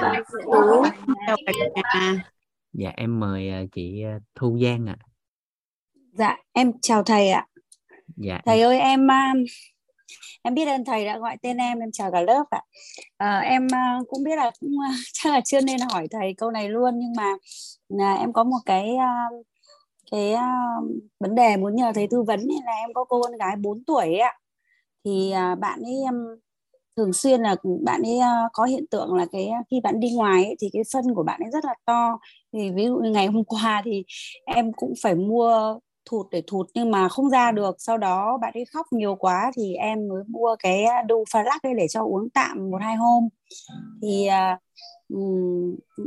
Dạ, dạ em mời à, chị à, Thu Giang ạ Dạ, em chào thầy ạ. dạ Thầy ơi, em à, em biết ơn thầy đã gọi tên em, em chào cả lớp ạ. À, em à, cũng biết là cũng à, chắc là chưa nên hỏi thầy câu này luôn nhưng mà là em có một cái à, cái à, vấn đề muốn nhờ thầy tư vấn là em có cô con gái 4 tuổi ấy ạ. Thì à, bạn ấy em thường xuyên là bạn ấy có hiện tượng là cái khi bạn đi ngoài ấy, thì cái phân của bạn ấy rất là to. Thì ví dụ như ngày hôm qua thì em cũng phải mua thụt để thụt nhưng mà không ra được. Sau đó bạn ấy khóc nhiều quá thì em mới mua cái đu Dufalac ấy để cho uống tạm một hai hôm. Thì à,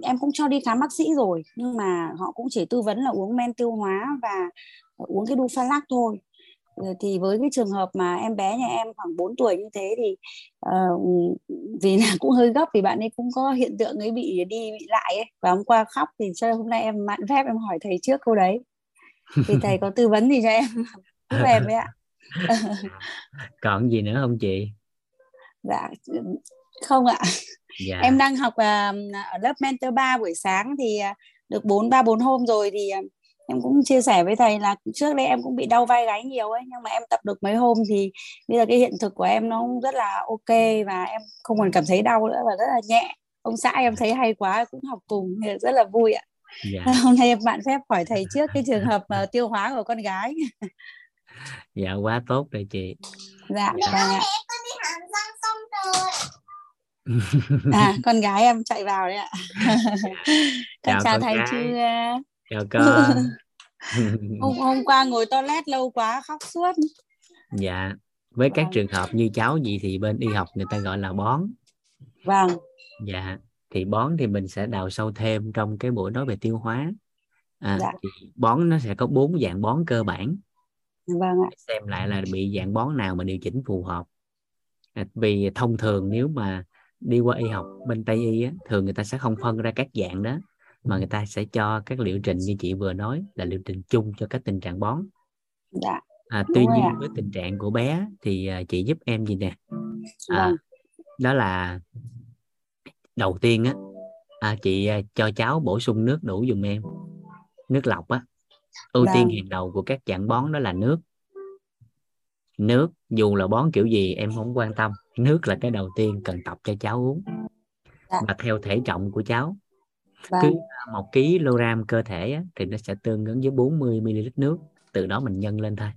em cũng cho đi khám bác sĩ rồi nhưng mà họ cũng chỉ tư vấn là uống men tiêu hóa và uống cái đu pha lắc thôi thì với cái trường hợp mà em bé nhà em khoảng 4 tuổi như thế thì ờ, vì là cũng hơi gấp vì bạn ấy cũng có hiện tượng ấy bị đi bị lại ấy. Và hôm qua khóc thì cho hôm nay em mạn phép em hỏi thầy trước câu đấy. Thì thầy có tư vấn gì cho em giúp em ấy ạ. Còn gì nữa không chị? Dạ không ạ. Dạ. Em đang học à, ở lớp mentor 3 buổi sáng thì à, được bốn ba bốn hôm rồi thì à, em cũng chia sẻ với thầy là trước đây em cũng bị đau vai gáy nhiều ấy nhưng mà em tập được mấy hôm thì bây giờ cái hiện thực của em nó cũng rất là ok và em không còn cảm thấy đau nữa và rất là nhẹ. Ông xã em thấy hay quá cũng học cùng rất là vui ạ. Dạ. Hôm nay em bạn phép hỏi thầy trước cái trường hợp mà tiêu hóa của con gái. Dạ quá tốt rồi chị. Dạ Dạ. ạ. con đi hàm răng xong rồi. à con gái em chạy vào đấy ạ. Con Chào chào con thầy gái. chưa chào con. Hôm hôm qua ngồi toilet lâu quá khóc suốt. Dạ. Với các Vâng. trường hợp như cháu gì thì bên y học người ta gọi là bón. Vâng. Dạ. Thì bón thì mình sẽ đào sâu thêm trong cái buổi nói về tiêu hóa. À, Dạ. thì bón nó sẽ có bốn dạng bón cơ bản. Vâng ạ. Xem lại là bị dạng bón nào mà điều chỉnh phù hợp. À, vì thông thường nếu mà đi qua y học bên tây y á, thường người ta sẽ không phân ra các dạng đó mà người ta sẽ cho các liệu trình như chị vừa nói là liệu trình chung cho các tình trạng bón dạ à, Đúng tuy rồi nhiên ạ. với tình trạng của bé thì à, chị giúp em gì nè à, vâng đó là đầu tiên á à, chị à, cho cháu bổ sung nước đủ giùm em nước lọc á ưu tiên Vâng. hàng đầu của các dạng bón đó là nước nước dù là bón kiểu gì em không quan tâm nước là cái đầu tiên cần tập cho cháu uống Dạ. và theo thể trọng của cháu vâng. cứ một kg cơ thể á, thì nó sẽ tương ứng với 40 ml nước từ đó mình nhân lên thôi.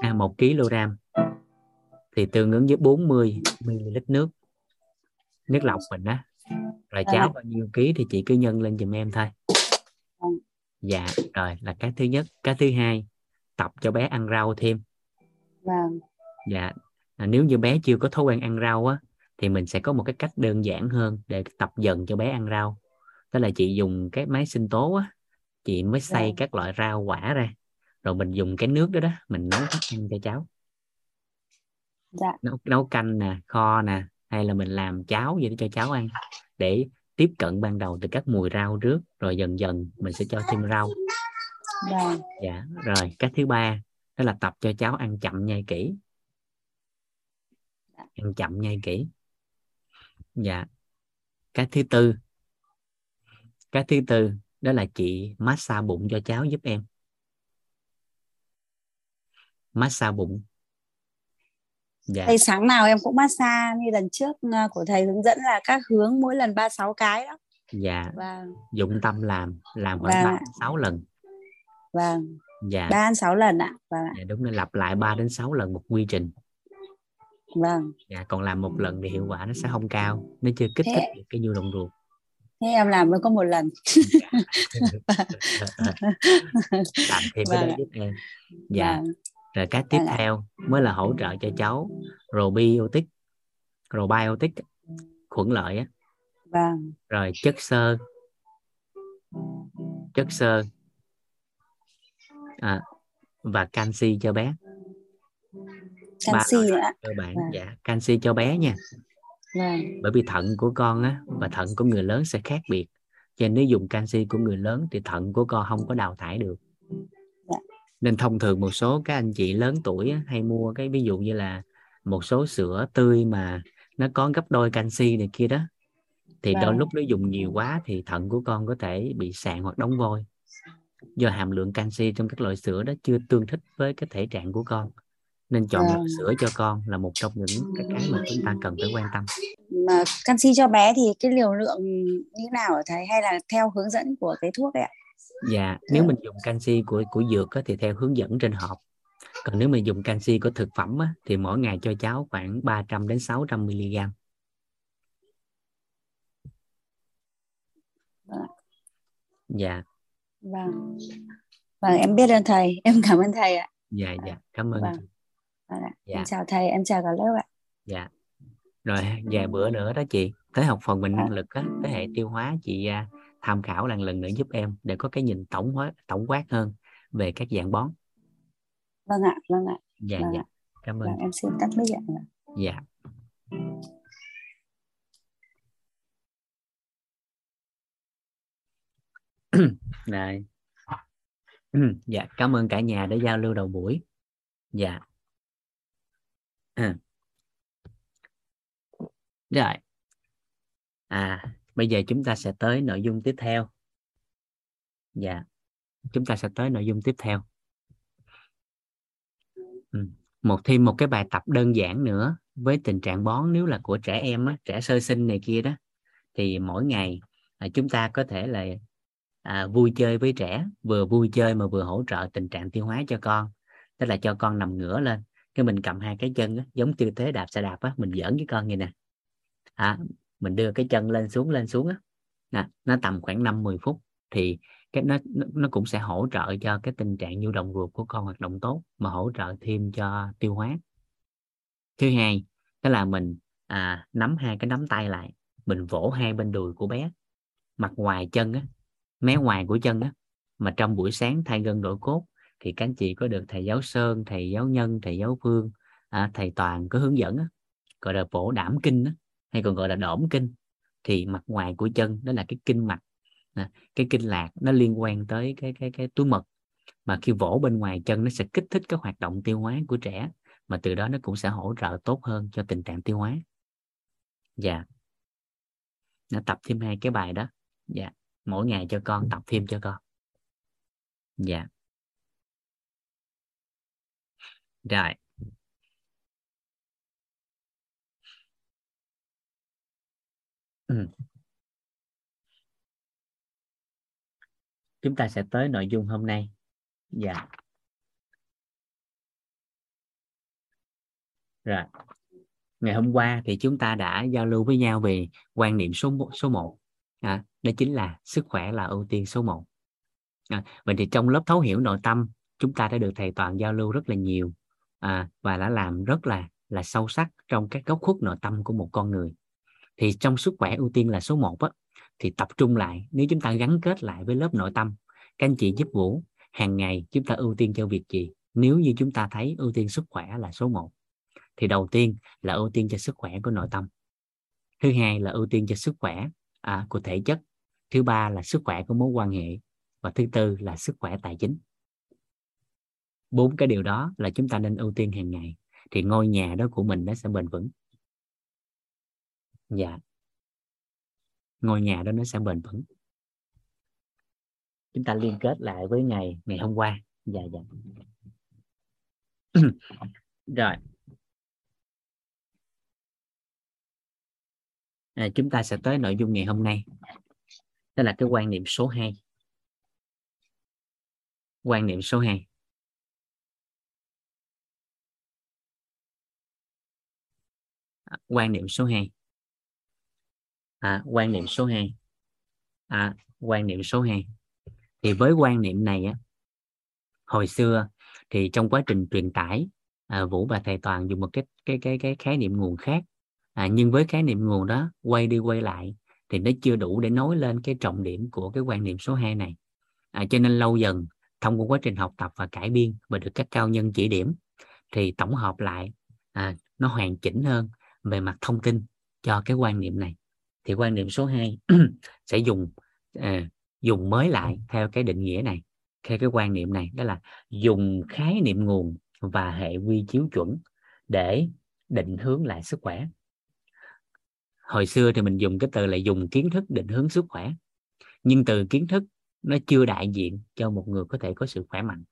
À, một kg thì tương ứng với 40 ml nước. Nước lọc mình á rồi Vâng. cháu ạ. bao nhiêu ký thì chị cứ nhân lên giùm em thôi. Vâng. dạ rồi là cái thứ nhất. Cái thứ hai tập cho bé ăn rau thêm. Vâng. Dạ à, nếu như bé chưa có thói quen ăn rau á thì mình sẽ có một cái cách đơn giản hơn để tập dần cho bé ăn rau đó là chị dùng cái máy sinh tố á chị mới xay Vâng. các loại rau quả ra. Rồi mình dùng cái nước đó đó mình nấu thức ăn cho cháu. Dạ. Nấu nấu canh nè kho nè hay là mình làm cháo gì để cho cháu ăn. Để tiếp cận ban đầu từ các mùi rau trước rồi dần dần mình sẽ cho thêm rau. Vâng dạ rồi cái thứ ba đó là tập cho cháu ăn chậm nhai kỹ. Ăn chậm nhai kỹ. Dạ. Cái thứ tư cái thứ tư đó là chị massage bụng cho cháu giúp em. Massage bụng. Dạ. Thầy sáng nào em cũng massage như lần trước à, của thầy hướng dẫn là các hướng mỗi lần 36 cái đó. Dạ. Vâng dụng tâm làm làm khoảng đến sáu lần. Vâng dạ. ba đến sáu lần ạ. Vâng dạ đúng rồi lặp lại 3 đến 6 lần một quy trình. Vâng. Dạ còn làm một lần thì hiệu quả nó sẽ không cao. Nó chưa kích Thế- thích cái nhu động ruột thế em làm mới có một lần. Làm thêm cái ạ. giúp em dạ. Vâng. Rồi cái tiếp Vâng theo mới là hỗ trợ cho cháu probiotic probiotic khuẩn lợi á. Vâng. Rồi chất xơ. Chất xơ. À, và canxi cho bé. Canxi ạ. cơ bản. Vâng. dạ canxi cho bé nha vâng. Bởi vì thận của con á và thận của người lớn sẽ khác biệt. Cho nên nếu dùng canxi của người lớn thì thận của con không có đào thải được. Dạ. nên thông thường một số các anh chị lớn tuổi á, hay mua cái ví dụ như là một số sữa tươi mà nó có gấp đôi canxi này kia đó thì đôi Vâng. lúc nó dùng nhiều quá thì thận của con có thể bị sạn hoặc đóng vôi. Do hàm lượng canxi trong các loại sữa đó chưa tương thích với cái thể trạng của con nên chọn Vâng. sữa cho con là một trong những cái cái mà chúng ta cần phải quan tâm. Mà canxi cho bé thì cái liều lượng như nào hả thầy hay là theo hướng dẫn của cái thuốc ấy ạ? Và nếu mình dùng canxi của của dược á, thì theo hướng dẫn trên hộp. Còn nếu mình dùng canxi của thực phẩm á, thì mỗi ngày cho cháu khoảng 300 đến 600 mg Vâng. dạ. Vâng. Vâng em biết ơn thầy em cảm ơn thầy ạ. Dạ dạ. Cảm ơn Vâng. Dạ. em chào thầy em chào cả lớp ạ. Dạ. Rồi vài bữa nữa đó chị. Tới học phần mình năng Dạ. lực á tới hệ tiêu hóa chị à, tham khảo lần lần nữa giúp em để có cái nhìn tổng hóa tổng quát hơn về các dạng bón. Vâng ạ vâng ạ. Dạ Vâng dạ. ạ. cảm ơn. vâng em xin tắt mic ạ. Dạ. Rồi. dạ cảm ơn cả nhà đã giao lưu đầu buổi. Dạ À. rồi. À bây giờ chúng ta sẽ tới nội dung tiếp theo. Dạ. Chúng ta sẽ tới nội dung tiếp theo. Ừ. một thêm một cái bài tập đơn giản nữa với tình trạng bón nếu là của trẻ em á, trẻ sơ sinh này kia đó. Thì mỗi ngày à, chúng ta có thể là à, vui chơi với trẻ vừa vui chơi mà vừa hỗ trợ tình trạng tiêu hóa cho con. Tức là cho con nằm ngửa lên cái mình cầm hai cái chân á, giống tư thế đạp xe đạp á mình giỡn với con vậy nè. À, mình đưa cái chân lên xuống lên xuống á. Nè, nó tầm khoảng 5-10 phút thì cái nó nó nó cũng sẽ hỗ trợ cho cái tình trạng nhu động ruột của con hoạt động tốt mà hỗ trợ thêm cho tiêu hóa. Thứ hai đó là mình à, nắm hai cái nắm tay lại mình vỗ hai bên đùi của bé. Mặt ngoài chân á mé ngoài của chân á mà trong buổi sáng thay gân đổi cốt thì các anh chị có được thầy giáo Sơn, thầy giáo Nhân, thầy giáo Phương, à, thầy Toàn có hướng dẫn á, gọi là vỗ đảm kinh á, hay còn gọi là đổm kinh. Thì mặt ngoài của chân đó là cái kinh mạch à, cái kinh lạc nó liên quan tới cái cái cái túi mật. Mà khi vỗ bên ngoài chân nó sẽ kích thích cái hoạt động tiêu hóa của trẻ mà từ đó nó cũng sẽ hỗ trợ tốt hơn cho tình trạng tiêu hóa. Dạ. Nó tập thêm hai cái bài đó. Dạ. Mỗi ngày cho con tập thêm cho con. Dạ rồi. Ừ. chúng ta sẽ tới nội dung hôm nay. Dạ. Rồi. Ngày hôm qua thì chúng ta đã giao lưu với nhau về quan niệm số số 1 à, đó chính là sức khỏe là ưu tiên số 1 à, vậy thì trong lớp thấu hiểu nội tâm chúng ta đã được thầy toàn giao lưu rất là nhiều à, và đã làm rất là là sâu sắc trong các góc khuất nội tâm của một con người. Thì trong sức khỏe ưu tiên là số 1 á, thì tập trung lại nếu chúng ta gắn kết lại với lớp nội tâm các anh chị giúp Vũ hàng ngày chúng ta ưu tiên cho việc gì? Nếu như chúng ta thấy ưu tiên sức khỏe là số 1 thì đầu tiên là ưu tiên cho sức khỏe của nội tâm. Thứ hai là ưu tiên cho sức khỏe à, của thể chất. Thứ ba là sức khỏe của mối quan hệ. Và thứ tư là sức khỏe tài chính bốn cái điều đó là chúng ta nên ưu tiên hàng ngày thì ngôi nhà đó của mình nó sẽ bền vững. Dạ. Ngôi nhà đó nó sẽ bền vững. Chúng ta liên kết lại với ngày ngày hôm qua. Dạ dạ. Rồi. À, chúng ta sẽ tới nội dung ngày hôm nay. Đó là cái quan niệm số 2 quan niệm số 2 quan niệm số 2 à, quan niệm số 2 à, quan niệm số 2 thì với quan niệm này á hồi xưa thì trong quá trình truyền tải à, Vũ và thầy Toàn dùng một cái cái cái cái khái niệm nguồn khác. À, nhưng với khái niệm nguồn đó quay đi quay lại thì nó chưa đủ để nói lên cái trọng điểm của cái quan niệm số 2 này. À, cho nên lâu dần thông qua quá trình học tập và cải biên và được các cao nhân chỉ điểm thì tổng hợp lại à, nó hoàn chỉnh hơn về mặt thông tin cho cái quan niệm này. Thì quan niệm số 2 sẽ dùng à, dùng mới lại theo cái định nghĩa này theo cái quan niệm này. Đó là dùng khái niệm nguồn và hệ quy chiếu chuẩn để định hướng lại sức khỏe. Hồi xưa thì mình dùng cái từ là dùng kiến thức định hướng sức khỏe. Nhưng từ kiến thức nó chưa đại diện cho một người có thể có sự khỏe mạnh.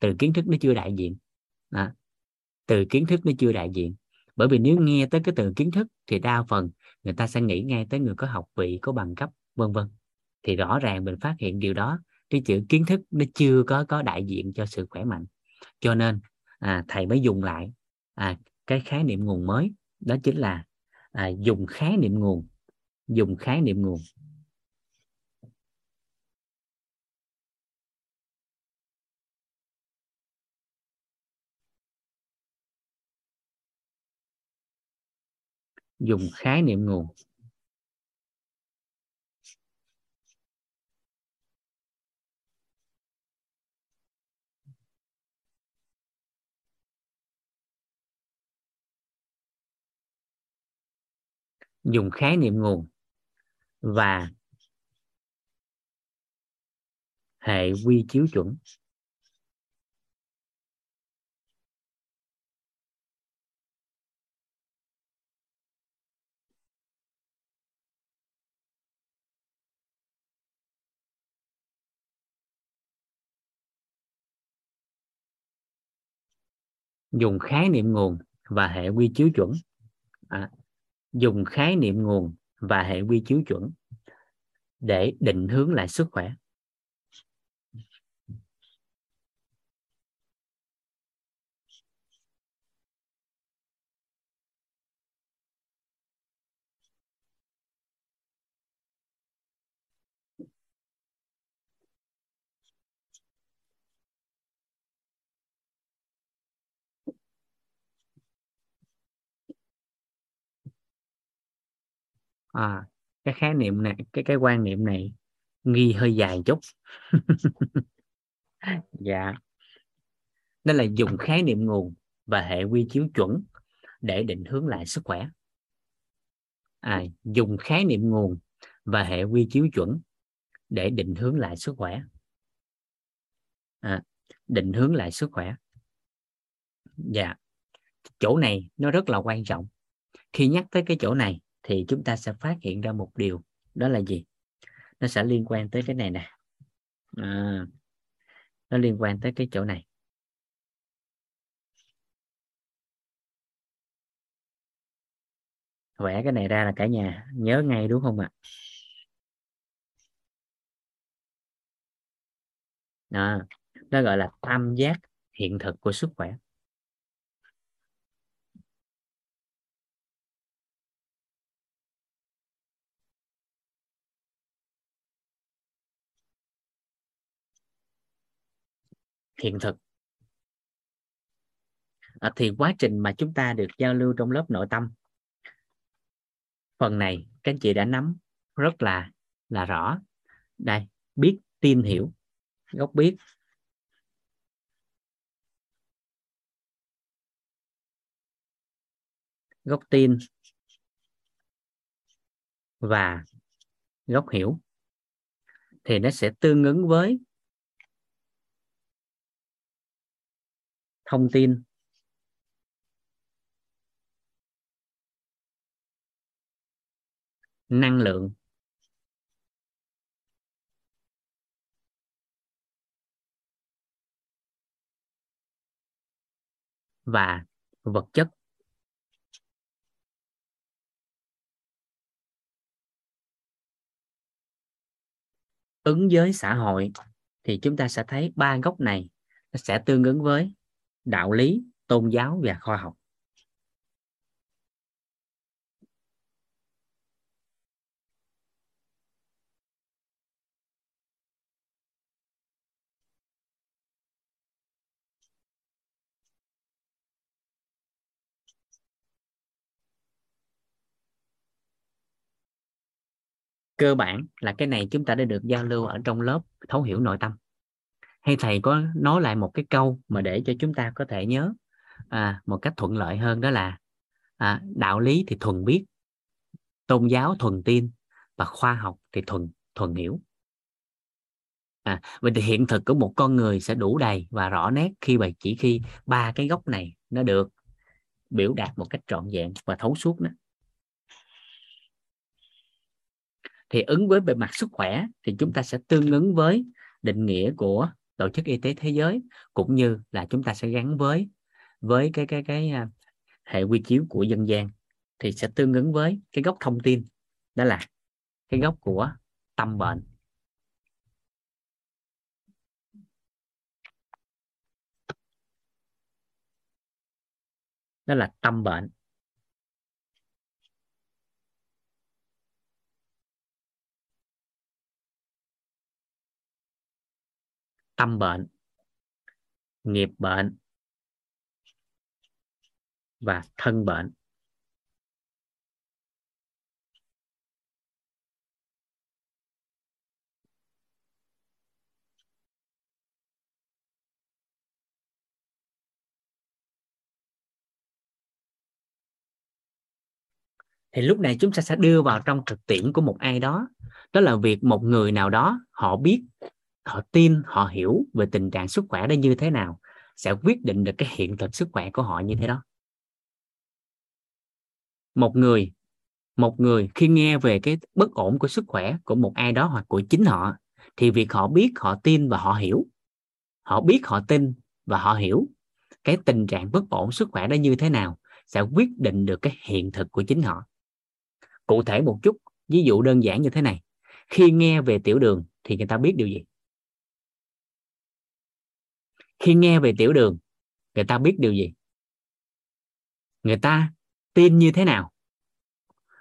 Từ kiến thức nó chưa đại diện. Đó. từ kiến thức nó chưa đại diện bởi vì nếu nghe tới cái từ kiến thức thì đa phần người ta sẽ nghĩ ngay tới người có học vị có bằng cấp vân vân. Thì rõ ràng mình phát hiện điều đó cái chữ kiến thức nó chưa có có đại diện cho sự khỏe mạnh. Cho nên à, thầy mới dùng lại à, cái khái niệm nguồn mới đó chính là à, dùng khái niệm nguồn dùng khái niệm nguồn. Dùng khái niệm nguồn. Dùng khái niệm nguồn và hệ quy chiếu chuẩn. Dùng khái niệm nguồn và hệ quy chiếu chuẩn. À, dùng khái niệm nguồn và hệ quy chiếu chuẩn để định hướng lại sức khỏe. À, cái khái niệm này cái cái quan niệm này nghi hơi dài chút. Dạ. Nên là dùng khái niệm nguồn và hệ quy chiếu chuẩn để định hướng lại sức khỏe. À, dùng khái niệm nguồn và hệ quy chiếu chuẩn để định hướng lại sức khỏe. À, định hướng lại sức khỏe. Dạ. Chỗ này nó rất là quan trọng. Khi nhắc tới cái chỗ này thì chúng ta sẽ phát hiện ra một điều đó là gì? Nó sẽ liên quan tới cái này nè. À, nó liên quan tới cái chỗ này. Vẽ cái này ra là cả nhà nhớ ngay đúng không ạ? À? nó gọi là tam giác hiện thực của sức khỏe. Hiện thực. À, thì quá trình mà chúng ta được giao lưu trong lớp nội tâm. Phần này các chị đã nắm rất là là rõ. Đây biết tin hiểu gốc biết. Gốc tin và gốc hiểu. Thì nó sẽ tương ứng với thông tin. Năng lượng. Và vật chất. Ứng với xã hội thì chúng ta sẽ thấy ba góc này nó sẽ tương ứng với đạo lý, tôn giáo và khoa học. Cơ bản là cái này chúng ta đã được giao lưu ở trong lớp thấu hiểu nội tâm hay thầy có nói lại một cái câu mà để cho chúng ta có thể nhớ à, một cách thuận lợi hơn đó là à, đạo lý thì thuần biết tôn giáo thuần tin và khoa học thì thuần thuần hiểu. À, vậy thì hiện thực của một con người sẽ đủ đầy và rõ nét khi mà chỉ khi ba cái góc này nó được biểu đạt một cách trọn vẹn và thấu suốt đó. Thì ứng với bề mặt sức khỏe thì chúng ta sẽ tương ứng với định nghĩa của tổ chức y tế thế giới, cũng như là chúng ta sẽ gắn với với cái cái cái à, hệ quy chiếu của dân gian, thì sẽ tương ứng với cái gốc thông tin, đó là cái gốc của tâm bệnh. Đó là tâm bệnh. Tâm bệnh, nghiệp bệnh và thân bệnh. Thì lúc này chúng ta sẽ đưa vào trong thực tiễn của một ai đó đó là việc một người nào đó họ biết họ tin, họ hiểu về tình trạng sức khỏe đó như thế nào, sẽ quyết định được cái hiện thực sức khỏe của họ như thế đó. Một người một người khi nghe về cái bất ổn của sức khỏe của một ai đó hoặc của chính họ, thì việc họ biết, họ tin và họ hiểu. Họ biết, họ tin và họ hiểu cái tình trạng bất ổn sức khỏe đó như thế nào, sẽ quyết định được cái hiện thực của chính họ. Cụ thể một chút, ví dụ đơn giản như thế này. Khi nghe về tiểu đường thì người ta biết điều gì? Khi nghe về tiểu đường, người ta biết điều gì? Người ta tin như thế nào?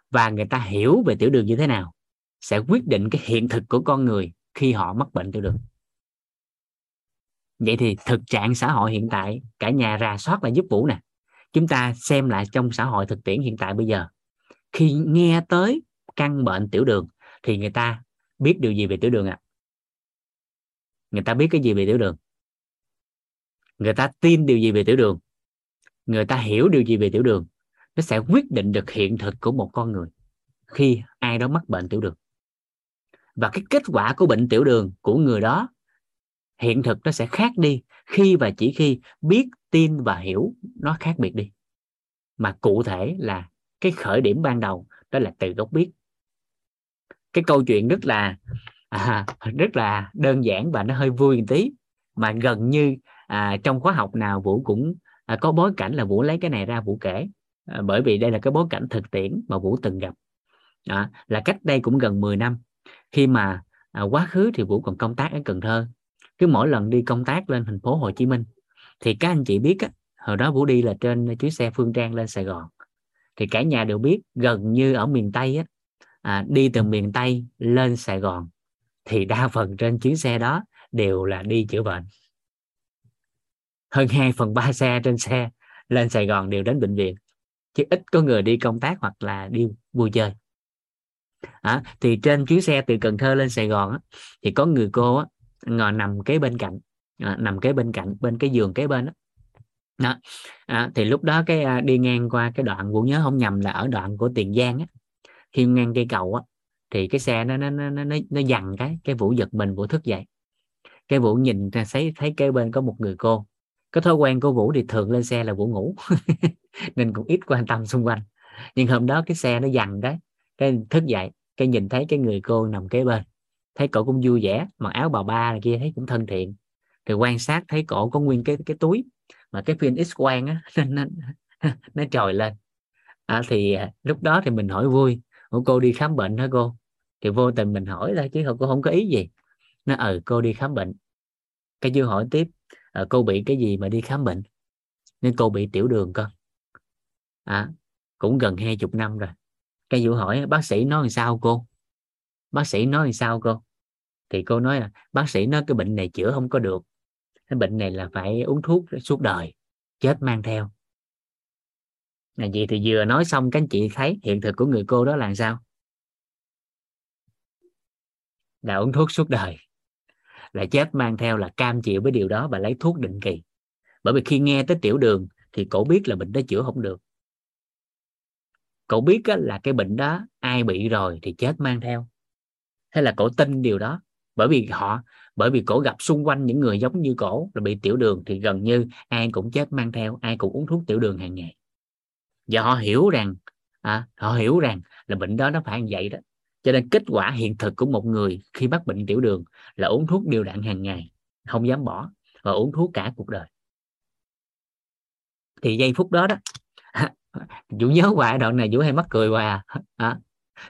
Và người ta hiểu về tiểu đường như thế nào sẽ quyết định cái hiện thực của con người khi họ mắc bệnh tiểu đường. Vậy thì thực trạng xã hội hiện tại, cả nhà rà soát lại giúp vũ nè. Chúng ta xem lại trong xã hội thực tiễn hiện tại bây giờ. Khi nghe tới căn bệnh tiểu đường thì người ta biết điều gì về tiểu đường ạ? À? người ta biết cái gì về tiểu đường? Người ta tin điều gì về tiểu đường? Người ta hiểu điều gì về tiểu đường? Nó sẽ quyết định được hiện thực của một con người khi ai đó mắc bệnh tiểu đường. Và cái kết quả của bệnh tiểu đường của người đó hiện thực nó sẽ khác đi khi và chỉ khi biết tin và hiểu nó khác biệt đi. Mà cụ thể là cái khởi điểm ban đầu đó là từ gốc biết. Cái câu chuyện rất là à, rất là đơn giản và nó hơi vui một tí mà gần như à, trong khóa học nào vũ cũng à, có bối cảnh là vũ lấy cái này ra vũ kể. À, bởi vì đây là cái bối cảnh thực tiễn mà vũ từng gặp. À, là cách đây cũng gần 10 năm. Khi mà à, quá khứ thì vũ còn công tác ở cần thơ. Cứ mỗi lần đi công tác lên thành phố hồ chí minh thì các anh chị biết á, hồi đó vũ đi là trên chuyến xe phương trang lên sài gòn. Thì cả nhà đều biết gần như ở miền tây á, à, đi từ miền tây lên sài gòn thì đa phần trên chuyến xe đó đều là đi chữa bệnh hơn 2 phần 3 xe trên xe lên Sài Gòn đều đến bệnh viện. Chứ ít có người đi công tác hoặc là đi vui chơi. À, thì trên chuyến xe từ Cần Thơ lên Sài Gòn á, thì có người cô á, ngồi nằm kế bên cạnh à, nằm kế bên cạnh bên cái giường kế bên đó, đó. À, thì lúc đó cái à, đi ngang qua cái đoạn vũ nhớ không nhầm là ở đoạn của Tiền Giang á. Khi ngang cây cầu á thì cái xe nó nó nó nó nó dằn cái cái vũ giật mình vũ thức dậy. Cái vũ nhìn ra thấy thấy kế bên có một người cô cái thói quen của vũ thì thường lên xe là vũ ngủ nên cũng ít quan tâm xung quanh. Nhưng hôm đó cái xe nó dằn đấy cái thức dậy cái nhìn thấy cái người cô nằm kế bên thấy cổ cũng vui vẻ mặc áo bà ba này kia thấy cũng thân thiện. Thì quan sát thấy cổ có nguyên cái cái túi mà cái phim x quang á nên nó, nó trồi lên. À, thì à, lúc đó thì mình hỏi vui Ủa cô đi khám bệnh hả cô? Thì vô tình mình hỏi thôi chứ cô không có ý gì. Nó ừ cô đi khám bệnh. Cái chưa hỏi tiếp à, cô bị cái gì mà đi khám bệnh? Nên cô bị tiểu đường con à, cũng gần hai chục năm rồi. Cái vụ hỏi bác sĩ nói làm sao cô? Bác sĩ nói làm sao cô? Thì cô nói là bác sĩ nói cái bệnh này chữa không có được. Cái bệnh này là phải uống thuốc suốt đời chết mang theo. Là gì thì vừa nói xong các anh chị thấy hiện thực của người cô đó là sao? Là uống thuốc suốt đời là chết mang theo là cam chịu với điều đó và lấy thuốc định kỳ. Bởi vì khi nghe tới tiểu đường thì cổ biết là bệnh đó chữa không được. Cậu biết là cái bệnh đó ai bị rồi thì chết mang theo. Hay là cổ tin điều đó. Bởi vì họ bởi vì cổ gặp xung quanh những người giống như cổ là bị tiểu đường thì gần như ai cũng chết mang theo ai cũng uống thuốc tiểu đường hàng ngày. Và họ hiểu rằng à, họ hiểu rằng là bệnh đó nó phải như vậy đó cho nên kết quả hiện thực của một người khi mắc bệnh tiểu đường là uống thuốc điều đạn hàng ngày không dám bỏ và uống thuốc cả cuộc đời. Thì giây phút đó đó vũ nhớ hoài đoạn này vũ hay mắc cười hoài à, à.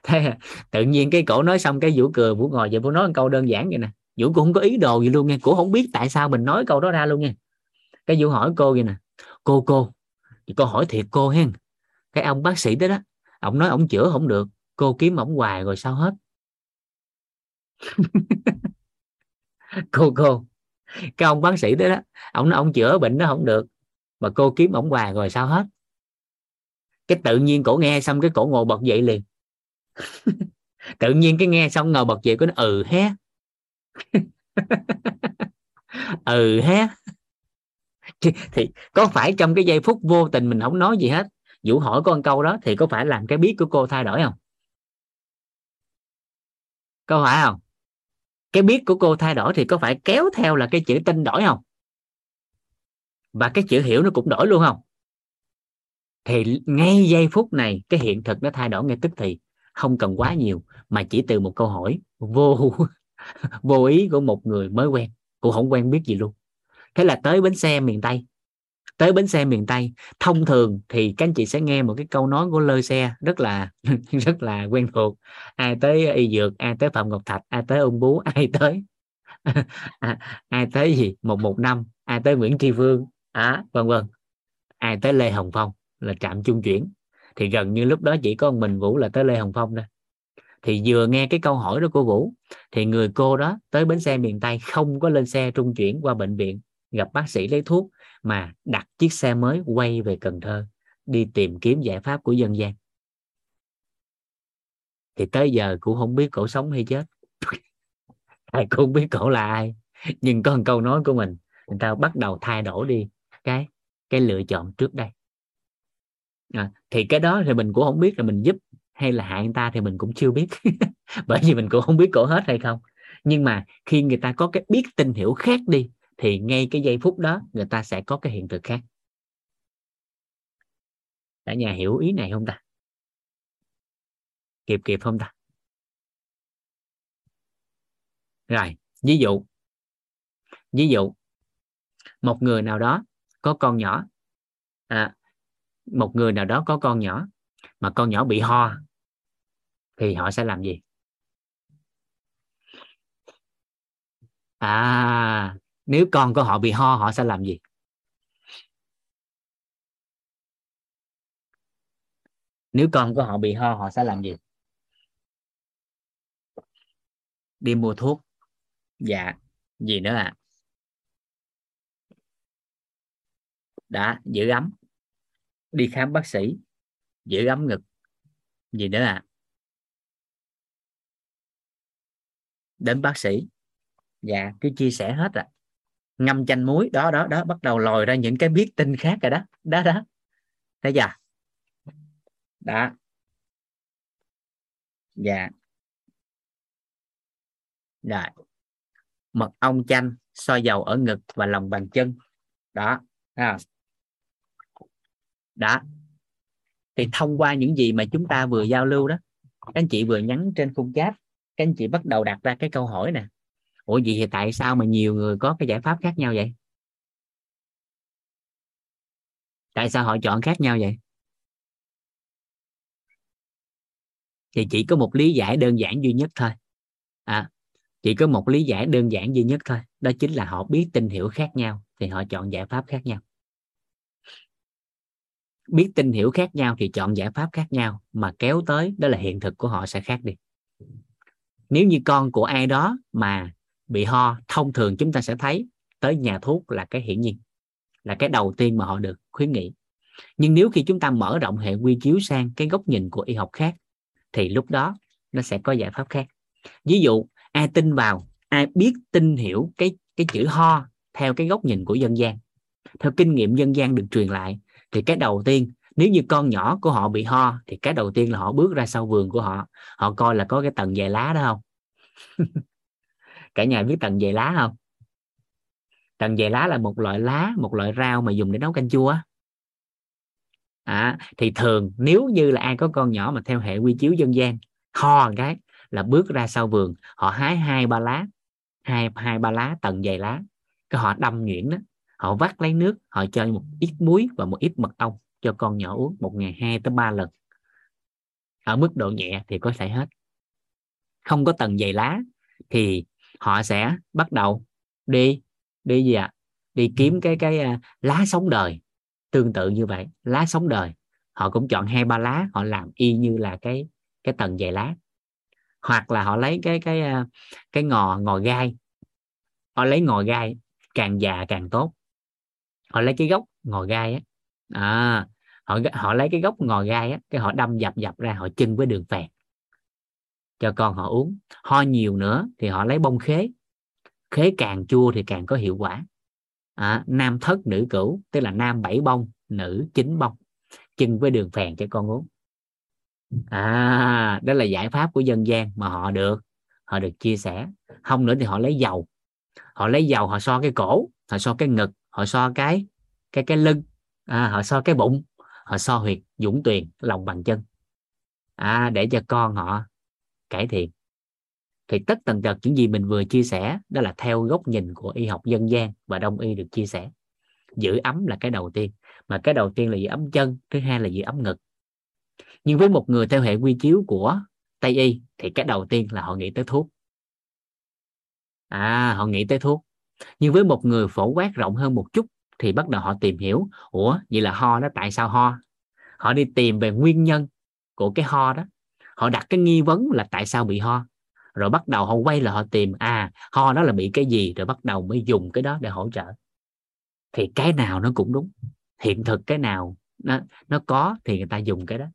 thế tự nhiên cái cổ nói xong cái vũ cười vũ ngồi vậy vũ nói một câu đơn giản vậy nè. Vũ cũng không có ý đồ gì luôn nha cổ không biết tại sao mình nói câu đó ra luôn nha cái vũ hỏi cô vậy nè cô cô thì cô hỏi thiệt cô hen. Cái ông bác sĩ đó đó ông nói ông chữa không được cô kiếm ổng hoài rồi sao hết? Cô cô cái ông bác sĩ đó đó ông ông chữa bệnh nó không được mà cô kiếm ổng hoài rồi sao hết? Cái tự nhiên cổ nghe xong cái cổ ngồi bật dậy liền. Tự nhiên cái nghe xong ngồi bật dậy của nó ừ hé. Ừ hé. Thì, thì có phải trong cái giây phút vô tình mình không nói gì hết? Vũ hỏi con câu đó thì có phải làm cái biết của cô thay đổi không? Có phải không? Cái biết của cô thay đổi thì có phải kéo theo là cái chữ tin đổi không? Và cái chữ hiểu nó cũng đổi luôn không? Thì ngay giây phút này, cái hiện thực nó thay đổi ngay tức thì. Không cần quá nhiều, mà chỉ từ một câu hỏi vô vô ý của một người mới quen. Cũng không quen biết gì luôn. Thế là tới bến xe miền tây tới bến xe miền tây. Thông thường thì các anh chị sẽ nghe một cái câu nói của lơ xe rất là rất là quen thuộc. Ai tới y dược ai tới phạm ngọc thạch ai tới ung bú ai tới à, ai tới gì? Một một năm ai tới nguyễn tri vương à, vân vân. Ai tới lê hồng phong là trạm trung chuyển. Thì gần như lúc đó chỉ có mình vũ là tới lê hồng phong thôi. Thì vừa nghe cái câu hỏi đó của vũ thì người cô đó tới bến xe miền tây không có lên xe trung chuyển qua bệnh viện gặp bác sĩ lấy thuốc mà đặt chiếc xe mới quay về cần thơ đi tìm kiếm giải pháp của dân gian. Thì tới giờ cũng không biết cổ sống hay chết. Ai cũng không biết cổ là ai. Nhưng có một câu nói của mình người ta bắt đầu thay đổi đi cái cái lựa chọn trước đây. À, thì cái đó thì mình cũng không biết là mình giúp hay là hại người ta thì mình cũng chưa biết. Bởi vì mình cũng không biết cổ hết hay không. Nhưng mà khi người ta có cái biết tin hiểu khác đi thì ngay cái giây phút đó người ta sẽ có cái hiện thực khác. Cả nhà hiểu ý này không ta? Kịp kịp không ta? Rồi ví dụ ví dụ một người nào đó có con nhỏ à, một người nào đó có con nhỏ mà con nhỏ bị ho thì họ sẽ làm gì? À nếu con của họ bị ho, họ sẽ làm gì? Nếu con của họ bị ho, họ sẽ làm gì? Đi mua thuốc. Dạ. Gì nữa à đã giữ ấm. Đi khám bác sĩ. Giữ ấm ngực. Gì nữa à đến bác sĩ. Dạ cứ chia sẻ hết à ngâm chanh muối, đó đó đó, bắt đầu lòi ra những cái biết tin khác rồi đó. Đó đó. Thấy chưa? Đó. Dạ. Rồi. Mật ong chanh soi dầu ở ngực và lòng bàn chân. Đó. À. đó. Thì thông qua những gì mà chúng ta vừa giao lưu đó, các anh chị vừa nhắn trên khung chat, các anh chị bắt đầu đặt ra cái câu hỏi nè ủa vậy thì tại sao mà nhiều người có cái giải pháp khác nhau vậy? Tại sao họ chọn khác nhau vậy? Thì chỉ có một lý giải đơn giản duy nhất thôi. À, chỉ có một lý giải đơn giản duy nhất thôi đó chính là họ biết tin hiểu khác nhau thì họ chọn giải pháp khác nhau. Biết tin hiểu khác nhau thì chọn giải pháp khác nhau mà kéo tới đó là hiện thực của họ sẽ khác đi. Nếu như con của ai đó mà bị ho, thông thường chúng ta sẽ thấy tới nhà thuốc là cái hiển nhiên, là cái đầu tiên mà họ được khuyến nghị. Nhưng nếu khi chúng ta mở rộng hệ quy chiếu sang cái góc nhìn của y học khác, thì lúc đó nó sẽ có giải pháp khác. Ví dụ, ai tin vào, ai biết tin hiểu cái cái chữ ho theo cái góc nhìn của dân gian, theo kinh nghiệm dân gian được truyền lại, thì cái đầu tiên, nếu như con nhỏ của họ bị ho, thì cái đầu tiên là họ bước ra sau vườn của họ họ coi là có cái tầng dày lá đó không? cả nhà biết tầng dày lá không? Tầng dày lá là một loại lá một loại rau mà dùng để nấu canh chua à, thì thường nếu như là ai có con nhỏ mà theo hệ quy chiếu dân gian ho cái là bước ra sau vườn họ hái hai ba lá hai hai ba lá tầng dày lá cái họ đâm nhuyễn đó họ vắt lấy nước họ cho một ít muối và một ít mật ong cho con nhỏ uống một ngày hai tới ba lần. Ở mức độ nhẹ thì có thể hết. Không có tầng dày lá thì họ sẽ bắt đầu đi đi gì ạ? À? đi kiếm cái cái uh, lá sống đời. Tương tự như vậy lá sống đời. Họ cũng chọn hai ba lá họ làm y như là cái cái tầng dày lá. Hoặc là họ lấy cái cái uh, cái ngò ngò gai. Họ lấy ngò gai càng già càng tốt. Họ lấy cái gốc ngò gai á. À, họ họ lấy cái gốc ngò gai á cái họ đâm dập dập ra họ chưng với đường phèn cho con họ uống. Ho nhiều nữa thì họ lấy bông khế. Khế càng chua thì càng có hiệu quả. À, nam thất nữ cửu tức là nam bảy bông nữ chín bông. Chưng với đường phèn cho con uống. À đó là giải pháp của dân gian mà họ được họ được chia sẻ. Không nữa thì họ lấy dầu. Họ lấy dầu họ so cái cổ họ so cái ngực họ so cái cái cái lưng. À, họ so cái bụng họ so huyệt dũng tuyền lòng bàn chân. À, để cho con họ cải thiện. Thì tất tần tật những gì mình vừa chia sẻ, đó là theo góc nhìn của y học dân gian và đông y được chia sẻ. Giữ ấm là cái đầu tiên, mà cái đầu tiên là giữ ấm chân, thứ hai là giữ ấm ngực. Nhưng với một người theo hệ quy chiếu của tây y thì cái đầu tiên là họ nghĩ tới thuốc. À họ nghĩ tới thuốc. Nhưng với một người phổ quát rộng hơn một chút thì bắt đầu họ tìm hiểu, ủa, vậy là ho đó, tại sao ho? Họ đi tìm về nguyên nhân của cái ho đó họ đặt cái nghi vấn là tại sao bị ho? Rồi bắt đầu họ quay là họ tìm à ho đó là bị cái gì? Rồi bắt đầu mới dùng cái đó để hỗ trợ. Thì cái nào nó cũng đúng. Hiện thực cái nào nó nó có thì người ta dùng cái đó.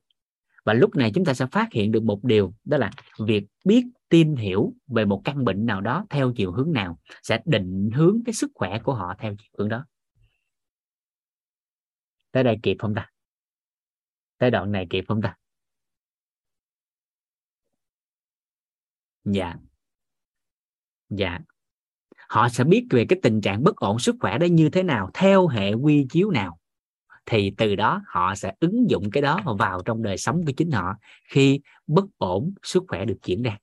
Và lúc này chúng ta sẽ phát hiện được một điều, đó là việc biết tin hiểu về một căn bệnh nào đó theo chiều hướng nào sẽ định hướng cái sức khỏe của họ theo chiều hướng đó. Tới đây kịp không ta? Tới đoạn này kịp không ta? Dạ. Dạ. Họ sẽ biết về cái tình trạng bất ổn sức khỏe đó như thế nào theo hệ quy chiếu nào. Thì từ đó họ sẽ ứng dụng cái đó vào trong đời sống của chính họ khi bất ổn sức khỏe được diễn ra.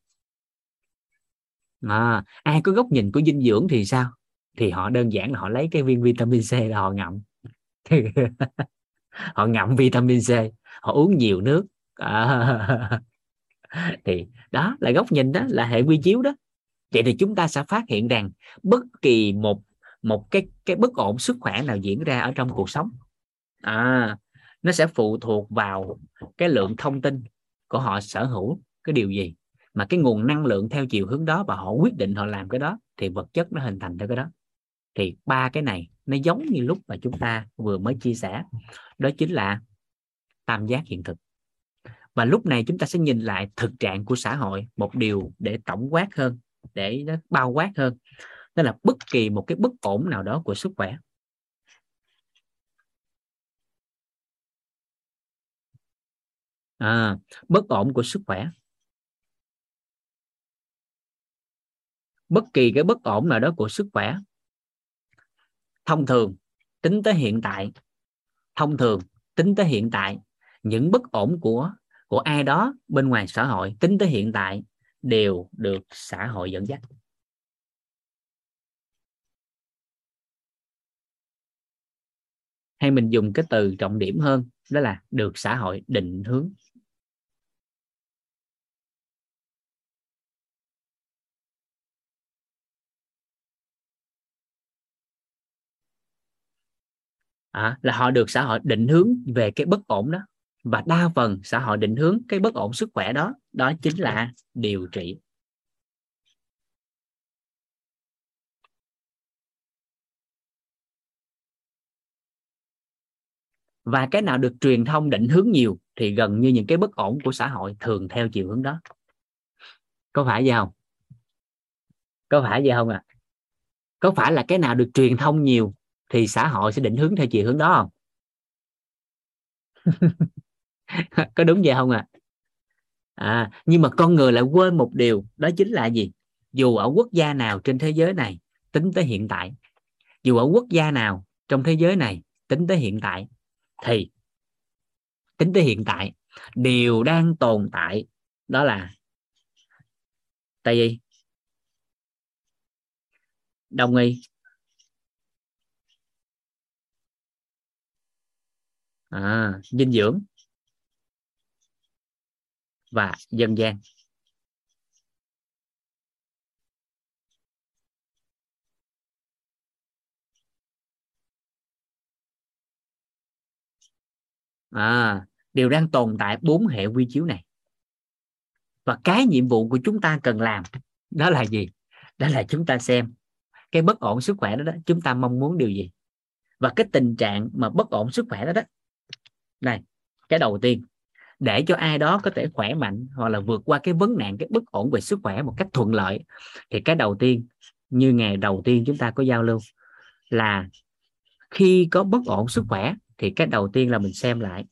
À, ai có góc nhìn của dinh dưỡng thì sao? Thì họ đơn giản là họ lấy cái viên vitamin C là họ ngậm. Họ ngậm vitamin C họ uống nhiều nước. À, thì đó là góc nhìn đó, là hệ quy chiếu đó. Vậy thì chúng ta sẽ phát hiện rằng bất kỳ một một cái cái bất ổn sức khỏe nào diễn ra ở trong cuộc sống à nó sẽ phụ thuộc vào cái lượng thông tin của họ sở hữu cái điều gì. Mà cái nguồn năng lượng theo chiều hướng đó và họ quyết định họ làm cái đó thì vật chất nó hình thành theo cái đó. Thì ba cái này nó giống như lúc mà chúng ta vừa mới chia sẻ. Đó chính là tam giác hiện thực và lúc này chúng ta sẽ nhìn lại thực trạng của xã hội một điều để tổng quát hơn để nó bao quát hơn. Đó là bất kỳ một cái bất ổn nào đó của sức khỏe. À, bất ổn của sức khỏe. Bất kỳ cái bất ổn nào đó của sức khỏe. Thông thường tính tới hiện tại thông thường tính tới hiện tại những bất ổn của của ai đó bên ngoài xã hội tính tới hiện tại đều được xã hội dẫn dắt. Hay mình dùng cái từ trọng điểm hơn đó là được xã hội định hướng. À, là họ được xã hội định hướng về cái bất ổn đó và đa phần xã hội định hướng cái bất ổn sức khỏe đó đó chính là điều trị. Và cái nào được truyền thông định hướng nhiều thì gần như những cái bất ổn của xã hội thường theo chiều hướng đó. Có phải vậy không? Có phải vậy không ạ? À? có phải là cái nào được truyền thông nhiều thì xã hội sẽ định hướng theo chiều hướng đó không? có đúng vậy không ạ? À? à nhưng mà con người lại quên một điều đó chính là gì? Dù ở quốc gia nào trên thế giới này tính tới hiện tại dù ở quốc gia nào trong thế giới này tính tới hiện tại thì tính tới hiện tại điều đang tồn tại đó là tại vì đồng ý. À, dinh dưỡng và dân gian. À, đều đang tồn tại bốn hệ quy chiếu này. Và cái nhiệm vụ của chúng ta cần làm đó là gì? Đó là chúng ta xem cái bất ổn sức khỏe đó, đó chúng ta mong muốn điều gì? Và cái tình trạng mà bất ổn sức khỏe đó đó. Này cái đầu tiên để cho ai đó có thể khỏe mạnh hoặc là vượt qua cái vấn nạn, cái bất ổn về sức khỏe một cách thuận lợi. Thì cái đầu tiên, như ngày đầu tiên chúng ta có giao lưu, là khi có bất ổn sức khỏe thì cái đầu tiên là mình xem lại.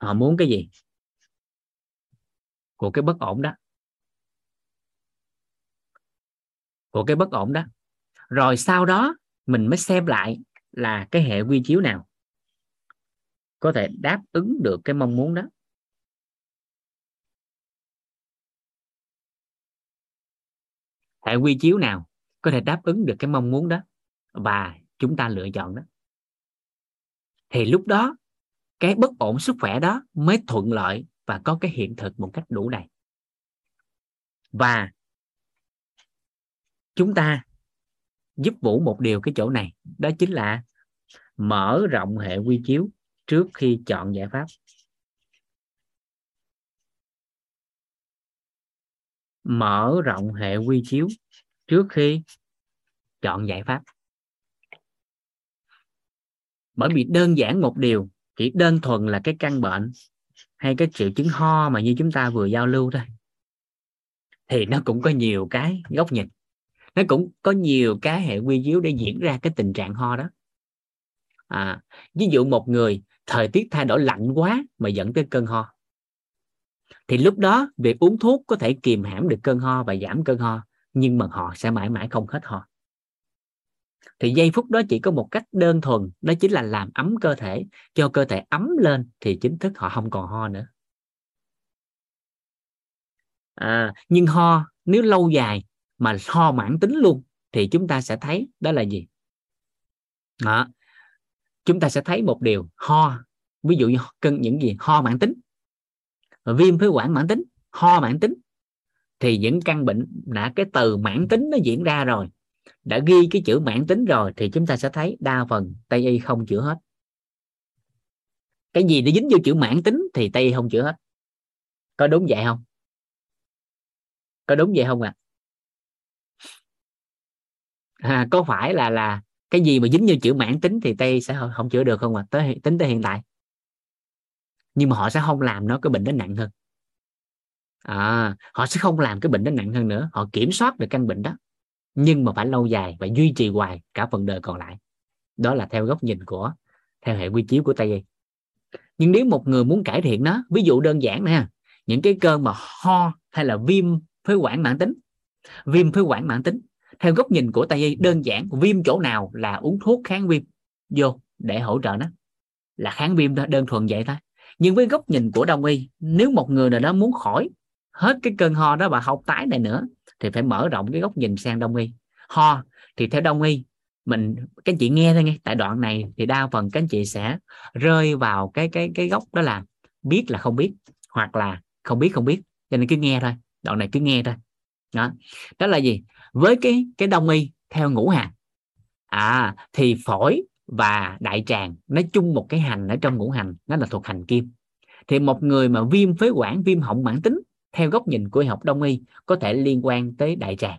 Họ muốn cái gì? Của cái bất ổn đó. Của cái bất ổn đó. Rồi sau đó mình mới xem lại là cái hệ quy chiếu nào có thể đáp ứng được cái mong muốn đó. Hệ quy chiếu nào có thể đáp ứng được cái mong muốn đó và chúng ta lựa chọn đó? Thì lúc đó, cái bất ổn sức khỏe đó mới thuận lợi và có cái hiện thực một cách đủ đầy. Và chúng ta giúp vũ một điều cái chỗ này, đó chính là mở rộng hệ quy chiếu trước khi chọn giải pháp. Mở rộng hệ quy chiếu trước khi chọn giải pháp. Bởi vì đơn giản một điều chỉ đơn thuần là cái căn bệnh hay cái triệu chứng ho mà như chúng ta vừa giao lưu thôi thì nó cũng có nhiều cái góc nhìn. Nó cũng có nhiều cái hệ quy chiếu để diễn ra cái tình trạng ho đó. À, ví dụ một người thời tiết thay đổi lạnh quá mà dẫn tới cơn ho. Thì lúc đó việc uống thuốc có thể kìm hãm được cơn ho và giảm cơn ho nhưng mà họ sẽ mãi mãi không hết ho. Thì giây phút đó chỉ có một cách đơn thuần đó chính là làm ấm cơ thể cho cơ thể ấm lên thì chính thức họ không còn ho nữa. À, nhưng ho nếu lâu dài mà ho mãn tính luôn thì chúng ta sẽ thấy đó là gì? Đó chúng ta sẽ thấy một điều ho. Ví dụ như cân những gì? Ho mãn tính. Viêm phế quản mãn tính. Ho mãn tính. Thì những căn bệnh đã cái từ mãn tính nó diễn ra rồi đã ghi cái chữ mãn tính rồi thì chúng ta sẽ thấy đa phần tây y không chữa hết. Cái gì để dính vô chữ mãn tính thì tây y không chữa hết. Có đúng vậy không? Có đúng vậy không ạ? À? à, có phải là là cái gì mà dính như chữ mãn tính thì tây sẽ không, không chữa được không ạ? À? tới tính tới hiện tại. Nhưng mà họ sẽ không làm nó cái bệnh đó nặng hơn. À, họ sẽ không làm cái bệnh đó nặng hơn nữa. Họ kiểm soát được căn bệnh đó nhưng mà phải lâu dài và duy trì hoài cả phần đời còn lại. Đó là theo góc nhìn của theo hệ quy chiếu của tây. Y nhưng nếu một người muốn cải thiện nó ví dụ đơn giản nè những cái cơn mà ho hay là viêm phế quản mãn tính viêm phế quản mãn tính theo góc nhìn của tây y, đơn giản, viêm chỗ nào là uống thuốc kháng viêm? Vô, để hỗ trợ nó. Là kháng viêm đó đơn thuần vậy thôi. Nhưng với góc nhìn của đông y, nếu một người nào đó muốn khỏi hết cái cơn ho đó và học tái này nữa, thì phải mở rộng cái góc nhìn sang đông y. Ho, thì theo đông y, mình, các anh chị nghe thôi nghe. Tại đoạn này thì đa phần các anh chị sẽ rơi vào cái cái cái góc đó là biết là không biết, hoặc là không biết không biết. Cho nên cứ nghe thôi, đoạn này cứ nghe thôi. Đó. Đó là gì? Với cái cái đông y theo ngũ hành. À thì phổi và đại tràng, nói chung một cái hành ở trong ngũ hành, nó là thuộc hành kim. Thì một người mà viêm phế quản, viêm họng mãn tính, theo góc nhìn của y học đông y, có thể liên quan tới đại tràng.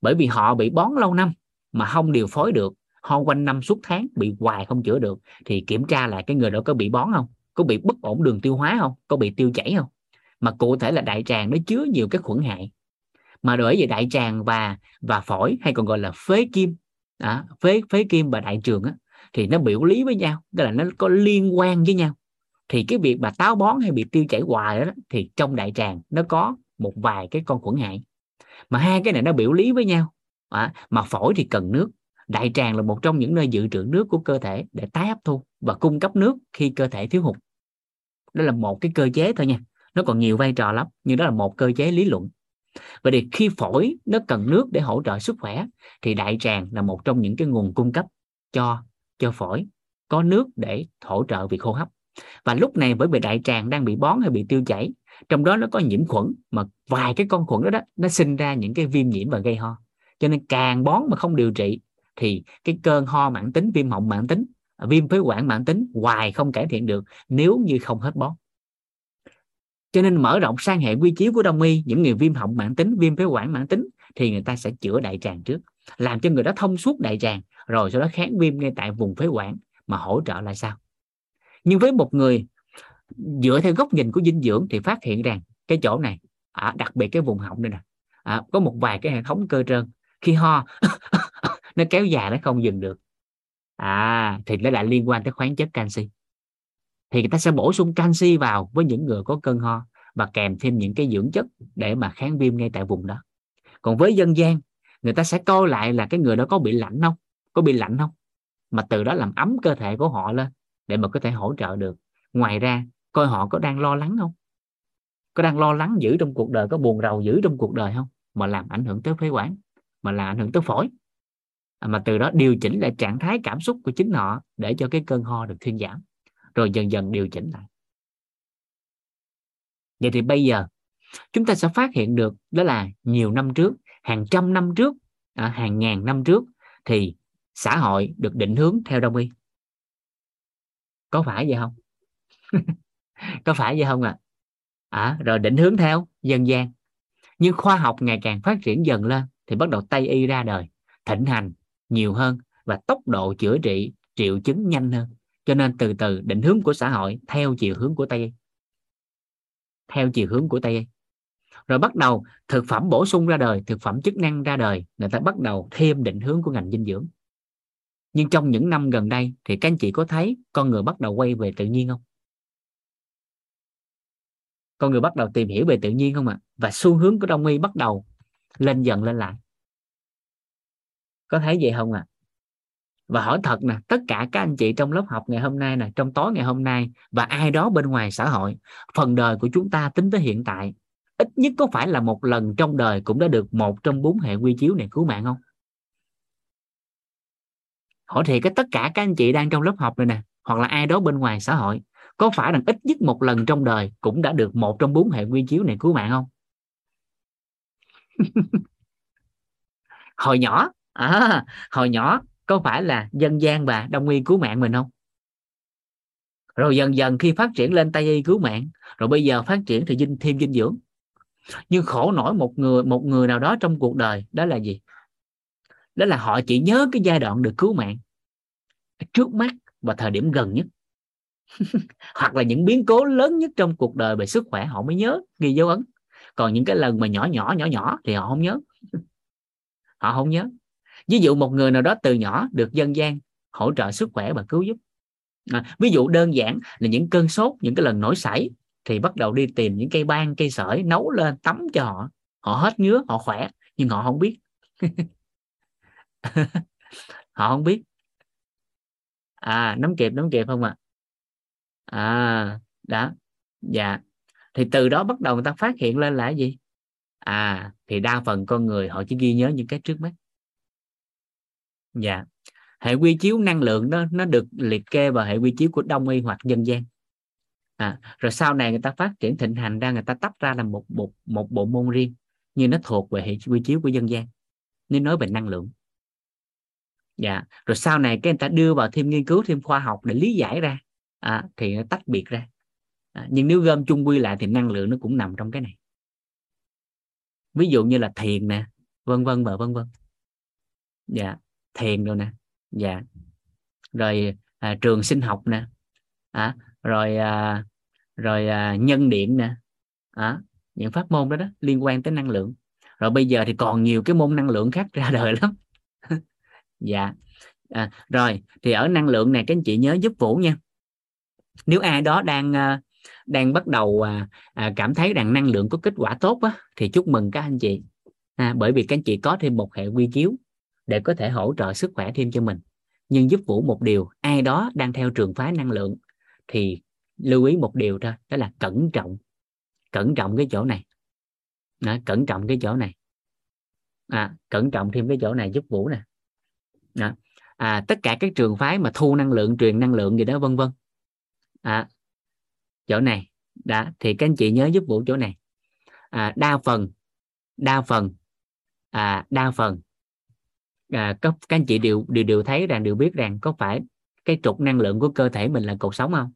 Bởi vì họ bị bón lâu năm mà không điều phối được, ho quanh năm suốt tháng, bị hoài không chữa được, thì kiểm tra lại cái người đó có bị bón không? Có bị bất ổn đường tiêu hóa không? Có bị tiêu chảy không? Mà cụ thể là đại tràng nó chứa nhiều cái khuẩn hại mà bởi vì đại tràng và và phổi hay còn gọi là phế kim. À, phế phế kim và đại trường á, thì nó biểu lý với nhau tức là nó có liên quan với nhau. Thì cái việc mà táo bón hay bị tiêu chảy hoài đó thì trong đại tràng nó có một vài cái con khuẩn hại. Mà hai cái này nó biểu lý với nhau. À, mà phổi thì cần nước. Đại tràng là một trong những nơi dự trữ nước của cơ thể để tái hấp thu và cung cấp nước khi cơ thể thiếu hụt. Đó là một cái cơ chế thôi nha. Nó còn nhiều vai trò lắm nhưng đó là một cơ chế lý luận vậy thì khi phổi nó cần nước để hỗ trợ sức khỏe thì đại tràng là một trong những cái nguồn cung cấp cho cho phổi có nước để hỗ trợ việc hô hấp. Và lúc này bởi vì đại tràng đang bị bón hay bị tiêu chảy trong đó nó có nhiễm khuẩn mà vài cái con khuẩn đó, đó nó sinh ra những cái viêm nhiễm và gây ho. Cho nên càng bón mà không điều trị thì cái cơn ho mãn tính viêm họng mãn tính viêm phế quản mãn tính hoài không cải thiện được nếu như không hết bón cho nên mở rộng sang hệ quy chiếu của đông y những người viêm họng mãn tính viêm phế quản mãn tính thì người ta sẽ chữa đại tràng trước. Làm cho người đó thông suốt đại tràng rồi sau đó kháng viêm ngay tại vùng phế quản mà hỗ trợ lại sao? Nhưng với một người dựa theo góc nhìn của dinh dưỡng thì phát hiện rằng cái chỗ này à, đặc biệt cái vùng họng đây nè à, có một vài cái hệ thống cơ trơn. Khi ho nó kéo dài nó không dừng được. À thì nó lại liên quan tới khoáng chất canxi thì người ta sẽ bổ sung canxi vào với những người có cơn ho và kèm thêm những cái dưỡng chất để mà kháng viêm ngay tại vùng đó. Còn với dân gian, người ta sẽ coi lại là cái người đó có bị lạnh không? Có bị lạnh không? Mà từ đó làm ấm cơ thể của họ lên để mà có thể hỗ trợ được. Ngoài ra, coi họ có đang lo lắng không? Có đang lo lắng giữ trong cuộc đời, có buồn rầu giữ trong cuộc đời không? Mà làm ảnh hưởng tới phế quản, mà làm ảnh hưởng tới phổi. À, mà từ đó điều chỉnh lại trạng thái cảm xúc của chính họ để cho cái cơn ho được thuyên giảm rồi dần dần điều chỉnh lại. Vậy thì bây giờ chúng ta sẽ phát hiện được đó là nhiều năm trước hàng trăm năm trước à, hàng ngàn năm trước thì xã hội được định hướng theo đông y có phải vậy không? Có phải vậy không ạ? À? à, rồi định hướng theo dân gian. Nhưng khoa học ngày càng phát triển dần lên thì bắt đầu tây y ra đời thịnh hành nhiều hơn và tốc độ chữa trị triệu chứng nhanh hơn cho nên từ từ định hướng của xã hội theo chiều hướng của tây theo chiều hướng của tây rồi bắt đầu thực phẩm bổ sung ra đời, thực phẩm chức năng ra đời, người ta bắt đầu thêm định hướng của ngành dinh dưỡng. Nhưng trong những năm gần đây thì các anh chị có thấy con người bắt đầu quay về tự nhiên không? Con người bắt đầu tìm hiểu về tự nhiên không ạ? À? và xu hướng của đông y bắt đầu lên dần lên lại. Có thấy vậy không ạ? à? Và hỏi thật nè tất cả các anh chị trong lớp học ngày hôm nay nè trong tối ngày hôm nay và ai đó bên ngoài xã hội phần đời của chúng ta tính tới hiện tại ít nhất có phải là một lần trong đời cũng đã được một trong bốn hệ quy chiếu này cứu mạng không? Hỏi thiệt cái tất cả các anh chị đang trong lớp học này nè hoặc là ai đó bên ngoài xã hội có phải rằng ít nhất một lần trong đời cũng đã được một trong bốn hệ quy chiếu này cứu mạng không? Hồi nhỏ à, hồi nhỏ có phải là dân gian và đông y cứu mạng mình không? Rồi dần dần khi phát triển lên tây y cứu mạng, rồi bây giờ phát triển thì dinh, thêm dinh dưỡng. Nhưng khổ nổi một người một người nào đó trong cuộc đời, đó là gì? Đó là họ chỉ nhớ cái giai đoạn được cứu mạng trước mắt và thời điểm gần nhất. Hoặc là những biến cố lớn nhất trong cuộc đời về sức khỏe họ mới nhớ, ghi dấu ấn. Còn những cái lần mà nhỏ nhỏ nhỏ nhỏ thì họ không nhớ. Họ không nhớ ví dụ một người nào đó từ nhỏ được dân gian hỗ trợ sức khỏe và cứu giúp. À, ví dụ đơn giản là những cơn sốt những cái lần nổi sảy thì bắt đầu đi tìm những cây ban cây sởi nấu lên tắm cho họ. Họ hết ngứa họ khỏe nhưng họ không biết. Họ không biết. À nắm kịp nắm kịp không ạ? À? à đó dạ. Thì từ đó bắt đầu người ta phát hiện lên là cái gì? À thì đa phần con người họ chỉ ghi nhớ những cái trước mắt dạ. Hệ quy chiếu năng lượng đó nó được liệt kê vào hệ quy chiếu của đông y hoặc dân gian. À, rồi sau này người ta phát triển thịnh hành ra người ta tách ra là một một một bộ môn riêng nhưng nó thuộc về hệ quy chiếu của dân gian. Nên nói về năng lượng. Dạ. Rồi sau này cái người ta đưa vào thêm nghiên cứu thêm khoa học để lý giải ra. À, thì nó tách biệt ra. À, nhưng nếu gom chung quy lại thì năng lượng nó cũng nằm trong cái này. Ví dụ như là thiền nè vân vân và vân vân. Dạ thiền rồi nè. Dạ. Rồi à, trường sinh học nè. À, rồi à, rồi à, nhân điện nè. À, những pháp môn đó đó liên quan tới năng lượng. Rồi bây giờ thì còn nhiều cái môn năng lượng khác ra đời lắm. Dạ. À, rồi thì ở năng lượng này các anh chị nhớ giúp vũ nha. Nếu ai đó đang à, đang bắt đầu à, à, cảm thấy rằng năng lượng có kết quả tốt á, thì chúc mừng các anh chị. À, bởi vì các anh chị có thêm một hệ quy chiếu để có thể hỗ trợ sức khỏe thêm cho mình. Nhưng giúp vũ một điều ai đó đang theo trường phái năng lượng thì lưu ý một điều thôi đó là cẩn trọng. Cẩn trọng cái chỗ này. Đó, cẩn trọng cái chỗ này. À, cẩn trọng thêm cái chỗ này giúp vũ nè. Đó. À, tất cả các trường phái mà thu năng lượng truyền năng lượng gì đó vân vân. À, chỗ này. Đã thì các anh chị nhớ giúp vũ chỗ này. À, đa phần đa phần à, đa phần à, các, các anh chị đều đều đều thấy rằng đều biết rằng có phải cái trục năng lượng của cơ thể mình là cột sống không?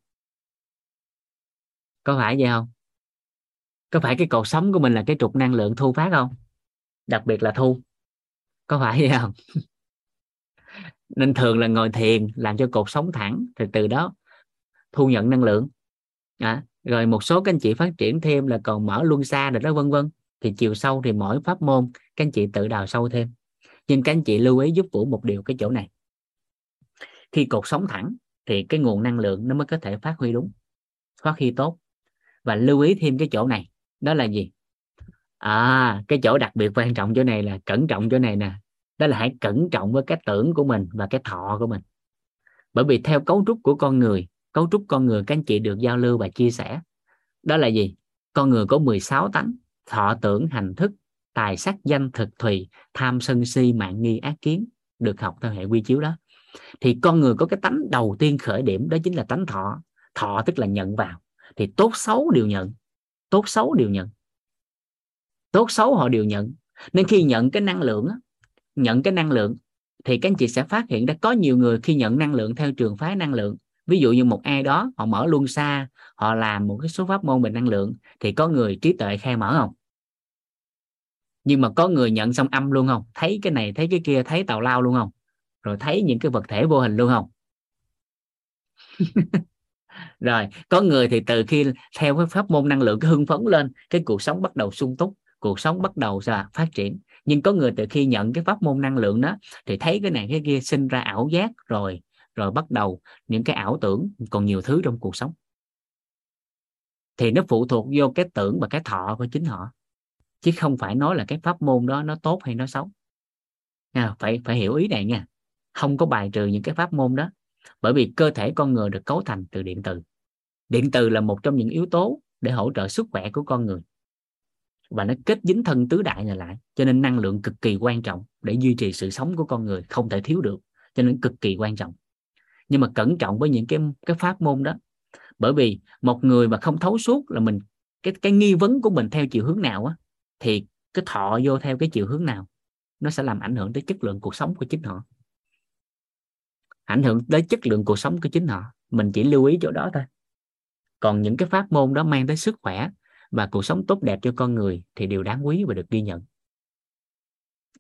Có phải vậy không? Có phải cái cột sống của mình là cái trục năng lượng thu phát không? Đặc biệt là thu. Có phải vậy không? Nên thường là ngồi thiền làm cho cột sống thẳng thì từ đó thu nhận năng lượng. À, rồi một số các anh chị phát triển thêm là còn mở luân xa rồi đó vân vân. Thì chiều sâu thì mỗi pháp môn các anh chị tự đào sâu thêm nhưng các anh chị lưu ý giúp vũ một điều cái chỗ này. Khi cột sống thẳng thì cái nguồn năng lượng nó mới có thể phát huy đúng, phát huy tốt. Và lưu ý thêm cái chỗ này, đó là gì? À cái chỗ đặc biệt quan trọng chỗ này là cẩn trọng chỗ này nè. Đó là hãy cẩn trọng với cái tưởng của mình và cái thọ của mình. Bởi vì theo cấu trúc của con người, cấu trúc con người các anh chị được giao lưu và chia sẻ, đó là gì? Con người có 16 tánh, thọ tưởng, hành thức tài sắc danh thực thùy, tham sân si, mạng nghi, ác kiến, được học theo hệ quy chiếu đó. Thì con người có cái tánh đầu tiên khởi điểm đó chính là tánh thọ. Thọ tức là nhận vào. Thì tốt xấu đều nhận. Tốt xấu đều nhận. Tốt xấu họ đều nhận. Nên khi nhận cái năng lượng nhận cái năng lượng, thì các anh chị sẽ phát hiện ra có nhiều người khi nhận năng lượng theo trường phái năng lượng. Ví dụ như một ai đó, họ mở luân xa, họ làm một cái số pháp môn về năng lượng, thì có người trí tuệ khai mở không? Nhưng mà có người nhận xong âm luôn không? Thấy cái này, thấy cái kia, thấy tào lao luôn không? Rồi thấy những cái vật thể vô hình luôn không? Rồi, có người thì từ khi theo cái pháp môn năng lượng, cái hưng phấn lên, cái cuộc sống bắt đầu sung túc, cuộc sống bắt đầu là phát triển. Nhưng có người từ khi nhận cái pháp môn năng lượng đó, thì thấy cái này, cái kia sinh ra ảo giác, rồi rồi bắt đầu những cái ảo tưởng, còn nhiều thứ trong cuộc sống. Thì nó phụ thuộc vô cái tưởng và cái thọ của chính họ chứ không phải nói là cái pháp môn đó nó tốt hay nó xấu. À, phải phải hiểu ý này nha. Không có bài trừ những cái pháp môn đó. Bởi vì cơ thể con người được cấu thành từ điện từ. Điện từ là một trong những yếu tố để hỗ trợ sức khỏe của con người. Và nó kết dính thân tứ đại này lại cho nên năng lượng cực kỳ quan trọng để duy trì sự sống của con người không thể thiếu được. Cho nên cực kỳ quan trọng. Nhưng mà cẩn trọng với những cái cái pháp môn đó. Bởi vì một người mà không thấu suốt là mình cái cái nghi vấn của mình theo chiều hướng nào á thì cái thọ vô theo cái chiều hướng nào, nó sẽ làm ảnh hưởng tới chất lượng cuộc sống của chính họ. Ảnh hưởng tới chất lượng cuộc sống của chính họ, mình chỉ lưu ý chỗ đó thôi. Còn những cái pháp môn đó mang tới sức khỏe và cuộc sống tốt đẹp cho con người thì đều đáng quý và được ghi nhận.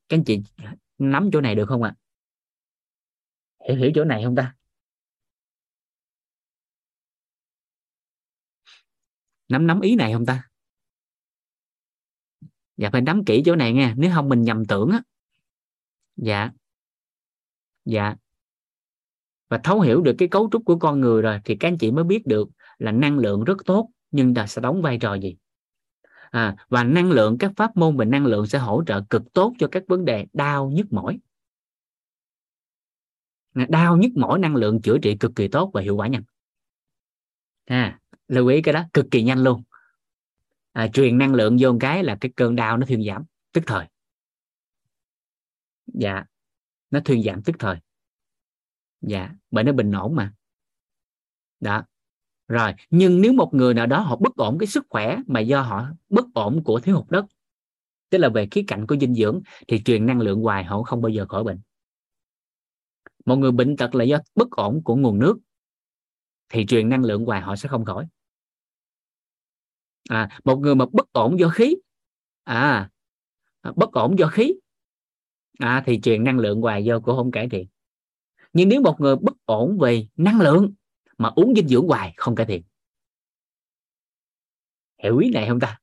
Các anh chị nắm chỗ này được không ạ? À? hiểu hiểu chỗ này không ta? Nắm nắm ý này không ta? Dạ phải nắm kỹ chỗ này nha nếu không mình nhầm tưởng á. Dạ. Dạ. Và thấu hiểu được cái cấu trúc của con người rồi thì các anh chị mới biết được là năng lượng rất tốt nhưng là sẽ đóng vai trò gì. À, và năng lượng các pháp môn về năng lượng sẽ hỗ trợ cực tốt cho các vấn đề đau nhức mỏi. Đau nhức mỏi năng lượng chữa trị cực kỳ tốt và hiệu quả nhanh. À, lưu ý cái đó cực kỳ nhanh luôn à, truyền năng lượng vô một cái là cái cơn đau nó thuyên giảm tức thời. Dạ nó thuyên giảm tức thời. Dạ bởi nó bình ổn mà. Đó. Rồi nhưng nếu một người nào đó họ bất ổn cái sức khỏe mà do họ bất ổn của thiếu hụt đất tức là về khía cạnh của dinh dưỡng thì truyền năng lượng hoài họ không bao giờ khỏi bệnh. Một người bệnh tật là do bất ổn của nguồn nước thì truyền năng lượng hoài họ sẽ không khỏi à, một người mà bất ổn do khí. À, à bất ổn do khí. À, thì truyền năng lượng hoài vô cũng không cải thiện. Nhưng nếu một người bất ổn về năng lượng mà uống dinh dưỡng hoài không cải thiện. Hiểu ý này không ta?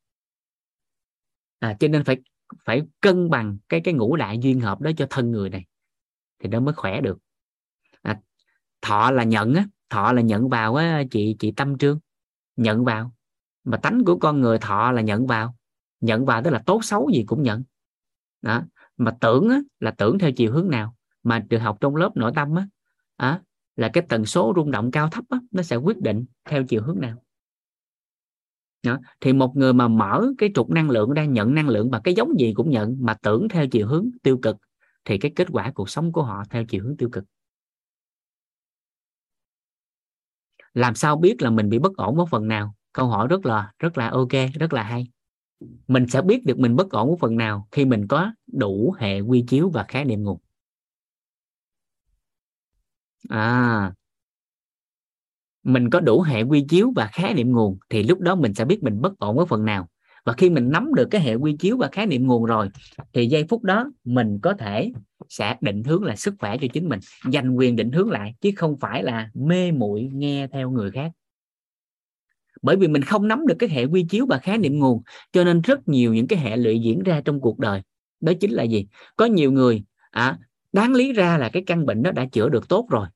À, cho nên phải phải cân bằng cái cái ngũ đại duyên hợp đó cho thân người này thì nó mới khỏe được. À, thọ là nhận á thọ là nhận vào á chị chị tâm trương. Nhận vào mà tánh của con người thọ là nhận vào. Nhận vào tức là tốt xấu gì cũng nhận. Đó. Mà tưởng á, là tưởng theo chiều hướng nào. Mà được học trong lớp nội tâm á, á là cái tần số rung động cao thấp á, nó sẽ quyết định theo chiều hướng nào. Đó. thì một người mà mở cái trục năng lượng đang nhận năng lượng và cái giống gì cũng nhận mà tưởng theo chiều hướng tiêu cực thì cái kết quả cuộc sống của họ theo chiều hướng tiêu cực. Làm sao biết là mình bị bất ổn một phần nào? Câu hỏi rất là rất là ok, rất là hay. Mình sẽ biết được mình bất ổn một phần nào khi mình có đủ hệ quy chiếu và khái niệm nguồn. À mình có đủ hệ quy chiếu và khái niệm nguồn thì lúc đó mình sẽ biết mình bất ổn ở phần nào. Và khi mình nắm được cái hệ quy chiếu và khái niệm nguồn rồi, thì giây phút đó mình có thể sẽ định hướng là sức khỏe cho chính mình, giành quyền định hướng lại, chứ không phải là mê muội nghe theo người khác bởi vì mình không nắm được cái hệ quy chiếu và khái niệm nguồn cho nên rất nhiều những cái hệ lụy diễn ra trong cuộc đời. Đó chính là gì? Có nhiều người à, đáng lý ra là cái căn bệnh đó đã chữa được tốt rồi.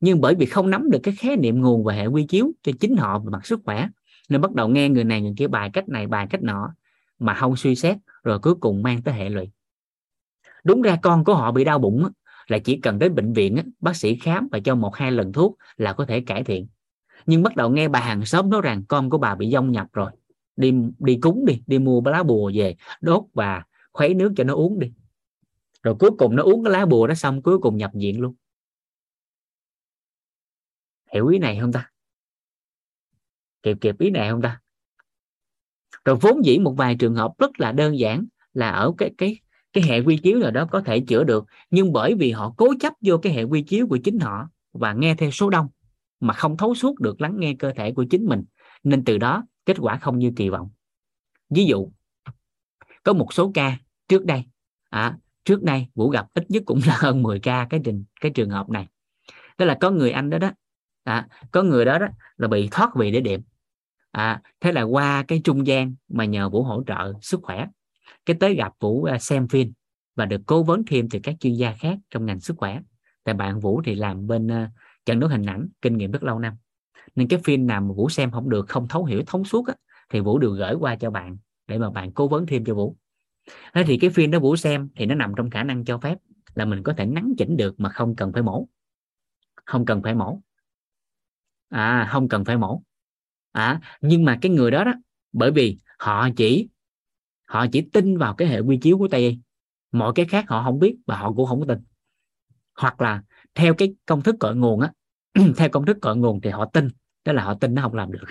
Nhưng bởi vì không nắm được cái khái niệm nguồn và hệ quy chiếu cho chính họ về mặt sức khỏe nên bắt đầu nghe người này người kia bài cách này bài cách nọ mà không suy xét rồi cuối cùng mang tới hệ lụy. Đúng ra con của họ bị đau bụng là chỉ cần đến bệnh viện bác sĩ khám và cho một hai lần thuốc là có thể cải thiện nhưng bắt đầu nghe bà hàng xóm nói rằng con của bà bị dông nhập rồi. Đi đi cúng đi đi mua lá bùa về, đốt và khuấy nước cho nó uống đi. Rồi cuối cùng nó uống cái lá bùa đó xong, cuối cùng nhập viện luôn. Hiểu ý này không ta? Kịp kịp ý này không ta? Rồi vốn dĩ một vài trường hợp rất là đơn giản là ở cái cái cái hệ quy chiếu nào đó có thể chữa được. Nhưng bởi vì họ cố chấp vô cái hệ quy chiếu của chính họ và nghe theo số đông mà không thấu suốt được lắng nghe cơ thể của chính mình nên từ đó kết quả không như kỳ vọng. Ví dụ có một số ca trước đây à, trước đây vũ gặp ít nhất cũng là hơn 10 ca cái trình cái trường hợp này. Đó là có người anh đó đó à, có người đó đó là bị thoát vị để điểm à, thế là qua cái trung gian mà nhờ vũ hỗ trợ sức khỏe cái tới gặp vũ à, xem phim và được cố vấn thêm từ các chuyên gia khác trong ngành sức khỏe. Tại bạn vũ thì làm bên uh, chẩn đoán hình ảnh kinh nghiệm rất lâu năm. Nên cái phim nào mà vũ xem không được không thấu hiểu thấu suốt á, thì vũ được gửi qua cho bạn để mà bạn cố vấn thêm cho vũ. Thế thì cái phim đó vũ xem thì nó nằm trong khả năng cho phép là mình có thể nắn chỉnh được mà không cần phải mổ. Không cần phải mổ. À không cần phải mổ. À nhưng mà cái người đó đó bởi vì họ chỉ họ chỉ tin vào cái hệ quy chiếu của tây y. Mọi cái khác họ không biết và họ cũng không có tin. Hoặc là theo cái công thức cội nguồn á theo công thức cội nguồn thì họ tin đó là họ tin nó không làm được.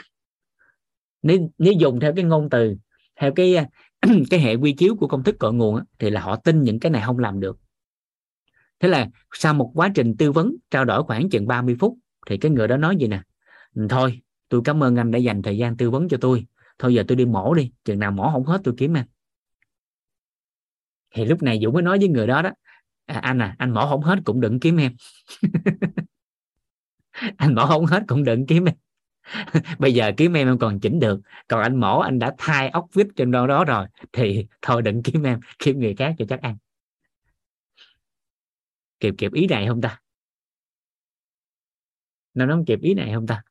Nếu nếu dùng theo cái ngôn từ theo cái cái hệ quy chiếu của công thức cội nguồn á, thì là họ tin những cái này không làm được. Thế là sau một quá trình tư vấn trao đổi khoảng chừng 30 phút thì cái người đó nói gì nè? Thôi tôi cảm ơn anh đã dành thời gian tư vấn cho tôi. Thôi giờ tôi đi mổ đi chừng nào mổ không hết tôi kiếm anh. Thì lúc này dũng mới nói với người đó đó à, anh à anh mổ không hết cũng đừng kiếm em. Anh mổ không hết cũng đừng kiếm em. Bây giờ kiếm em em còn chỉnh được. Còn anh mổ anh đã thay ốc vít trên đó đó rồi thì thôi đừng kiếm em kiếm người khác cho chắc ăn. Kịp kịp ý này không ta? Nó nó kịp ý này không ta?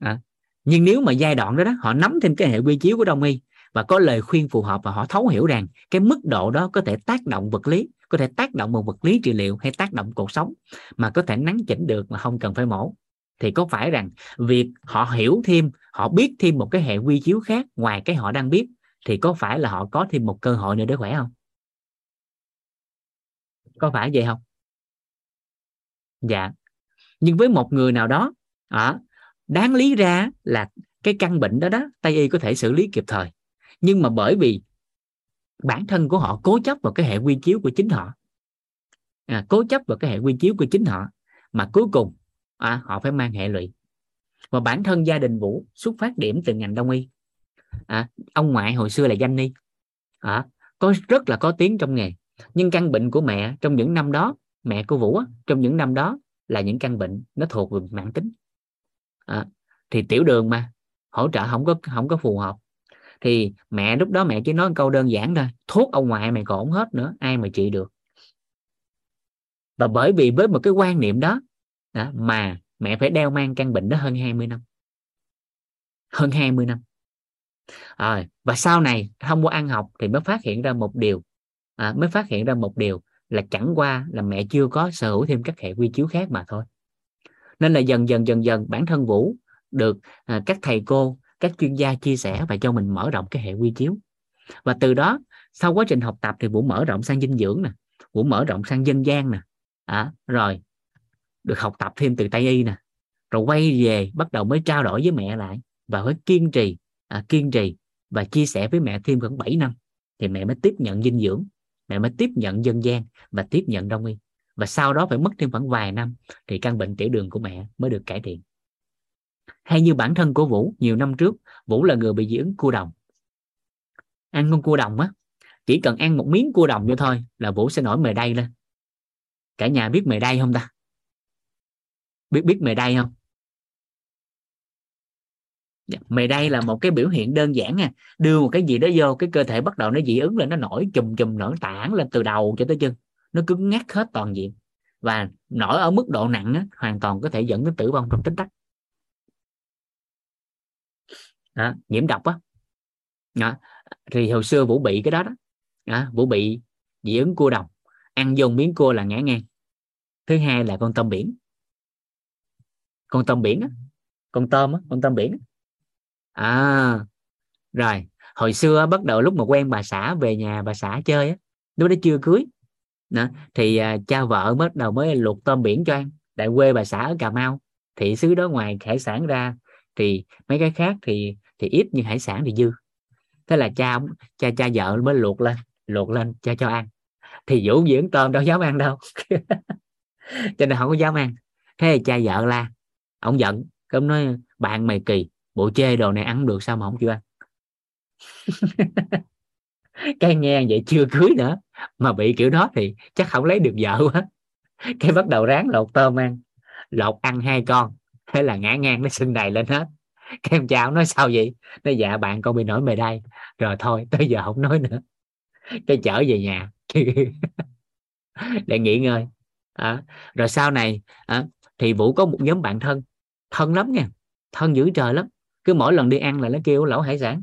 À, nhưng nếu mà giai đoạn đó đó họ nắm thêm cái hệ quy chiếu của đông y và có lời khuyên phù hợp và họ thấu hiểu rằng cái mức độ đó có thể tác động vật lý có thể tác động một vật lý trị liệu hay tác động cuộc sống mà có thể nắn chỉnh được mà không cần phải mổ. Thì có phải rằng việc họ hiểu thêm họ biết thêm một cái hệ quy chiếu khác ngoài cái họ đang biết thì có phải là họ có thêm một cơ hội nữa để khỏe không? Có phải vậy không? Dạ. Nhưng với một người nào đó à, đáng lý ra là cái căn bệnh đó đó tây y có thể xử lý kịp thời nhưng mà bởi vì bản thân của họ cố chấp vào cái hệ quy chiếu của chính họ. À, cố chấp vào cái hệ quy chiếu của chính họ mà cuối cùng à, họ phải mang hệ lụy. Và bản thân gia đình vũ xuất phát điểm từ ngành đông y. À, ông ngoại hồi xưa là danh y. À, có rất là có tiếng trong nghề. Nhưng căn bệnh của mẹ trong những năm đó mẹ của vũ trong những năm đó là những căn bệnh nó thuộc về mạng tính. À, thì tiểu đường mà hỗ trợ không có không có phù hợp thì mẹ lúc đó mẹ chỉ nói một câu đơn giản thôi thuốc ông ngoại mày còn không hết nữa ai mà trị được? Và bởi vì với một cái quan niệm đó, đó mà mẹ phải đeo mang căn bệnh đó hơn 20 năm. Hơn 20 năm. À, và sau này thông qua ăn học thì mới phát hiện ra một điều à, mới phát hiện ra một điều là chẳng qua là mẹ chưa có sở hữu thêm các hệ quy chiếu khác mà thôi. Nên là dần dần dần dần bản thân vũ được à, các thầy cô các chuyên gia chia sẻ và cho mình mở rộng cái hệ quy chiếu. Và từ đó sau quá trình học tập thì vũ mở rộng sang dinh dưỡng nè vũ mở rộng sang dân gian nè. À, rồi được học tập thêm từ tây y nè. Rồi quay về bắt đầu mới trao đổi với mẹ lại và phải kiên trì à, kiên trì và chia sẻ với mẹ thêm khoảng 7 năm. Thì mẹ mới tiếp nhận dinh dưỡng mẹ mới tiếp nhận dân gian và tiếp nhận đông y. Và sau đó phải mất thêm khoảng vài năm thì căn bệnh tiểu đường của mẹ mới được cải thiện hay như bản thân của Vũ nhiều năm trước Vũ là người bị dị ứng cua đồng. Ăn con cua đồng á chỉ cần ăn một miếng cua đồng vô thôi là Vũ sẽ nổi mề đay lên. Cả nhà biết mề đay không ta? Biết biết mề đay không? Dạ, mề đay là một cái biểu hiện đơn giản nha đưa một cái gì đó vô cái cơ thể bắt đầu nó dị ứng lên nó nổi chùm chùm nổi tản lên từ đầu cho tới chân. Nó cứng ngắt hết toàn diện và nổi ở mức độ nặng á, hoàn toàn có thể dẫn đến tử vong trong tích tắc à, nhiễm độc á. À, thì hồi xưa vũ bị cái đó đó. À, vũ bị dị ứng cua đồng ăn vô miếng cua là ngã ngang. Thứ hai là con tôm biển. Con tôm biển á. Con tôm á con tôm biển á. à rồi. Hồi xưa bắt đầu lúc mà quen bà xã về nhà bà xã chơi á lúc đó chưa cưới. Đó, thì à, cha vợ bắt đầu mới luộc tôm biển cho ăn. Tại quê bà xã ở cà mau thị xứ đó ngoài hải sản ra thì mấy cái khác thì thì ít nhưng hải sản thì dư. Thế là cha cha cha vợ mới luộc lên luộc lên cho cho ăn. Thì vũ dưỡng tôm đâu dám ăn đâu. Cho nên không có dám ăn. Thế là cha vợ la, ông giận, ông nói, bạn mày kỳ, bộ chê đồ này ăn được sao mà không chịu ăn? Cái nghe vậy chưa cưới nữa, mà bị kiểu đó thì chắc không lấy được vợ quá. Cái bắt đầu ráng lột tôm ăn. Lột ăn hai con, thế là ngã ngang, nó sưng đầy lên hết. cái em chào nói sao vậy? Nói dạ bạn con bị nổi mề đay. Rồi thôi tới giờ không nói nữa. Cái chở về nhà. Để nghỉ ngơi. À, rồi sau này à, thì vũ có một nhóm bạn thân. Thân lắm nha. Thân dữ trời lắm. Cứ mỗi lần đi ăn là nó kêu lẩu hải sản.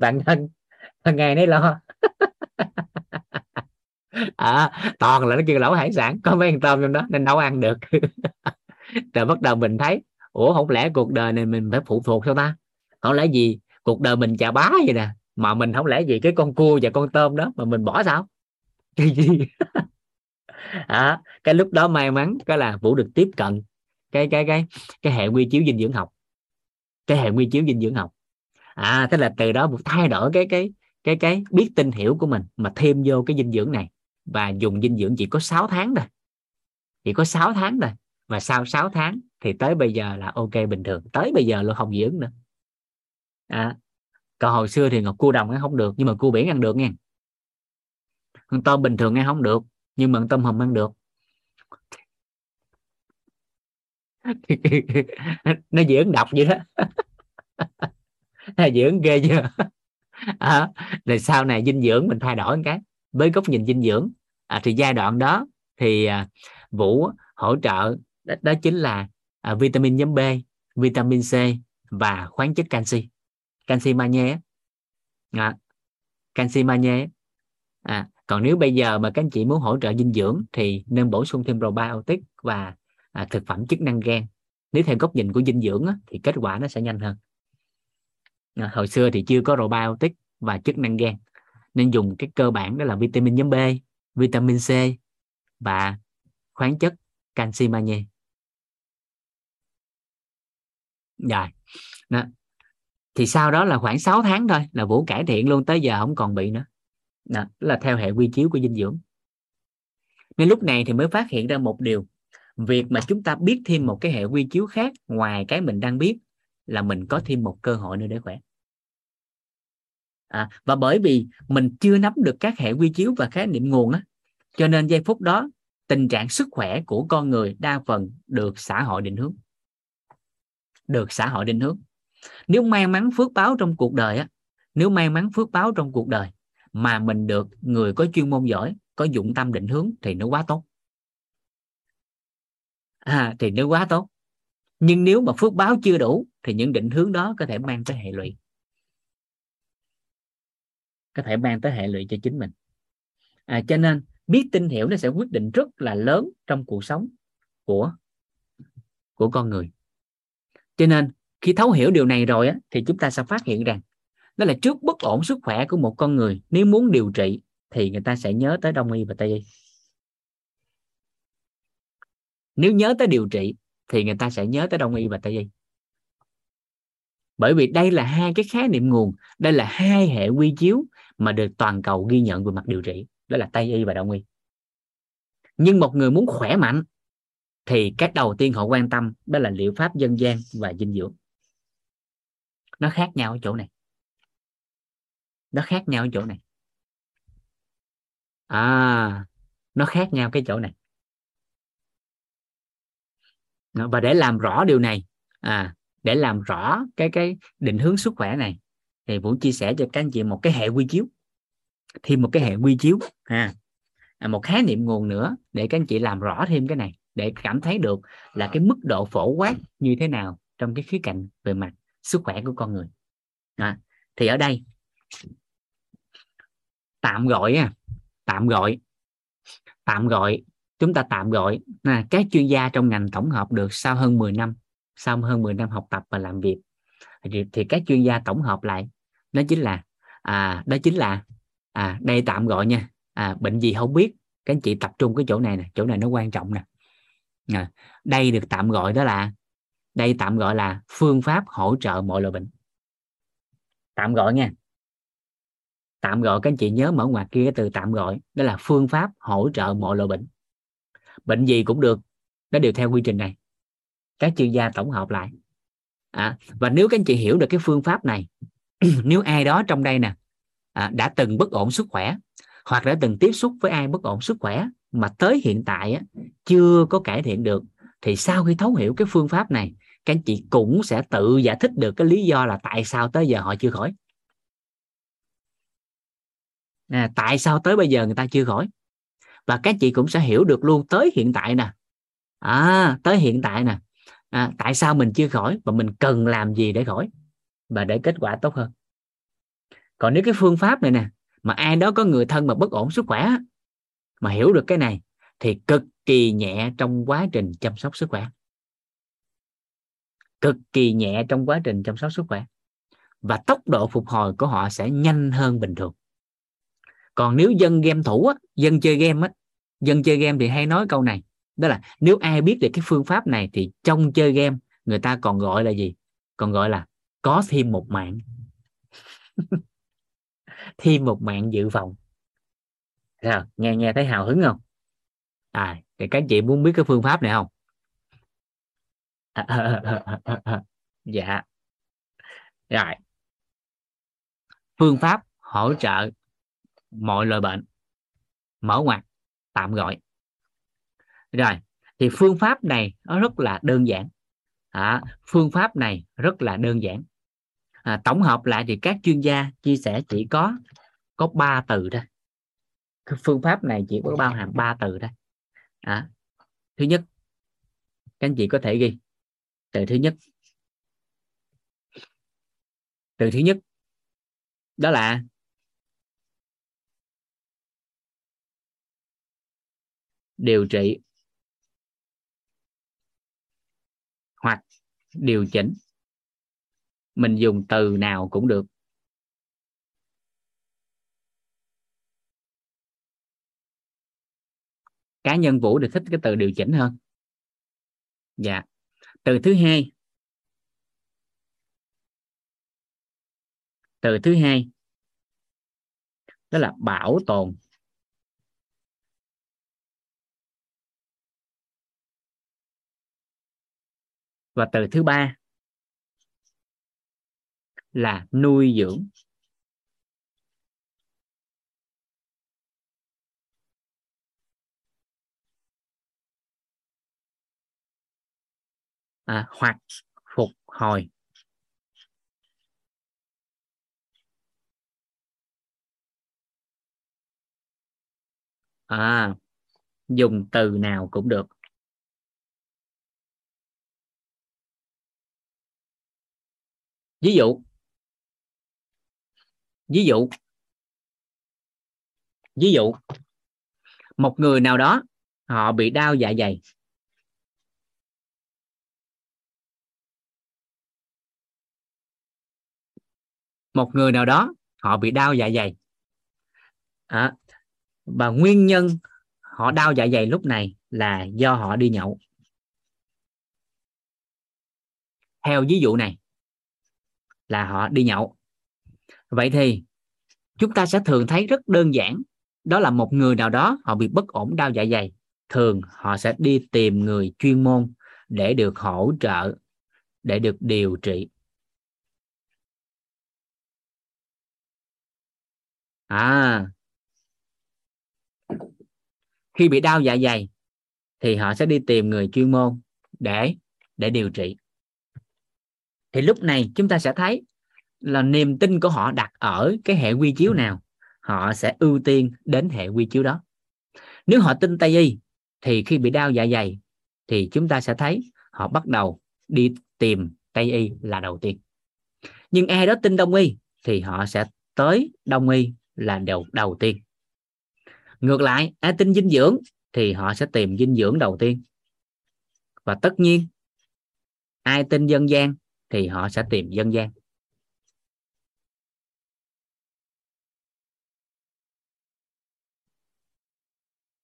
Bạn thân. Ngày nay lo. À, toàn là nó kêu lẩu hải sản. Có mấy con tôm trong đó nên nấu ăn được. rồi bắt đầu mình thấy ủa không lẽ cuộc đời này mình phải phụ thuộc sao ta? Không lẽ gì cuộc đời mình chà bá vậy nè mà mình không lẽ gì cái con cua và con tôm đó mà mình bỏ sao? Cái gì? À, cái lúc đó may mắn cái là vũ được tiếp cận cái cái cái cái hệ quy chiếu dinh dưỡng học. Cái hệ quy chiếu dinh dưỡng học. À thế là từ đó vũ thay đổi cái cái cái cái biết tin hiểu của mình mà thêm vô cái dinh dưỡng này. Và dùng dinh dưỡng chỉ có 6 tháng thôi. Chỉ có 6 tháng thôi và sau 6 tháng thì tới bây giờ là ok bình thường. Tới bây giờ luôn không dị ứng nữa. À, còn hồi xưa thì ngọc cua đồng ăn không được nhưng mà cua biển ăn được nha con tôm bình thường ăn không được nhưng mà con tôm hùm ăn được. Nó dị ứng độc vậy đó. Dị ứng ghê chưa? À, rồi sau này dinh dưỡng mình thay đổi một cái. Với góc nhìn dinh dưỡng à, thì giai đoạn đó thì à, vũ hỗ trợ đó, đó chính là à, vitamin nhóm B vitamin C và khoáng chất canxi. Canxi magie à, canxi magie à, còn nếu bây giờ mà các anh chị muốn hỗ trợ dinh dưỡng thì nên bổ sung thêm probiotic và à, thực phẩm chức năng gan. Nếu theo góc nhìn của dinh dưỡng á, thì kết quả nó sẽ nhanh hơn. À, hồi xưa thì chưa có probiotic và chức năng gan nên dùng cái cơ bản đó là vitamin nhóm B vitamin C và khoáng chất canxi magie rồi. Đó. thì sau đó là khoảng 6 tháng thôi là vũ cải thiện luôn tới giờ không còn bị nữa. Đó là theo hệ quy chiếu của dinh dưỡng. Nên lúc này thì mới phát hiện ra một điều. Việc mà chúng ta biết thêm một cái hệ quy chiếu khác ngoài cái mình đang biết là mình có thêm một cơ hội nữa để khỏe. À, và bởi vì mình chưa nắm được các hệ quy chiếu và khái niệm nguồn á cho nên giây phút đó tình trạng sức khỏe của con người đa phần được xã hội định hướng được xã hội định hướng. Nếu may mắn phước báo trong cuộc đời á nếu may mắn phước báo trong cuộc đời mà mình được người có chuyên môn giỏi có dụng tâm định hướng thì nó quá tốt. À, thì nó quá tốt. Nhưng nếu mà phước báo chưa đủ thì những định hướng đó có thể mang tới hệ lụy. Có thể mang tới hệ lụy cho chính mình. À, cho nên biết tin hiểu nó sẽ quyết định rất là lớn trong cuộc sống của của con người cho nên khi thấu hiểu điều này rồi á, thì chúng ta sẽ phát hiện rằng đó là trước bất ổn sức khỏe của một con người nếu muốn điều trị thì người ta sẽ nhớ tới đông y và tây y. Nếu nhớ tới điều trị thì người ta sẽ nhớ tới đông y và tây y. Bởi vì đây là hai cái khái niệm nguồn đây là hai hệ quy chiếu mà được toàn cầu ghi nhận về mặt điều trị đó là tây y và đông y. Nhưng một người muốn khỏe mạnh thì cái đầu tiên họ quan tâm đó là liệu pháp dân gian và dinh dưỡng. Nó khác nhau ở chỗ này. Nó khác nhau ở chỗ này. À nó khác nhau cái chỗ này. Và để làm rõ điều này à để làm rõ cái cái định hướng sức khỏe này thì Vũ chia sẻ cho các anh chị một cái hệ quy chiếu. Thêm một cái hệ quy chiếu ha. À, một khái niệm nguồn nữa để các anh chị làm rõ thêm cái này để cảm thấy được là cái mức độ phổ quát như thế nào trong cái khía cạnh về mặt sức khỏe của con người. À, thì ở đây tạm gọi à, tạm gọi tạm gọi chúng ta tạm gọi là các chuyên gia trong ngành tổng hợp được sau hơn 10 năm sau hơn 10 năm học tập và làm việc. Thì, thì các chuyên gia tổng hợp lại đó chính là à, đó chính là à, đây tạm gọi nha à, bệnh gì không biết các anh chị tập trung cái chỗ này nè chỗ này nó quan trọng nè à, đây được tạm gọi đó là đây tạm gọi là phương pháp hỗ trợ mọi loại bệnh. Tạm gọi nha. Tạm gọi các anh chị nhớ mở ngoặc kia cái từ tạm gọi đó là phương pháp hỗ trợ mọi loại bệnh. Bệnh gì cũng được nó đều theo quy trình này. Các chuyên gia tổng hợp lại. À, và nếu các anh chị hiểu được cái phương pháp này nếu ai đó trong đây nè à, đã từng bất ổn sức khỏe hoặc đã từng tiếp xúc với ai bất ổn sức khỏe mà tới hiện tại á, chưa có cải thiện được thì sau khi thấu hiểu cái phương pháp này các anh chị cũng sẽ tự giải thích được cái lý do là tại sao tới giờ họ chưa khỏi. À, tại sao tới bây giờ người ta chưa khỏi? Và các chị cũng sẽ hiểu được luôn tới hiện tại nè. À tới hiện tại nè. À, tại sao mình chưa khỏi và mình cần làm gì để khỏi và để kết quả tốt hơn. Còn nếu cái phương pháp này nè mà ai đó có người thân mà bất ổn sức khỏe mà hiểu được cái này thì cực kỳ nhẹ trong quá trình chăm sóc sức khỏe. Cực kỳ nhẹ trong quá trình chăm sóc sức khỏe. Và tốc độ phục hồi của họ sẽ nhanh hơn bình thường. Còn nếu dân game thủ á, dân chơi game á, dân chơi game thì hay nói câu này đó là nếu ai biết được cái phương pháp này thì trong chơi game người ta còn gọi là gì? Còn gọi là có thêm một mạng. Thêm một mạng dự phòng sao nghe nghe thấy hào hứng không? À thì các chị muốn biết cái phương pháp này không? Dạ. Rồi. Phương pháp hỗ trợ mọi loại bệnh. Mở ngoặt tạm gọi. Rồi thì phương pháp này nó rất là đơn giản. À, phương pháp này rất là đơn giản. À, tổng hợp lại thì các chuyên gia chia sẻ chỉ có có ba từ thôi cái phương pháp này chỉ có bao hàm ba từ thôi. À, thứ nhất các anh chị có thể ghi. Từ thứ nhất. Từ thứ nhất đó là điều trị hoặc điều chỉnh. Mình dùng từ nào cũng được. Cá nhân vũ được thích cái từ điều chỉnh hơn. Dạ. Từ thứ hai. Từ thứ hai. Đó là bảo tồn. Và từ thứ ba là nuôi dưỡng. À, hoặc phục hồi. À, dùng từ nào cũng được. Ví dụ. Ví dụ. Ví dụ. Một người nào đó họ bị đau dạ dày. Một người nào đó họ bị đau dạ dày. À, và nguyên nhân họ đau dạ dày lúc này là do họ đi nhậu. Theo ví dụ này là họ đi nhậu. Vậy thì chúng ta sẽ thường thấy rất đơn giản. Đó là một người nào đó họ bị bất ổn đau dạ dày thường họ sẽ đi tìm người chuyên môn để được hỗ trợ để được điều trị. À. Khi bị đau dạ dày, thì họ sẽ đi tìm người chuyên môn để để điều trị. Thì lúc này chúng ta sẽ thấy là niềm tin của họ đặt ở cái hệ quy chiếu nào, họ sẽ ưu tiên đến hệ quy chiếu đó. Nếu họ tin tây y, thì khi bị đau dạ dày, thì chúng ta sẽ thấy họ bắt đầu đi tìm tây y là đầu tiên. Nhưng ai đó tin đông y, thì họ sẽ tới đông y là đầu đầu tiên. Ngược lại, ai tin dinh dưỡng thì họ sẽ tìm dinh dưỡng đầu tiên. Và tất nhiên, ai tin dân gian thì họ sẽ tìm dân gian.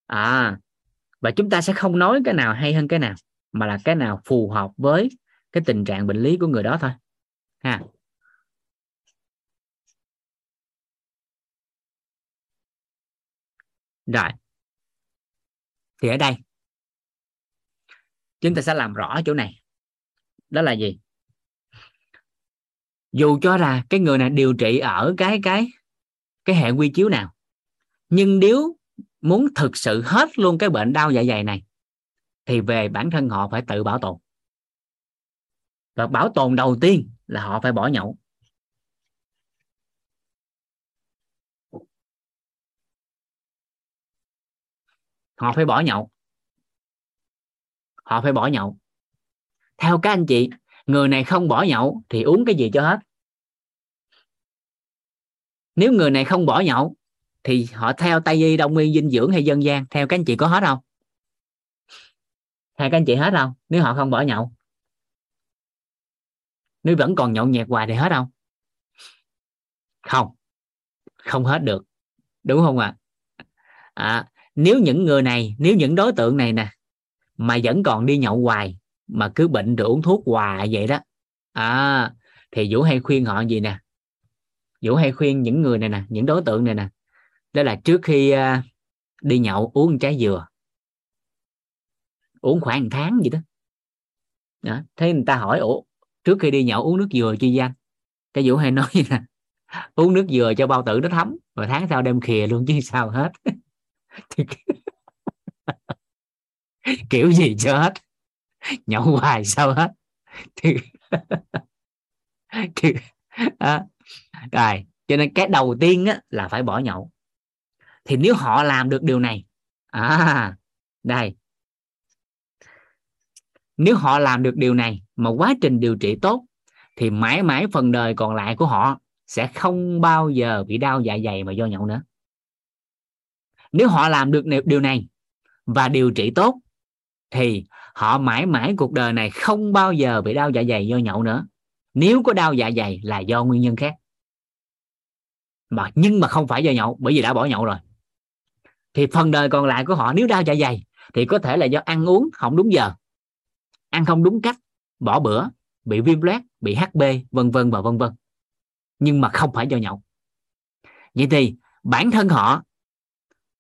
À và chúng ta sẽ không nói cái nào hay hơn cái nào, mà là cái nào phù hợp với cái tình trạng bệnh lý của người đó thôi. Ha. Rồi. Thì ở đây, chúng ta sẽ làm rõ chỗ này. Đó là gì? Dù cho là cái người này điều trị ở cái cái cái hệ quy chiếu nào, nhưng nếu muốn thực sự hết luôn cái bệnh đau dạ dày này, thì về bản thân họ phải tự bảo tồn. Và bảo tồn đầu tiên là họ phải bỏ nhậu. Họ phải bỏ nhậu. Họ phải bỏ nhậu. Theo các anh chị người này không bỏ nhậu thì uống cái gì cho hết? Nếu người này không bỏ nhậu thì họ theo tây y đông y dinh dưỡng hay dân gian? Theo các anh chị có hết không? Theo các anh chị hết không? Nếu họ không bỏ nhậu. Nếu vẫn còn nhậu nhẹt hoài thì hết không? Không. Không hết được. Đúng không ạ? À? à, nếu những người này nếu những đối tượng này nè mà vẫn còn đi nhậu hoài mà cứ bệnh rồi uống thuốc hoài vậy đó. À thì vũ hay khuyên họ gì nè? Vũ hay khuyên những người này nè những đối tượng này nè đó là trước khi uh, đi nhậu uống một trái dừa uống khoảng một tháng gì đó. đó thế người ta hỏi ủa trước khi đi nhậu uống nước dừa chi danh cái vũ hay nói như nè uống nước dừa cho bao tử nó thấm rồi tháng sau đem khìa luôn chứ sao hết. thì kiểu gì cho hết? Nhậu hoài sao hết? Thì, thì à, rồi cho nên cái đầu tiên á, là phải bỏ nhậu. Thì nếu họ làm được điều này à đây. Nếu họ làm được điều này mà quá trình điều trị tốt thì mãi mãi phần đời còn lại của họ sẽ không bao giờ bị đau dạ dày mà do nhậu nữa nếu họ làm được điều này và điều trị tốt thì họ mãi mãi cuộc đời này không bao giờ bị đau dạ dày do nhậu nữa. Nếu có đau dạ dày là do nguyên nhân khác. Mà, nhưng mà không phải do nhậu, bởi vì đã bỏ nhậu rồi. Thì phần đời còn lại của họ nếu đau dạ dày thì có thể là do ăn uống không đúng giờ, ăn không đúng cách, bỏ bữa, bị viêm loét, bị hb vân vân và vân vân. Nhưng mà không phải do nhậu. Vậy thì bản thân họ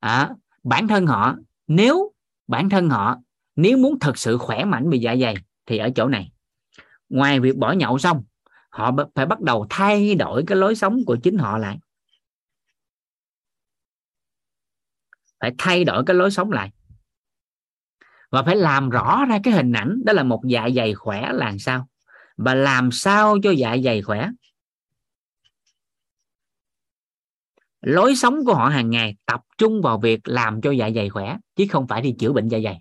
à, bản thân họ nếu bản thân họ nếu muốn thật sự khỏe mạnh bị dạ dày thì ở chỗ này. Ngoài việc bỏ nhậu xong họ phải bắt đầu thay đổi cái lối sống của chính họ lại. Phải thay đổi cái lối sống lại. Và phải làm rõ ra cái hình ảnh đó là một dạ dày khỏe là sao? Và làm sao cho dạ dày khỏe? Lối sống của họ hàng ngày tập trung vào việc làm cho dạ dày khỏe, chứ không phải đi chữa bệnh dạ dày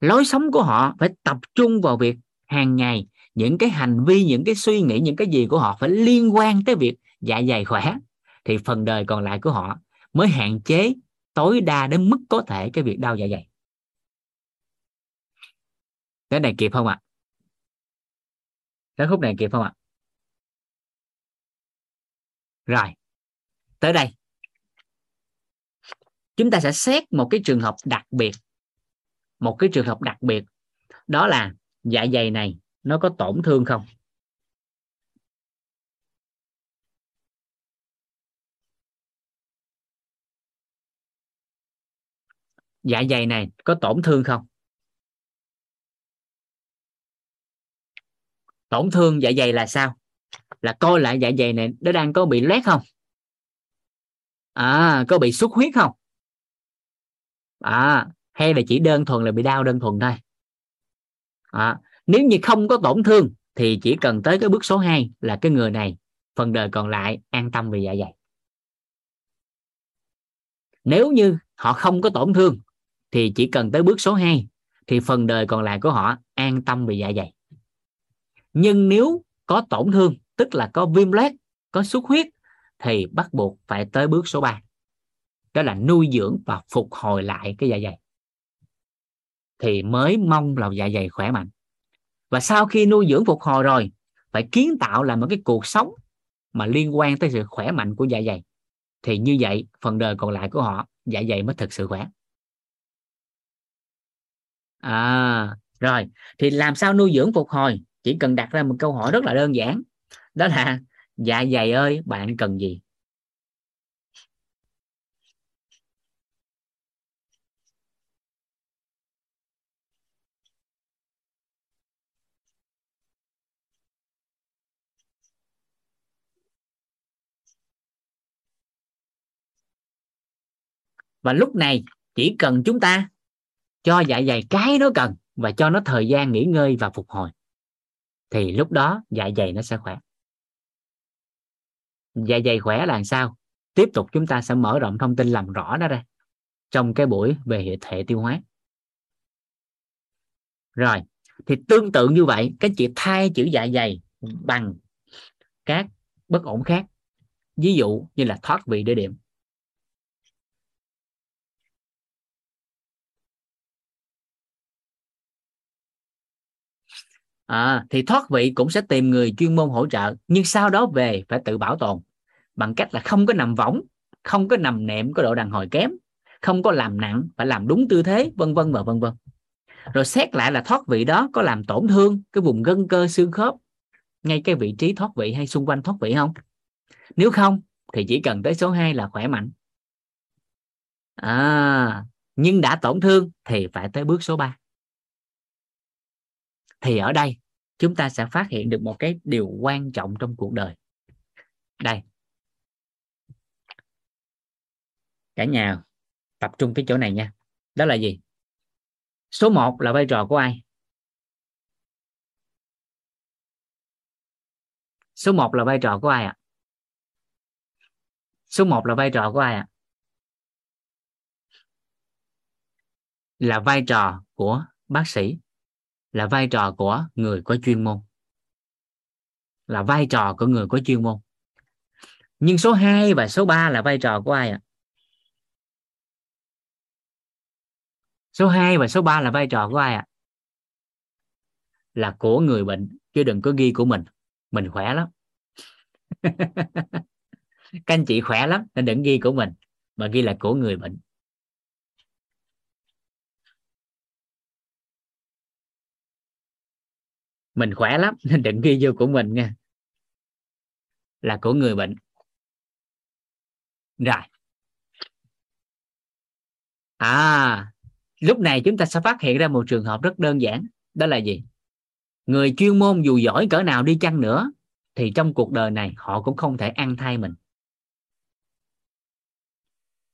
lối sống của họ phải tập trung vào việc hàng ngày, những cái hành vi, những cái suy nghĩ, những cái gì của họ phải liên quan tới việc dạ dày khỏe thì phần đời còn lại của họ mới hạn chế, tối đa đến mức có thể cái việc đau dạ dày cái này kịp không ạ à? cái khúc này kịp không ạ à? Rồi, tới đây. Chúng ta sẽ xét một cái trường hợp đặc biệt. Một cái trường hợp đặc biệt. Đó là dạ dày này nó có tổn thương không? Dạ dày này có tổn thương không? Tổn thương dạ dày là sao? Là coi lại dạ dày này nó đang có bị loét không? À có bị xuất huyết không? À hay là chỉ đơn thuần là bị đau đơn thuần thôi. À, nếu như không có tổn thương thì chỉ cần tới cái bước số 2 là cái người này phần đời còn lại an tâm về dạ dày. Nếu như họ không có tổn thương thì chỉ cần tới bước số 2 thì phần đời còn lại của họ an tâm về dạ dày. Nhưng nếu có tổn thương, tức là có viêm loét có xuất huyết, thì bắt buộc phải tới bước số 3 đó là nuôi dưỡng và phục hồi lại cái dạ dày. Thì mới mong là dạ dày khỏe mạnh. Và sau khi nuôi dưỡng phục hồi rồi, phải kiến tạo lại một cái cuộc sống mà liên quan tới sự khỏe mạnh của dạ dày. Thì như vậy, phần đời còn lại của họ dạ dày mới thực sự khỏe. À rồi. Thì làm sao nuôi dưỡng phục hồi? Chỉ cần đặt ra một câu hỏi rất là đơn giản. Đó là dạ dày ơi, bạn cần gì? Và lúc này, chỉ cần chúng ta cho dạ dày cái nó cần và cho nó thời gian nghỉ ngơi và phục hồi thì lúc đó dạ dày nó sẽ khỏe. Dạ dày khỏe là sao? Tiếp tục chúng ta sẽ mở rộng thông tin làm rõ nó ra trong cái buổi về hệ thể tiêu hóa. Rồi, thì tương tự như vậy các chị thay chữ dạ dày bằng các bất ổn khác. Ví dụ như là thoát vị địa điểm. À, thì thoát vị cũng sẽ tìm người chuyên môn hỗ trợ nhưng sau đó về phải tự bảo tồn. Bằng cách là không có nằm võng không có nằm nệm có độ đàn hồi kém không có làm nặng phải làm đúng tư thế vân vân và vân vân. Rồi xét lại là thoát vị đó có làm tổn thương cái vùng gân cơ xương khớp ngay cái vị trí thoát vị hay xung quanh thoát vị không? Nếu không thì chỉ cần tới số 2 là khỏe mạnh. À, nhưng đã tổn thương thì phải tới bước số 3 thì ở đây, chúng ta sẽ phát hiện được một cái điều quan trọng trong cuộc đời. Đây. Cả nhà tập trung cái chỗ này nha. Đó là gì? Số 1 là vai trò của ai? Số 1 là vai trò của ai ạ? À? số 1 là vai trò của ai ạ? À? là vai trò của bác sĩ là vai trò của người có chuyên môn. Là vai trò của người có chuyên môn. Nhưng số 2 và số 3 là vai trò của ai ạ? À? số 2 và số 3 là vai trò của ai ạ? À? là của người bệnh, chứ đừng có ghi của mình. Mình khỏe lắm. Các anh chị khỏe lắm, nên đừng ghi của mình, mà ghi là của người bệnh. Mình khỏe lắm, nên đừng ghi vô của mình nha. Là của người bệnh. Rồi. À lúc này chúng ta sẽ phát hiện ra một trường hợp rất đơn giản. Đó là gì? Người chuyên môn dù giỏi cỡ nào đi chăng nữa, thì trong cuộc đời này họ cũng không thể ăn thay mình.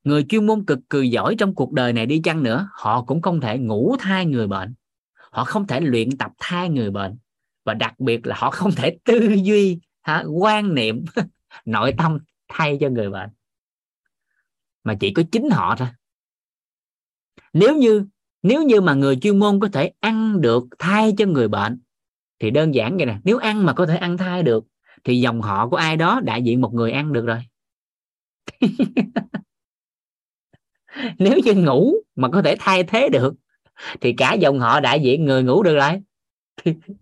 Người chuyên môn cực kỳ giỏi trong cuộc đời này đi chăng nữa, họ cũng không thể ngủ thai người bệnh. Họ không thể luyện tập thai người bệnh và đặc biệt là họ không thể tư duy hả, quan niệm nội tâm thay cho người bệnh. Mà chỉ có chính họ thôi. Nếu như nếu như mà người chuyên môn có thể ăn được thay cho người bệnh thì đơn giản vậy nè. Nếu ăn mà có thể ăn thay được thì dòng họ của ai đó đại diện một người ăn được rồi. Nếu như ngủ mà có thể thay thế được thì cả dòng họ đại diện người ngủ được rồi.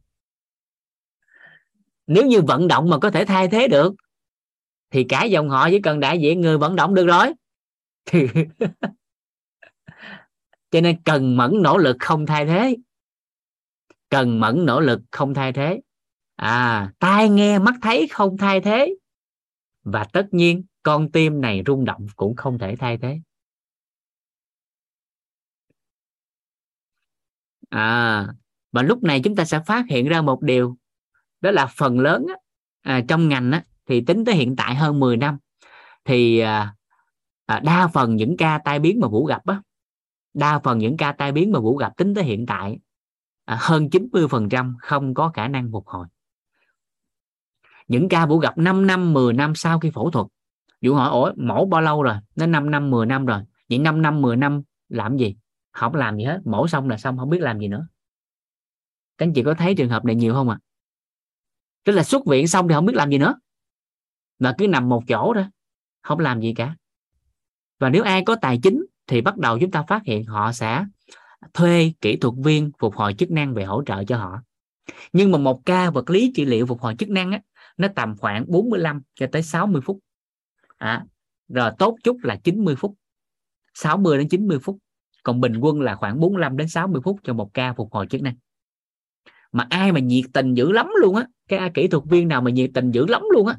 nếu như vận động mà có thể thay thế được, thì cả dòng họ chỉ cần đại diện người vận động được rồi. Thì cho nên cần mẫn nỗ lực không thay thế. Cần mẫn nỗ lực không thay thế. À tai nghe mắt thấy không thay thế. Và tất nhiên, con tim này rung động cũng không thể thay thế. À và lúc này chúng ta sẽ phát hiện ra một điều đó là phần lớn á, à, trong ngành á, thì tính tới hiện tại hơn 10 năm thì à, à, đa phần những ca tai biến mà vũ gặp á, đa phần những ca tai biến mà vũ gặp tính tới hiện tại à, hơn 90% không có khả năng phục hồi. Những ca vũ gặp 5 năm 10 năm sau khi phẫu thuật vũ hỏi ủa mổ bao lâu rồi? Nó 5 năm 10 năm rồi. Vậy 5 năm 10 năm làm gì? Không làm gì hết mổ xong là xong không biết làm gì nữa. Các anh chị có thấy trường hợp này nhiều không ạ? à? Tức là xuất viện xong thì không biết làm gì nữa. Và cứ nằm một chỗ đó không làm gì cả. Và nếu ai có tài chính thì bắt đầu chúng ta phát hiện họ sẽ thuê kỹ thuật viên phục hồi chức năng về hỗ trợ cho họ. Nhưng mà một ca vật lý trị liệu phục hồi chức năng á, nó tầm khoảng 45 cho tới 60 phút. À, rồi tốt chút là 90 phút. 60 đến 90 phút. Còn bình quân là khoảng 45 đến 60 phút cho một ca phục hồi chức năng mà ai mà nhiệt tình dữ lắm luôn á, cái kỹ thuật viên nào mà nhiệt tình dữ lắm luôn á,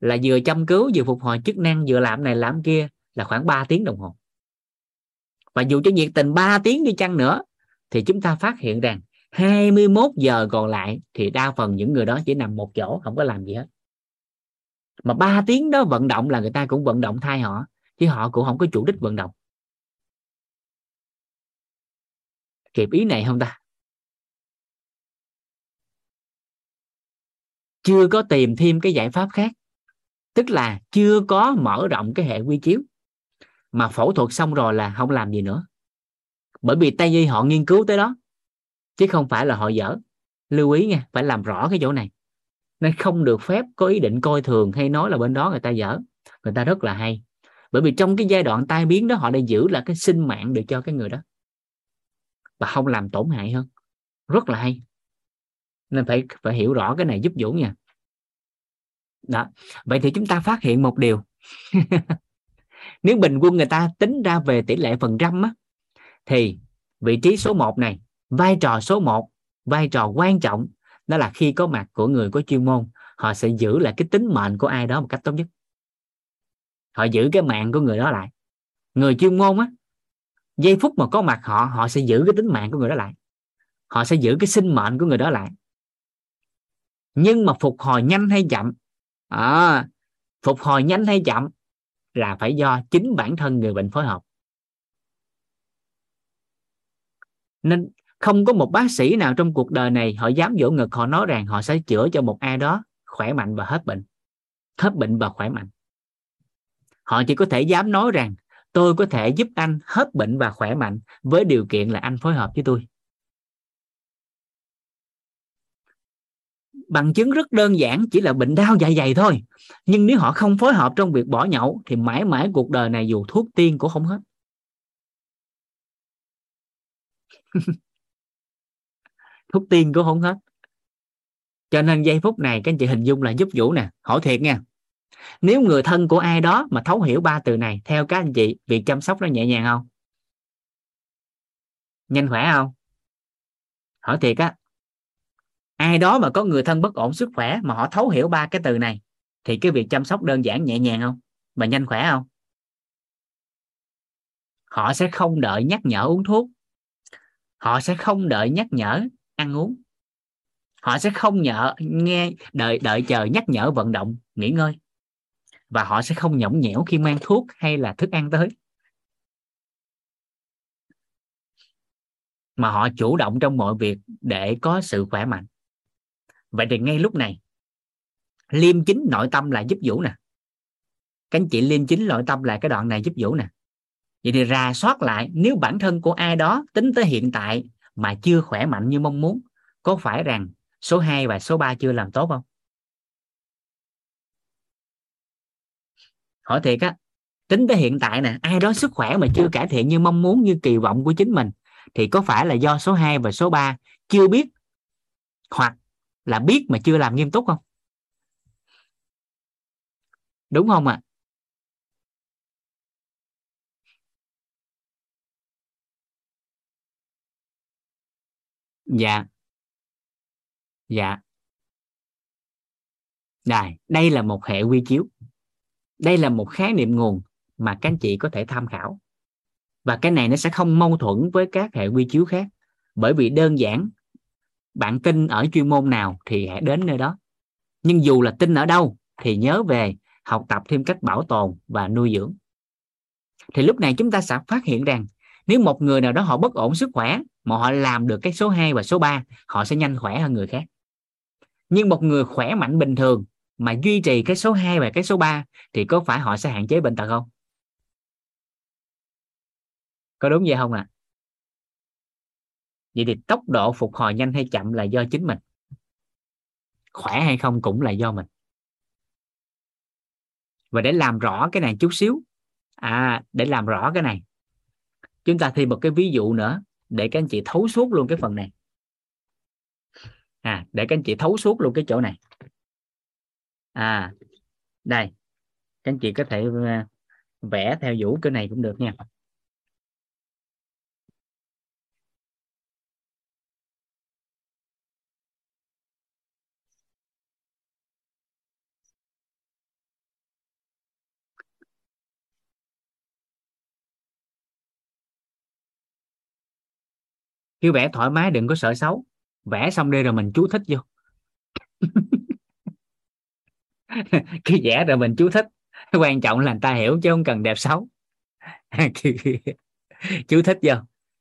là vừa chăm cứu, vừa phục hồi chức năng, vừa làm này làm kia là khoảng 3 tiếng đồng hồ. Và dù cho nhiệt tình 3 tiếng đi chăng nữa, thì chúng ta phát hiện rằng 21 giờ còn lại thì đa phần những người đó chỉ nằm một chỗ, không có làm gì hết. Mà 3 tiếng đó vận động là người ta cũng vận động thay họ, chứ họ cũng không có chủ đích vận động. Kịp ý này không ta? Chưa có tìm thêm cái giải pháp khác. Tức là chưa có mở rộng cái hệ quy chiếu. Mà phẫu thuật xong rồi là không làm gì nữa. Bởi vì tây y họ nghiên cứu tới đó. Chứ không phải là họ dở. Lưu ý nha, phải làm rõ cái chỗ này. Nên không được phép có ý định coi thường hay nói là bên đó người ta dở. Người ta rất là hay. Bởi vì trong cái giai đoạn tai biến đó, họ đã giữ là cái sinh mạng được cho cái người đó. Và không làm tổn hại hơn. Rất là hay nên phải phải hiểu rõ cái này giúp vũ nha. Đó. Vậy thì chúng ta phát hiện một điều. Nếu bình quân người ta tính ra về tỷ lệ phần trăm á, thì vị trí số 1 này vai trò số 1 vai trò quan trọng đó là khi có mặt của người có chuyên môn họ sẽ giữ lại cái tính mệnh của ai đó một cách tốt nhất. Họ giữ cái mạng của người đó lại. Người chuyên môn á giây phút mà có mặt họ họ sẽ giữ cái tính mạng của người đó lại. Họ sẽ giữ cái sinh mệnh của người đó lại nhưng mà phục hồi nhanh hay chậm? À, phục hồi nhanh hay chậm là phải do chính bản thân người bệnh phối hợp. Nên không có một bác sĩ nào trong cuộc đời này họ dám vỗ ngực họ nói rằng họ sẽ chữa cho một ai đó khỏe mạnh và hết bệnh. Hết bệnh và khỏe mạnh. Họ chỉ có thể dám nói rằng tôi có thể giúp anh hết bệnh và khỏe mạnh với điều kiện là anh phối hợp với tôi. Bằng chứng rất đơn giản, chỉ là bệnh đau dạ dày thôi. Nhưng nếu họ không phối hợp trong việc bỏ nhậu, thì mãi mãi cuộc đời này dù thuốc tiên cũng không hết. Thuốc tiên cũng không hết. Cho nên giây phút này, các anh chị hình dung là giúp vũ nè, hỏi thiệt nha. Nếu người thân của ai đó mà thấu hiểu ba từ này, theo các anh chị, việc chăm sóc nó nhẹ nhàng không? Nhanh khỏe không? Hỏi thiệt á ai đó mà có người thân bất ổn sức khỏe mà họ thấu hiểu ba cái từ này, thì cái việc chăm sóc đơn giản nhẹ nhàng không? Và nhanh khỏe không? Họ sẽ không đợi nhắc nhở uống thuốc. Họ sẽ không đợi nhắc nhở ăn uống. Họ sẽ không nhờ, nghe, đợi đợi chờ nhắc nhở vận động, nghỉ ngơi. Và họ sẽ không nhõng nhẽo khi mang thuốc hay là thức ăn tới. Mà họ chủ động trong mọi việc để có sự khỏe mạnh vậy thì ngay lúc này, liêm chính nội tâm là giúp vũ nè. Các anh chị, liêm chính nội tâm là cái đoạn này giúp vũ nè. Vậy thì rà soát lại, nếu bản thân của ai đó tính tới hiện tại mà chưa khỏe mạnh như mong muốn, có phải rằng số 2 và số 3 chưa làm tốt không? Hỏi thiệt á, tính tới hiện tại nè, ai đó sức khỏe mà chưa cải thiện như mong muốn, như kỳ vọng của chính mình, thì có phải là do số 2 và số 3 chưa biết hoặc là biết mà chưa làm nghiêm túc không? Đúng không ạ? À? dạ. Dạ. Này, đây là một hệ quy chiếu. Đây là một khái niệm nguồn mà các anh chị có thể tham khảo. Và cái này nó sẽ không mâu thuẫn với các hệ quy chiếu khác. Bởi vì đơn giản bạn tin ở chuyên môn nào thì hãy đến nơi đó. Nhưng dù là tin ở đâu thì nhớ về, học tập thêm cách bảo tồn và nuôi dưỡng. Thì lúc này chúng ta sẽ phát hiện rằng, nếu một người nào đó họ bất ổn sức khỏe, mà họ làm được cái số 2 và số 3 họ sẽ nhanh khỏe hơn người khác. Nhưng một người khỏe mạnh bình thường mà duy trì cái số 2 và cái số 3 thì có phải họ sẽ hạn chế bệnh tật không? Có đúng vậy không ạ? à? Vậy thì tốc độ phục hồi nhanh hay chậm là do chính mình? Khỏe hay không cũng là do mình. Và để làm rõ cái này chút xíu. À để làm rõ cái này. Chúng ta thêm một cái ví dụ nữa để các anh chị thấu suốt luôn cái phần này. À để các anh chị thấu suốt luôn cái chỗ này. À đây. Các anh chị có thể à, vẽ theo vũ cái này cũng được nha. Cứ vẽ thoải mái, đừng có sợ xấu. Vẽ xong đây rồi mình chú thích vô. Khi vẽ rồi mình chú thích. Quan trọng là người ta hiểu chứ không cần đẹp xấu. Chú thích vô.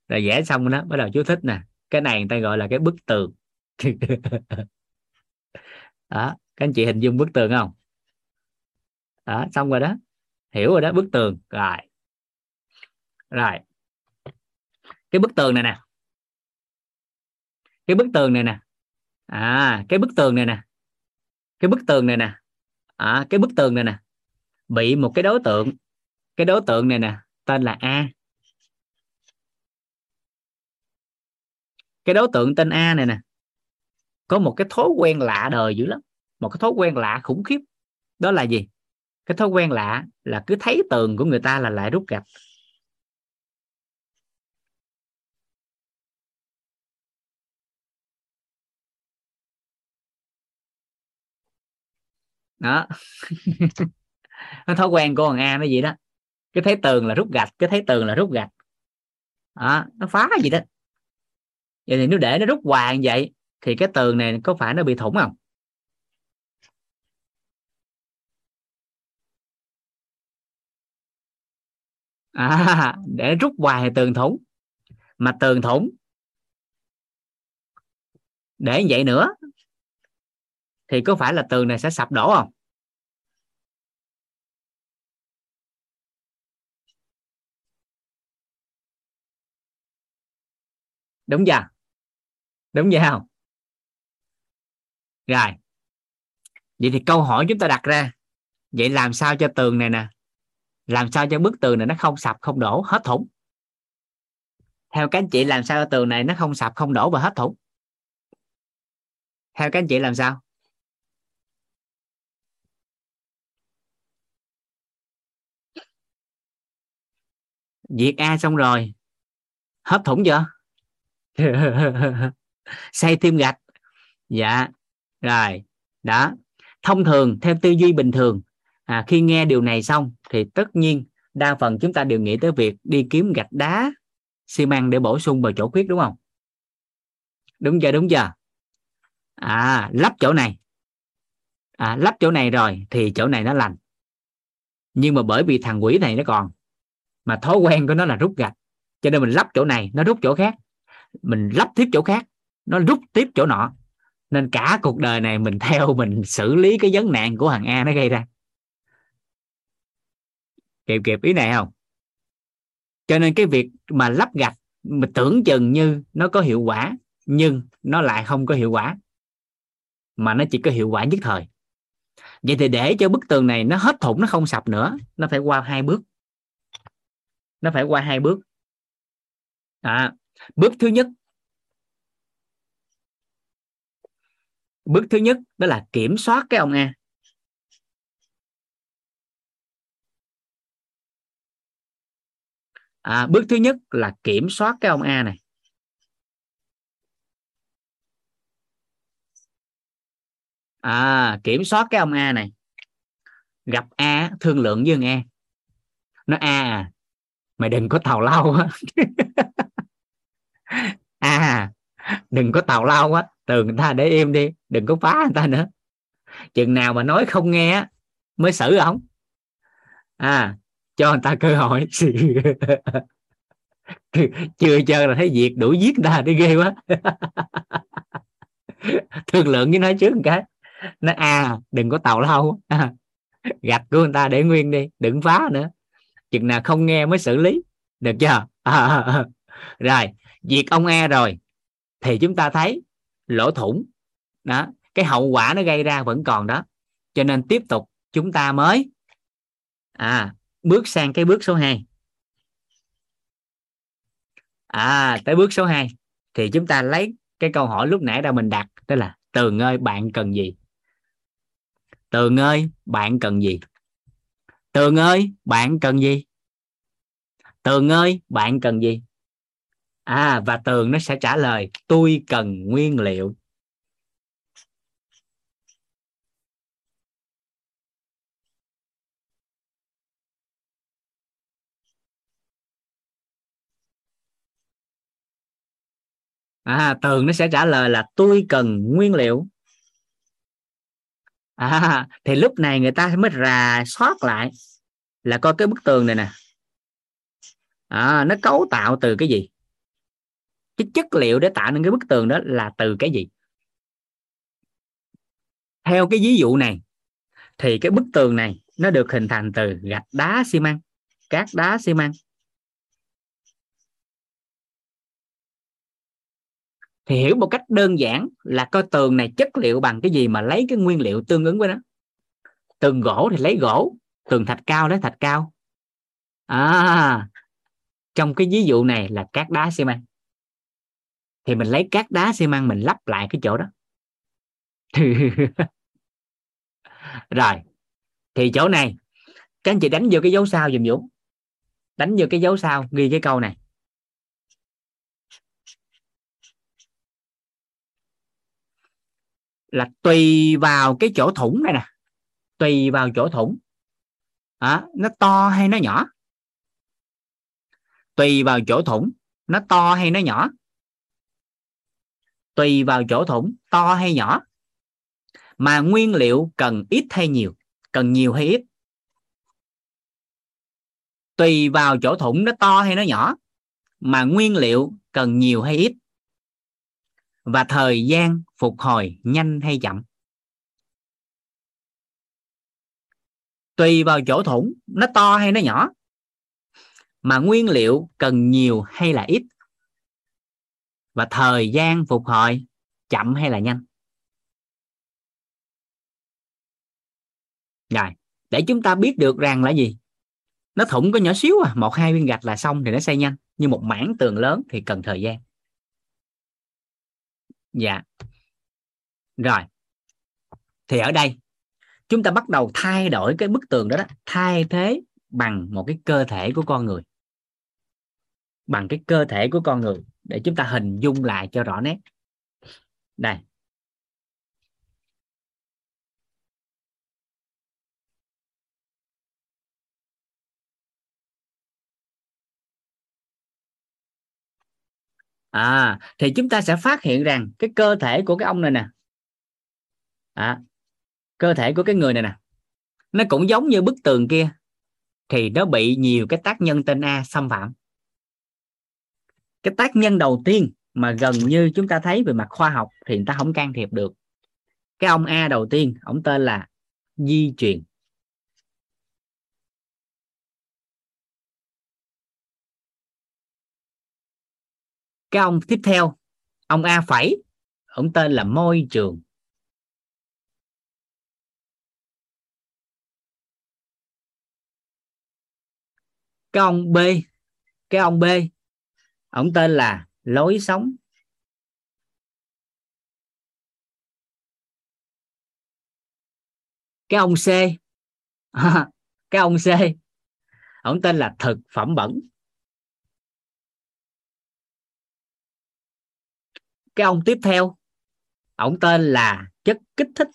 Rồi vẽ xong đó, bắt đầu chú thích nè. Cái này người ta gọi là cái bức tường. Đó, các anh chị hình dung bức tường không? Đó, xong rồi đó. Hiểu rồi đó, bức tường. Rồi. Rồi. Cái bức tường này nè cái bức tường này nè. À cái bức tường này nè. Cái bức tường này nè. À, cái bức tường này nè. Bị một cái đối tượng. Cái đối tượng này nè tên là a. Cái đối tượng tên a này nè có một cái thói quen lạ đời dữ lắm. Một cái thói quen lạ khủng khiếp. Đó là gì? Cái thói quen lạ là cứ thấy tường của người ta là lại rút gạch. Đó. Nó thói quen của thằng A nó gì đó. Cái thấy tường là rút gạch cái thấy tường là rút gạch. Đó, nó phá gì đó. Vậy thì nếu để nó rút hoài vậy thì cái tường này có phải nó bị thủng không? À, để rút hoài thì tường thủng. Mà tường thủng. Để vậy nữa thì có phải là tường này sẽ sập đổ không? Đúng chưa? Đúng vậy không? Rồi. Vậy thì câu hỏi chúng ta đặt ra, vậy làm sao cho tường này nè, làm sao cho bức tường này nó không sập, không đổ, hết thủng? Theo các anh chị, làm sao tường này nó không sập, không đổ và hết thủng? Theo các anh chị làm sao? Việc a xong rồi. Hấp thủng chưa? Xây thêm gạch. Dạ rồi. Đó. Thông thường theo tư duy bình thường à, khi nghe điều này xong thì tất nhiên đa phần chúng ta đều nghĩ tới việc đi kiếm gạch đá xi măng để bổ sung vào chỗ khuyết đúng không? Đúng giờ đúng giờ. à lắp chỗ này. À, lắp chỗ này rồi thì chỗ này nó lành. Nhưng mà bởi vì thằng quỷ này nó còn mà thói quen của nó là rút gạch. Cho nên mình lắp chỗ này, nó rút chỗ khác. Mình lắp tiếp chỗ khác, nó rút tiếp chỗ nọ. Nên cả cuộc đời này mình theo mình xử lý cái vấn nạn của thằng A nó gây ra. Kịp kịp, ý này không? Cho nên cái việc mà lắp gạch mà tưởng chừng như nó có hiệu quả, nhưng nó lại không có hiệu quả. Mà nó chỉ có hiệu quả nhất thời. Vậy thì để cho bức tường này nó hết thủng, nó không sập nữa, nó phải qua hai bước nó phải qua hai bước. À, bước thứ nhất. Bước thứ nhất đó là kiểm soát cái ông a. À, bước thứ nhất là kiểm soát cái ông a này. À, kiểm soát cái ông a này. Gặp a thương lượng với ông a. Nó a à, mày đừng có tào lao á. À đừng có tào lao á từ người ta để im đi đừng có phá người ta nữa. Chừng nào mà nói không nghe mới xử ổng à cho người ta cơ hội. Chưa chơi là thấy việc đuổi giết người ta đi ghê quá. Thương lượng với nói trước một cái. Nó à đừng có tàu lao à, gạch của người ta để nguyên đi đừng phá nữa chừng nào không nghe mới xử lý. Được chưa? À, à, à. rồi việc ông e rồi thì chúng ta thấy lỗ thủng. Đó cái hậu quả nó gây ra vẫn còn đó. Cho nên tiếp tục chúng ta mới à bước sang cái bước số 2 à tới bước số 2 thì chúng ta lấy cái câu hỏi lúc nãy ra mình đặt đó là tường ơi bạn cần gì? Tường ơi bạn cần gì? Tường ơi, bạn cần gì? Tường ơi, bạn cần gì? À và tường nó sẽ trả lời, tôi cần nguyên liệu. À tường nó sẽ trả lời là, tôi cần nguyên liệu à thì lúc này người ta mới rà soát lại là coi cái bức tường này nè. À, nó cấu tạo từ cái gì? Cái chất liệu để tạo nên cái bức tường đó là từ cái gì? Theo cái ví dụ này thì cái bức tường này nó được hình thành từ gạch đá xi măng cát đá xi măng. Thì hiểu một cách đơn giản là coi tường này chất liệu bằng cái gì mà lấy cái nguyên liệu tương ứng với nó. Tường gỗ thì lấy gỗ, tường thạch cao lấy thạch cao. À trong cái ví dụ này là cát đá xi măng. Thì mình lấy cát đá xi măng mình lắp lại cái chỗ đó. Rồi, thì chỗ này, các anh chị đánh vô cái dấu sao dùm Dũng. Đánh vô cái dấu sao, ghi cái câu này. Là tùy vào cái chỗ thủng này nè. Tùy vào chỗ thủng. À, nó to hay nó nhỏ? Tùy vào chỗ thủng nó to hay nó nhỏ? Tùy vào chỗ thủng to hay nhỏ? Mà nguyên liệu cần ít hay nhiều? Cần nhiều hay ít? Tùy vào chỗ thủng nó to hay nó nhỏ? Mà nguyên liệu cần nhiều hay ít? Và thời gian phục hồi nhanh hay chậm? Tùy vào chỗ thủng, nó to hay nó nhỏ. Mà nguyên liệu cần nhiều hay là ít? Và thời gian phục hồi chậm hay là nhanh? Rồi, để chúng ta biết được rằng là gì? Nó thủng có nhỏ xíu à một hai viên gạch là xong thì nó xây nhanh. Nhưng một mảng tường lớn thì cần thời gian dạ. Rồi. Thì ở đây chúng ta bắt đầu thay đổi cái bức tường đó, đó thay thế bằng một cái cơ thể của con người. Bằng cái cơ thể của con người để chúng ta hình dung lại cho rõ nét. Đây. À thì chúng ta sẽ phát hiện rằng cái cơ thể của cái ông này nè. À, cơ thể của cái người này nè nó cũng giống như bức tường kia thì nó bị nhiều cái tác nhân tên A xâm phạm. Cái tác nhân đầu tiên mà gần như chúng ta thấy về mặt khoa học thì người ta không can thiệp được. Cái ông A đầu tiên ông tên là di truyền. Cái ông tiếp theo, ông A phẩy, ông tên là môi trường. Cái ông B, cái ông B, ông tên là lối sống. Cái ông C, cái ông C, ông tên là thực phẩm bẩn. Cái ông tiếp theo ông tên là chất kích thích.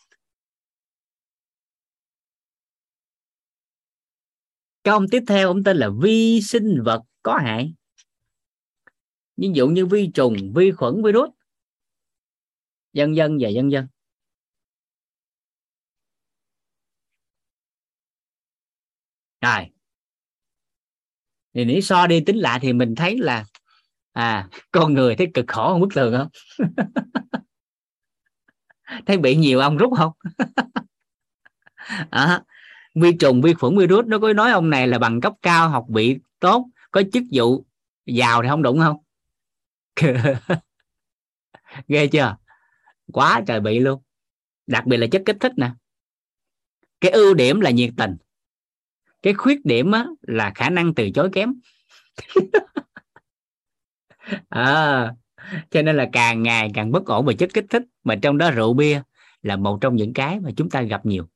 Cái ông tiếp theo ông tên là vi sinh vật, có hại. Ví dụ như vi trùng, vi khuẩn virus dân dân và dân dân. Rồi. Thì nếu so đi tính lại thì mình thấy là à con người thấy cực khổ không bức tường không? Thấy bị nhiều ông rút không? À, vi trùng vi khuẩn virus nó có nói ông này là bằng cấp cao học vị tốt có chức vụ giàu thì không đụng không? Ghê chưa? Quá trời bị luôn. Đặc biệt là chất kích thích nè. Cái ưu điểm là nhiệt tình. Cái khuyết điểm á, là khả năng từ chối kém. à, cho nên là càng ngày càng bất ổn về chất kích thích mà trong đó rượu bia là một trong những cái mà chúng ta gặp nhiều.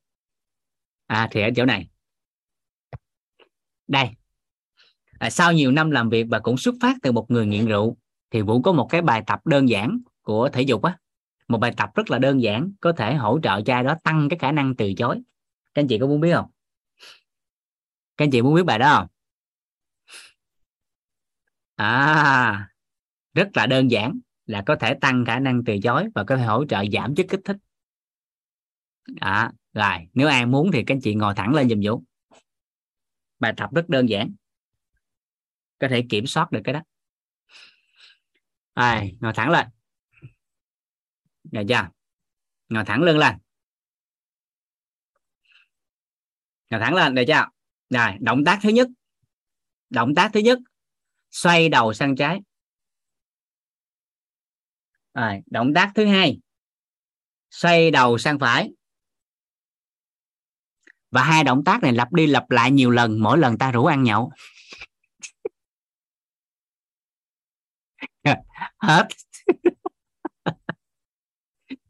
À thì ở chỗ này. Đây. À, sau nhiều năm làm việc và cũng xuất phát từ một người nghiện rượu thì vũ có một cái bài tập đơn giản của thể dục á. Một bài tập rất là đơn giản có thể hỗ trợ cho ai đó tăng cái khả năng từ chối. Các anh chị có muốn biết không? Các anh chị muốn biết bài đó không? À rất là đơn giản là có thể tăng khả năng từ chối và có thể hỗ trợ giảm chất kích thích. Đó rồi nếu ai muốn thì các anh chị ngồi thẳng lên giùm vũ. Bài tập rất đơn giản. Có thể kiểm soát được cái đó. À, ngồi thẳng lên. Được chưa? Ngồi thẳng lưng lên. Ngồi thẳng lên được chưa? Rồi động tác thứ nhất. Động tác thứ nhất xoay đầu sang trái rồi, động tác thứ hai. Xoay đầu sang phải. Và hai động tác này lặp đi lặp lại nhiều lần, mỗi lần ta rủ ăn nhậu. Hết.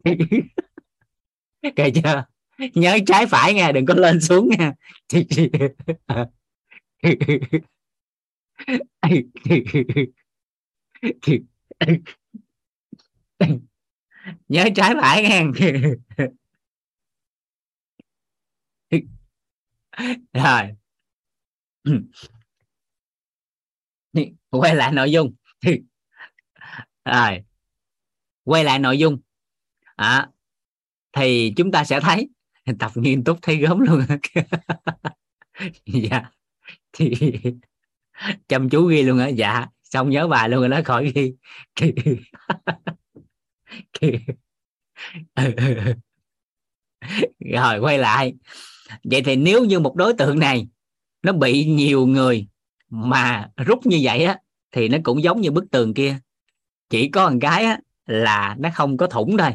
Kệ chưa? Nhớ trái phải nha đừng có lên xuống nha nhớ trái phải nghe. Rồi. Quay lại nội dung. Rồi. Quay lại nội dung. À, thì chúng ta sẽ thấy tập nghiêm túc thấy gớm luôn. Dạ. Thì chăm chú ghi luôn á. Dạ xong nhớ bài luôn rồi đó khỏi ghi. Ừ, ừ, ừ. rồi quay lại. Vậy thì nếu như một đối tượng này nó bị nhiều người mà rút như vậy á thì nó cũng giống như bức tường kia. Chỉ có một cái á, là nó không có thủng thôi.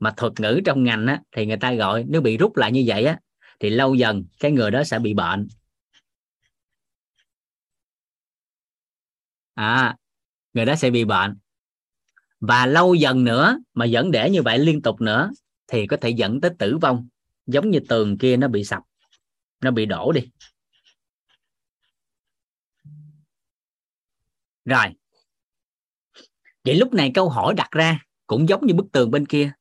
Mà thuật ngữ trong ngành á, thì người ta gọi nếu bị rút lại như vậy á thì lâu dần cái người đó sẽ bị bệnh. À người đó sẽ bị bệnh và lâu dần nữa mà vẫn để như vậy liên tục nữa thì có thể dẫn tới tử vong. Giống như tường kia nó bị sập nó bị đổ đi. Rồi. Vậy lúc này câu hỏi đặt ra cũng giống như bức tường bên kia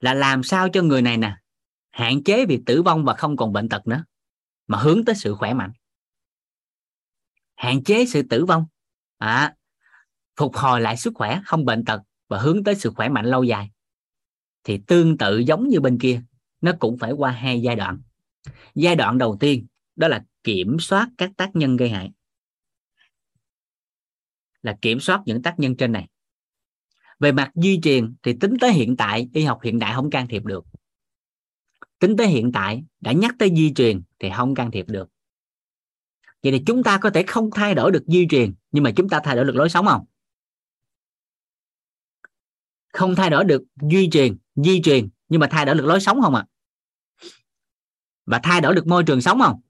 là làm sao cho người này nè hạn chế việc tử vong và không còn bệnh tật nữa mà hướng tới sự khỏe mạnh. Hạn chế sự tử vong. À, phục hồi lại sức khỏe không bệnh tật và hướng tới sự khỏe mạnh lâu dài. Thì tương tự giống như bên kia, nó cũng phải qua hai giai đoạn. Giai đoạn đầu tiên, đó là kiểm soát các tác nhân gây hại. Là kiểm soát những tác nhân trên này. Về mặt di truyền thì tính tới hiện tại, y học hiện đại không can thiệp được. Tính tới hiện tại, đã nhắc tới di truyền thì không can thiệp được. Vậy thì chúng ta có thể không thay đổi được di truyền, nhưng mà chúng ta thay đổi được lối sống không? Không thay đổi được, duy truyền di truyền nhưng mà thay đổi được lối sống không ạ? À? và thay đổi được môi trường sống không?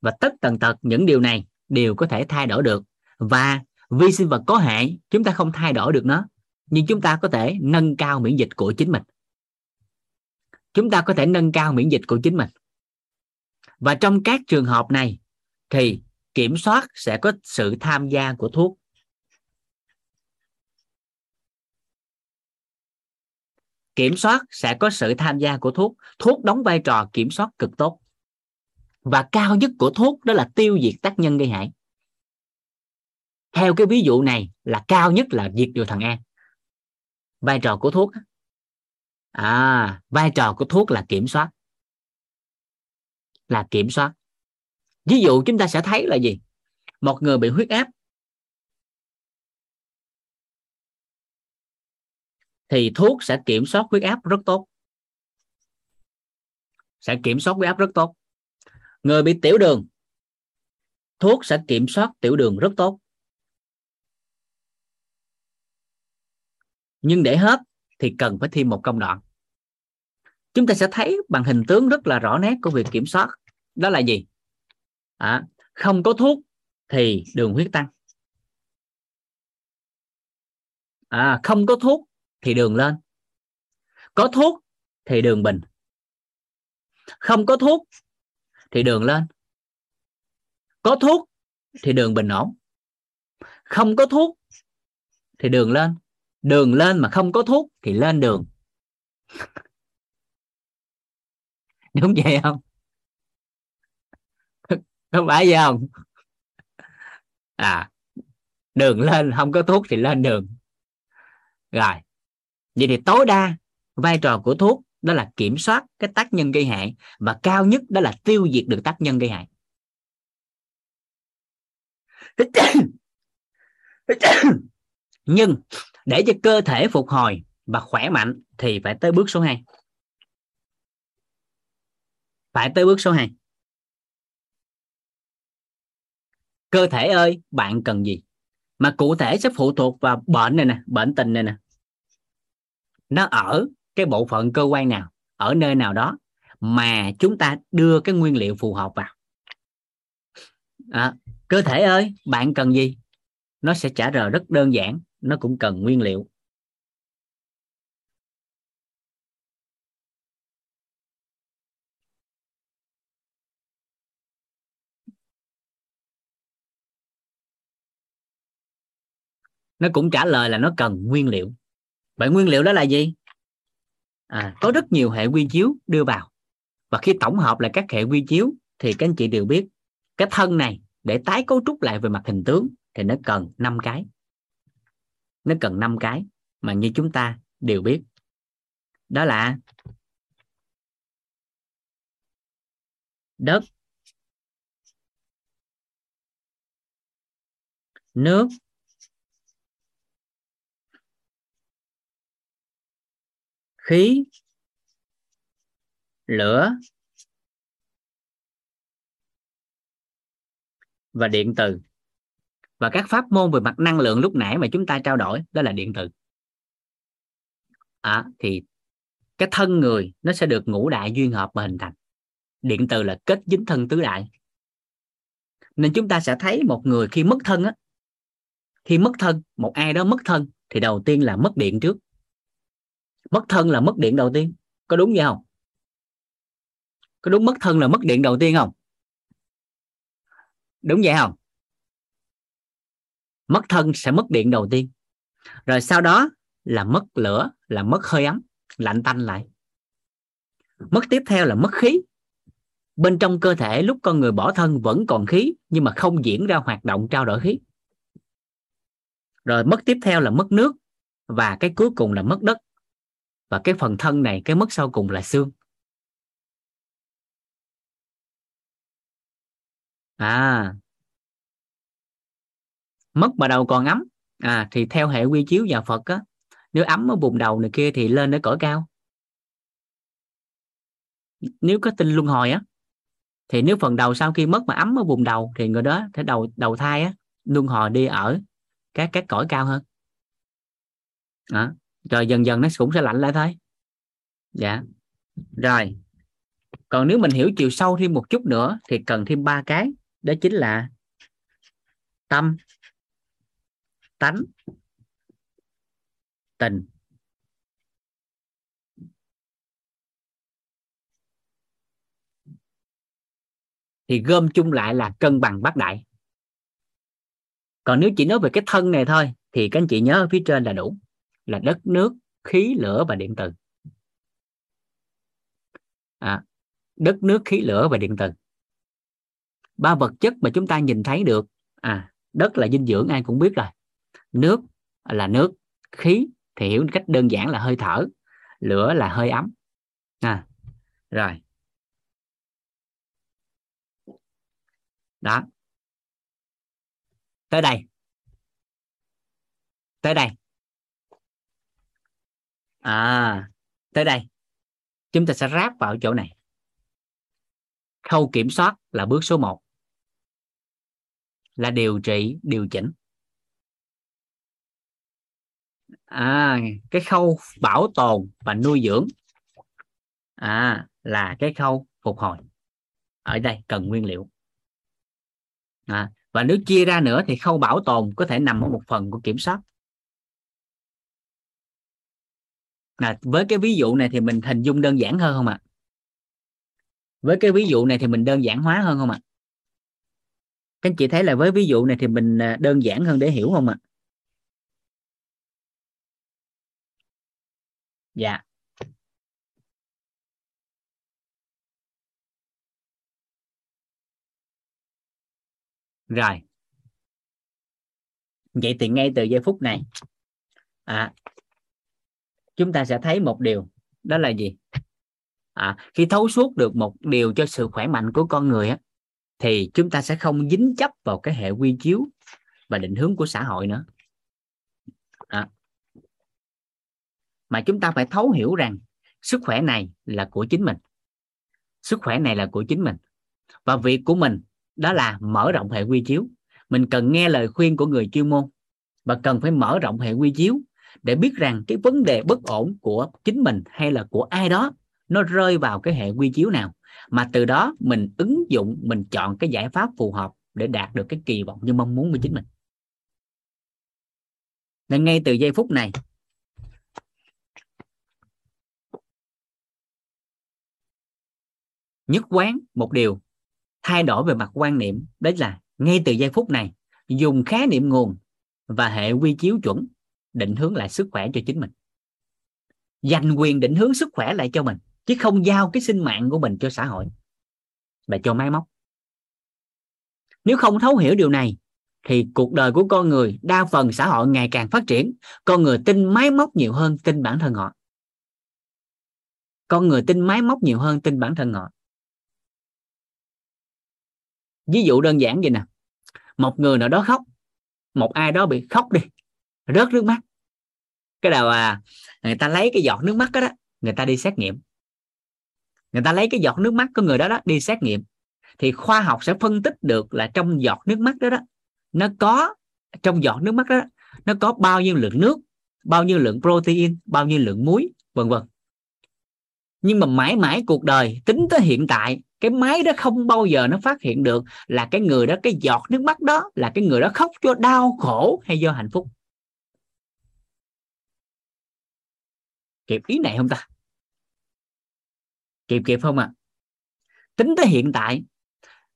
Và tất tần tật, những điều này đều có thể thay đổi được. Và vi sinh vật có hại, chúng ta không thay đổi được nó, nhưng chúng ta có thể nâng cao miễn dịch của chính mình. Chúng ta có thể nâng cao miễn dịch của chính mình. Và trong các trường hợp này thì kiểm soát sẽ có sự tham gia của thuốc. Kiểm soát sẽ có sự tham gia của thuốc. Thuốc đóng vai trò kiểm soát cực tốt. Và cao nhất của thuốc đó là tiêu diệt tác nhân gây hại. Theo cái ví dụ này là cao nhất là diệt được thằng an vai trò của thuốc à vai trò của thuốc là kiểm soát. Là kiểm soát. Ví dụ chúng ta sẽ thấy là gì? Một người bị huyết áp thì thuốc sẽ kiểm soát huyết áp rất tốt. Sẽ kiểm soát huyết áp rất tốt. Người bị tiểu đường thuốc sẽ kiểm soát tiểu đường rất tốt. Nhưng để hết thì cần phải thêm một công đoạn. Chúng ta sẽ thấy bằng hình tướng rất là rõ nét của việc kiểm soát. Đó là gì? À, không có thuốc thì đường huyết tăng. À, không có thuốc thì đường lên. Có thuốc thì đường bình. Không có thuốc thì đường lên. Có thuốc thì đường bình ổn. Không có thuốc thì đường lên. Đường lên mà không có thuốc thì lên đường. Đúng vậy không? Không phải vậy không? À đường lên, không có thuốc thì lên đường. Rồi vậy thì tối đa, vai trò của thuốc đó là kiểm soát cái tác nhân gây hại và cao nhất đó là tiêu diệt được tác nhân gây hại. Nhưng để cho cơ thể phục hồi và khỏe mạnh thì phải tới bước số 2 phải tới bước số 2 cơ thể ơi, bạn cần gì? Mà cụ thể sẽ phụ thuộc vào bệnh này nè, bệnh tình này nè nó ở cái bộ phận cơ quan nào ở nơi nào đó mà chúng ta đưa cái nguyên liệu phù hợp vào. À, cơ thể ơi bạn cần gì? Nó sẽ trả lời rất đơn giản nó cũng cần nguyên liệu. Nó cũng trả lời là nó cần nguyên liệu vậy nguyên liệu đó là gì? À, có rất nhiều hệ quy chiếu đưa vào. Và khi tổng hợp lại các hệ quy chiếu thì các anh chị đều biết cái thân này để tái cấu trúc lại về mặt hình tướng thì nó cần 5 cái. Nó cần 5 cái mà như chúng ta đều biết. Đó là đất nước khí lửa và điện từ. Và các pháp môn về mặt năng lượng lúc nãy mà chúng ta trao đổi đó là điện từ. À, thì cái thân người nó sẽ được ngũ đại duyên hợp mà hình thành. Điện từ là kết dính thân tứ đại. Nên chúng ta sẽ thấy một người khi mất thân á khi mất thân một ai đó mất thân thì đầu tiên là mất điện trước mất thân là mất điện đầu tiên. Có đúng vậy không? Có đúng mất thân là mất điện đầu tiên không? Đúng vậy không? Mất thân sẽ mất điện đầu tiên. Rồi sau đó là mất lửa, là mất hơi ấm, lạnh tanh lại. Mất tiếp theo là mất khí. Bên trong cơ thể lúc con người bỏ thân vẫn còn khí, nhưng mà không diễn ra hoạt động trao đổi khí. Rồi mất tiếp theo là mất nước, và cái cuối cùng là mất đất và cái phần thân này, cái mất sau cùng là xương. À. Mất mà đầu còn ấm. À thì theo hệ quy chiếu nhà Phật á, nếu ấm ở vùng đầu này kia thì lên đến cõi cao. Nếu có tinh luân hồi á, thì nếu phần đầu sau khi mất mà ấm ở vùng đầu thì người đó thể đầu đầu thai á, luân hồi đi ở các các cõi cao hơn. Đó rồi dần dần nó cũng sẽ lạnh lại thôi. Dạ. Rồi. Còn nếu mình hiểu chiều sâu thêm một chút nữa thì cần thêm ba cái. Đó chính là tâm, tánh, tình. Thì gom chung lại là cân bằng bát đại. Còn nếu chỉ nói về cái thân này thôi thì các anh chị nhớ ở phía trên là đủ là đất nước khí lửa và điện từ à, đất nước khí lửa và điện từ ba vật chất mà chúng ta nhìn thấy được à đất là dinh dưỡng ai cũng biết rồi. Nước là nước khí thì hiểu cách đơn giản là hơi thở lửa là hơi ấm. À rồi. Đó. Tới đây. Tới đây à tới đây. Chúng ta sẽ ráp vào chỗ này. Khâu kiểm soát là bước số 1 là điều trị điều chỉnh. À cái khâu bảo tồn và nuôi dưỡng. À là cái khâu phục hồi. Ở đây cần nguyên liệu. À, và nếu chia ra nữa thì khâu bảo tồn có thể nằm ở một phần của kiểm soát. À, với cái ví dụ này thì mình hình dung đơn giản hơn không ạ à? với cái ví dụ này thì mình đơn giản hóa hơn không ạ à? các anh chị thấy là với ví dụ này thì mình à, đơn giản hơn để hiểu không ạ à? dạ rồi vậy thì ngay từ giây phút này à, chúng ta sẽ thấy một điều đó là gì? À, khi thấu suốt được một điều cho sự khỏe mạnh của con người á, thì chúng ta sẽ không dính chấp vào cái hệ quy chiếu và định hướng của xã hội nữa. À. mà chúng ta phải thấu hiểu rằng sức khỏe này là của chính mình. Sức khỏe này là của chính mình. Và việc của mình đó là mở rộng hệ quy chiếu. Mình cần nghe lời khuyên của người chuyên môn và cần phải mở rộng hệ quy chiếu để biết rằng cái vấn đề bất ổn của chính mình hay là của ai đó, nó rơi vào cái hệ quy chiếu nào. Mà từ đó mình ứng dụng, mình chọn cái giải pháp phù hợp để đạt được cái kỳ vọng như mong muốn của chính mình. Nên ngay từ giây phút này, nhất quán một điều thay đổi về mặt quan niệm đấy là ngay từ giây phút này, dùng khái niệm nguồn và hệ quy chiếu chuẩn định hướng lại sức khỏe cho chính mình. Dành quyền định hướng sức khỏe lại cho mình, chứ không giao cái sinh mạng của mình cho xã hội và cho máy móc. Nếu không thấu hiểu điều này, thì cuộc đời của con người, đa phần xã hội ngày càng phát triển, con người tin máy móc nhiều hơn tin bản thân họ. Con người tin máy móc nhiều hơn tin bản thân họ. Ví dụ đơn giản vậy nè, một người nào đó khóc, một ai đó bị khóc đi rớt nước mắt. Cái đầu à người ta lấy cái giọt nước mắt đó, đó người ta đi xét nghiệm. Người ta lấy cái giọt nước mắt của người đó đó đi xét nghiệm. Thì khoa học sẽ phân tích được là trong giọt nước mắt đó đó nó có trong giọt nước mắt đó nó có bao nhiêu lượng nước bao nhiêu lượng protein bao nhiêu lượng muối vân vân. Nhưng mà mãi mãi cuộc đời tính tới hiện tại cái máy đó không bao giờ nó phát hiện được là cái người đó cái giọt nước mắt đó là cái người đó khóc cho đau khổ hay do hạnh phúc. Kịp ý này không ta? Kịp kịp không ạ? À? tính tới hiện tại,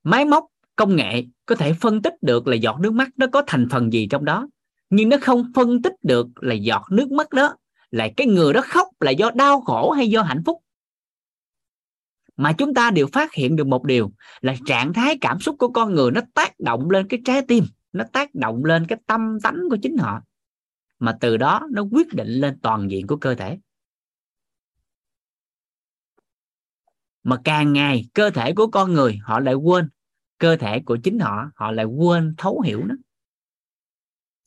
máy móc, công nghệ có thể phân tích được là giọt nước mắt nó có thành phần gì trong đó. Nhưng nó không phân tích được là giọt nước mắt đó, là cái người đó khóc là do đau khổ hay do hạnh phúc? Mà chúng ta đều phát hiện được một điều là trạng thái cảm xúc của con người nó tác động lên cái trái tim, nó tác động lên cái tâm tánh của chính họ. Mà từ đó nó quyết định lên toàn diện của cơ thể. Mà càng ngày cơ thể của con người họ lại quên. Cơ thể của chính họ họ lại quên thấu hiểu nó.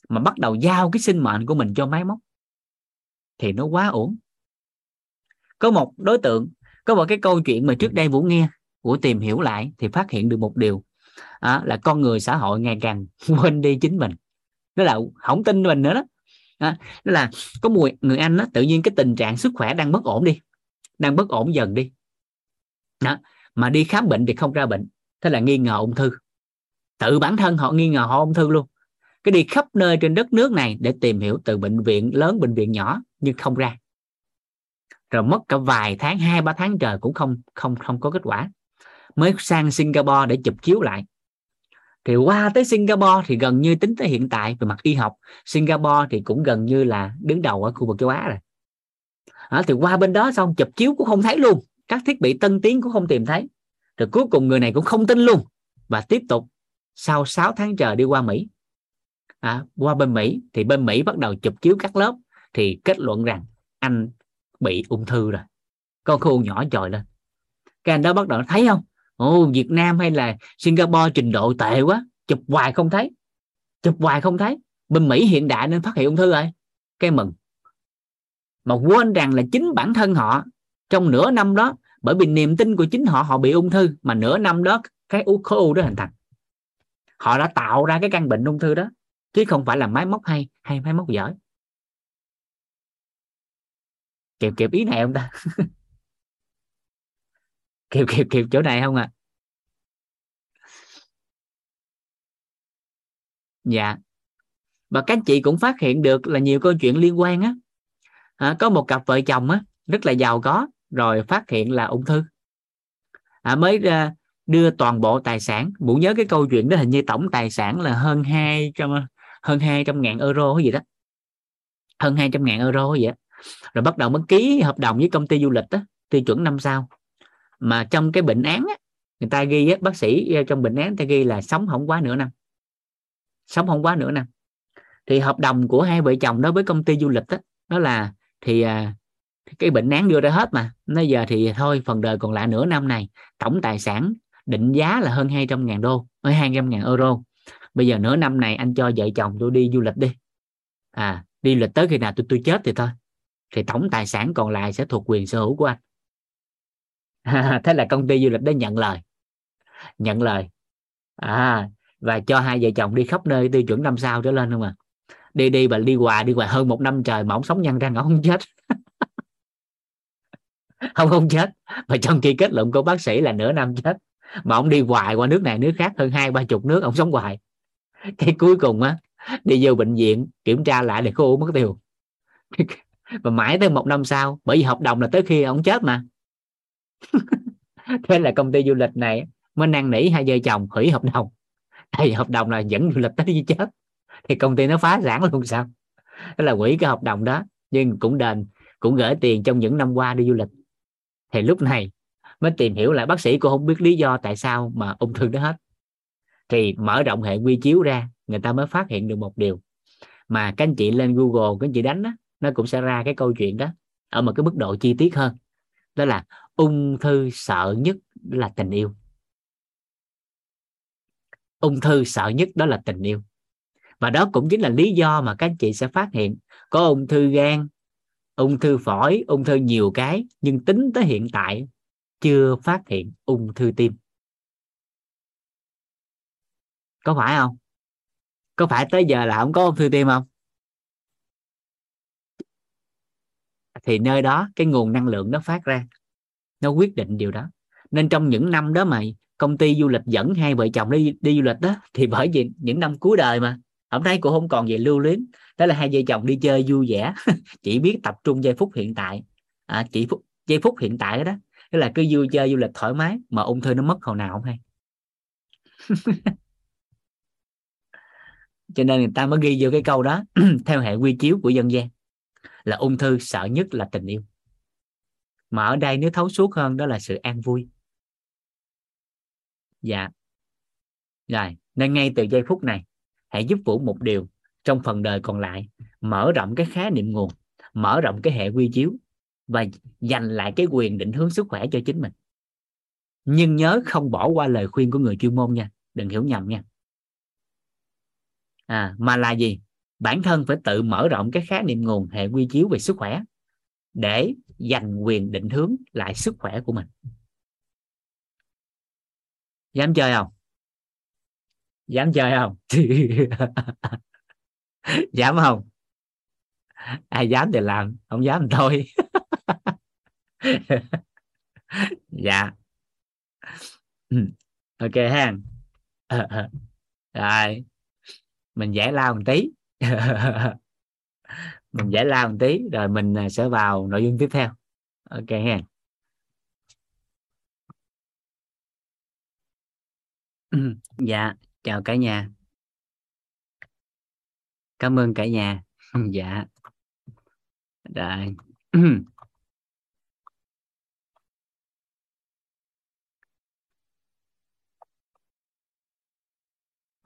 Mà bắt đầu giao cái sinh mệnh của mình cho máy móc. Thì nó quá ổn có một đối tượng có một cái câu chuyện mà trước đây vũ nghe vũ tìm hiểu lại thì phát hiện được một điều. À, là con người xã hội ngày càng quên đi chính mình. Đó là không tin mình nữa đó. À, đó là có một người anh đó, tự nhiên cái tình trạng sức khỏe đang bất ổn đi. Đang bất ổn dần đi đó. mà đi khám bệnh thì không ra bệnh. Thế là nghi ngờ ung thư. Tự bản thân họ nghi ngờ họ ung thư luôn. Cái đi khắp nơi trên đất nước này để tìm hiểu từ bệnh viện lớn bệnh viện nhỏ nhưng không ra. Rồi mất cả vài tháng hai ba tháng trời cũng không không không có kết quả. Mới sang Singapore để chụp chiếu lại. Thì qua tới Singapore thì gần như tính tới hiện tại về mặt y học. Singapore thì cũng gần như là đứng đầu ở khu vực châu Á rồi. Đó, thì qua bên đó xong chụp chiếu cũng không thấy luôn các thiết bị tân tiến cũng không tìm thấy. Rồi cuối cùng người này cũng không tin luôn. Và tiếp tục sau 6 tháng trời đi qua Mỹ. À, qua bên Mỹ thì bên Mỹ bắt đầu chụp chiếu các lớp thì kết luận rằng anh bị ung thư rồi. Con khu nhỏ trồi lên. Cái anh đó bắt đầu thấy không? Ồ Việt Nam hay là Singapore trình độ tệ quá chụp hoài không thấy. Chụp hoài không thấy. Bên Mỹ hiện đại nên phát hiện ung thư rồi. Cái mừng. Mà quên rằng là chính bản thân họ trong nửa năm đó bởi vì niềm tin của chính họ họ bị ung thư mà nửa năm đó cái u khối u đó hình thành. Họ đã tạo ra cái căn bệnh ung thư đó chứ không phải là máy móc hay hay máy móc giỏi. Kịp kịp ý này không ta? Kịp kịp kịp chỗ này không à dạ. Và các chị cũng phát hiện được là nhiều câu chuyện liên quan á. À, có một cặp vợ chồng á rất là giàu có rồi phát hiện là ung thư. À, mới ra đưa toàn bộ tài sản. Vũ nhớ cái câu chuyện đó hình như tổng tài sản là hơn hai trăm hơn hai trăm ngàn euro cái gì đó. Hơn hai trăm ngàn euro hay gì đó. Rồi bắt đầu mới ký hợp đồng với công ty du lịch đó tiêu chuẩn năm sao. Mà trong cái bệnh án á, người ta ghi á, bác sĩ ờ, trong bệnh án người ta ghi là sống không quá nửa năm. Sống không quá nửa năm. Thì hợp đồng của hai vợ chồng đó với công ty du lịch đó, đó là thì à, cái bệnh án đưa ra hết mà. Bây giờ thì thôi, phần đời còn lại nửa năm này, tổng tài sản định giá là hơn 200 ngàn đô, hơn 200 ngàn euro. Bây giờ nửa năm này anh cho vợ chồng tôi đi du lịch đi. À đi lịch tới khi nào tôi tôi chết thì thôi. Thì tổng tài sản còn lại sẽ thuộc quyền sở hữu của anh. Thế là công ty du lịch đó nhận lời. Nhận lời. À và cho hai vợ chồng đi khắp nơi tiêu chuẩn năm sao trở lên không à? Đi đi và đi hoài đi hoài hơn một năm trời mà ông sống nhăn răng ông không chết. không không chết. Mà trong khi kết luận của bác sĩ là nửa năm chết, mà ông đi hoài qua nước này, nước khác hơn hai, ba chục nước, ông sống hoài. Cái cuối cùng á, đi vô bệnh viện kiểm tra lại để khô mất tiêu. Và mãi tới một năm sau, bởi vì hợp đồng là tới khi ông chết mà. Thế là công ty du lịch này mới năn nỉ hai vợ chồng hủy hợp đồng. Thì hợp đồng là dẫn du lịch tới khi chết. Thì công ty nó phá sản luôn sao? Đó là hủy cái hợp đồng đó, nhưng cũng đền, cũng gửi tiền trong những năm qua đi du lịch thì lúc này mới tìm hiểu lại bác sĩ cũng không biết lý do tại sao mà ung thư đó hết. Thì mở rộng hệ quy chiếu ra người ta mới phát hiện được một điều. Mà các anh chị lên Google các anh chị đánh đó, nó cũng sẽ ra cái câu chuyện đó ở một cái mức độ chi tiết hơn. Đó là ung thư sợ nhất là tình yêu. Ung thư sợ nhất đó là tình yêu. Và đó cũng chính là lý do mà các anh chị sẽ phát hiện có ung thư gan ung thư phổi, ung thư nhiều cái, nhưng tính tới hiện tại chưa phát hiện ung thư tim. Có phải không? Có phải tới giờ là không có ung thư tim không? Thì nơi đó cái nguồn năng lượng nó phát ra, nó quyết định điều đó. Nên trong những năm đó mà công ty du lịch dẫn hai vợ chồng đi đi du lịch đó, thì bởi vì những năm cuối đời mà hôm nay cũng không còn về lưu luyến. Đó là hai vợ chồng đi chơi vui vẻ. Chỉ biết tập trung giây phút hiện tại. À, chỉ phút giây phút hiện tại đó. Tức là cứ vui chơi du lịch thoải mái. Mà ung thư nó mất hồi nào không hay? Cho nên người ta mới ghi vô cái câu đó. Theo hệ quy chiếu của dân gian là ung thư sợ nhất là tình yêu. Mà ở đây nếu thấu suốt hơn đó là sự an vui. Dạ. Rồi nên ngay từ giây phút này hãy giúp vũ một điều, trong phần đời còn lại, mở rộng cái khái niệm nguồn, mở rộng cái hệ quy chiếu và dành lại cái quyền định hướng sức khỏe cho chính mình. Nhưng nhớ không bỏ qua lời khuyên của người chuyên môn nha, đừng hiểu nhầm nha. À mà là gì? Bản thân phải tự mở rộng cái khái niệm nguồn, hệ quy chiếu về sức khỏe để giành quyền định hướng lại sức khỏe của mình. Dám chơi không? Dám chơi không? Dám không? Ai dám thì làm, không dám thì thôi. Dạ. Ok ha. Rồi. Mình giải lao một tí. Mình giải lao một tí, rồi mình à, sẽ vào nội dung tiếp theo. Ok ha. Dạ chào cả nhà. Cảm ơn cả nhà. Dạ. Rồi.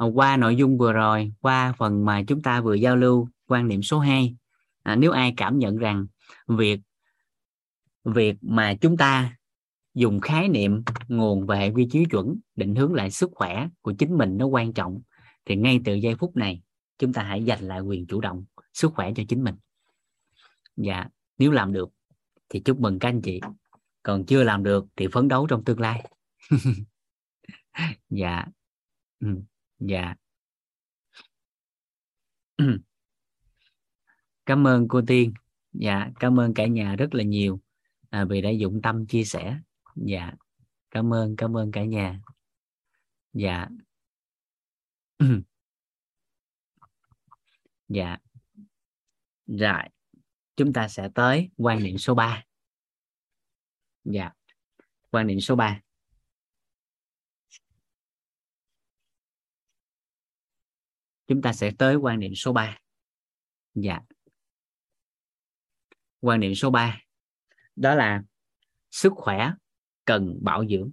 À, qua nội dung vừa rồi qua phần mà chúng ta vừa giao lưu quan điểm số 2 à, nếu ai cảm nhận rằng việc việc mà chúng ta dùng khái niệm nguồn và hệ quy chiếu chuẩn định hướng lại sức khỏe của chính mình nó quan trọng. Thì ngay từ giây phút này chúng ta hãy giành lại quyền chủ động sức khỏe cho chính mình. Dạ nếu làm được thì chúc mừng các anh chị. Còn chưa làm được thì phấn đấu trong tương lai. Dạ. Ừ. dạ. Cảm ơn cô tiên. Dạ cảm ơn cả nhà rất là nhiều à, vì đã dụng tâm chia sẻ dạ cảm ơn cảm ơn cả nhà. Dạ. Dạ. Rồi, chúng ta sẽ tới quan niệm số 3 dạ quan niệm số 3 chúng ta sẽ tới quan niệm số 3 dạ. Quan niệm số 3 đó là sức khỏe cần bảo dưỡng.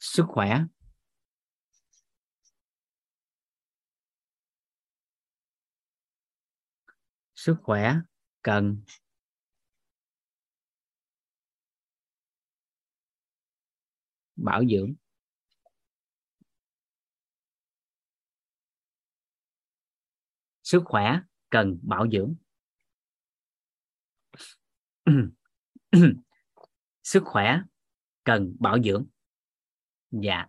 Sức khỏe. Sức khỏe cần. Bảo dưỡng. Sức khỏe cần bảo dưỡng. Sức khỏe cần bảo dưỡng. Dạ.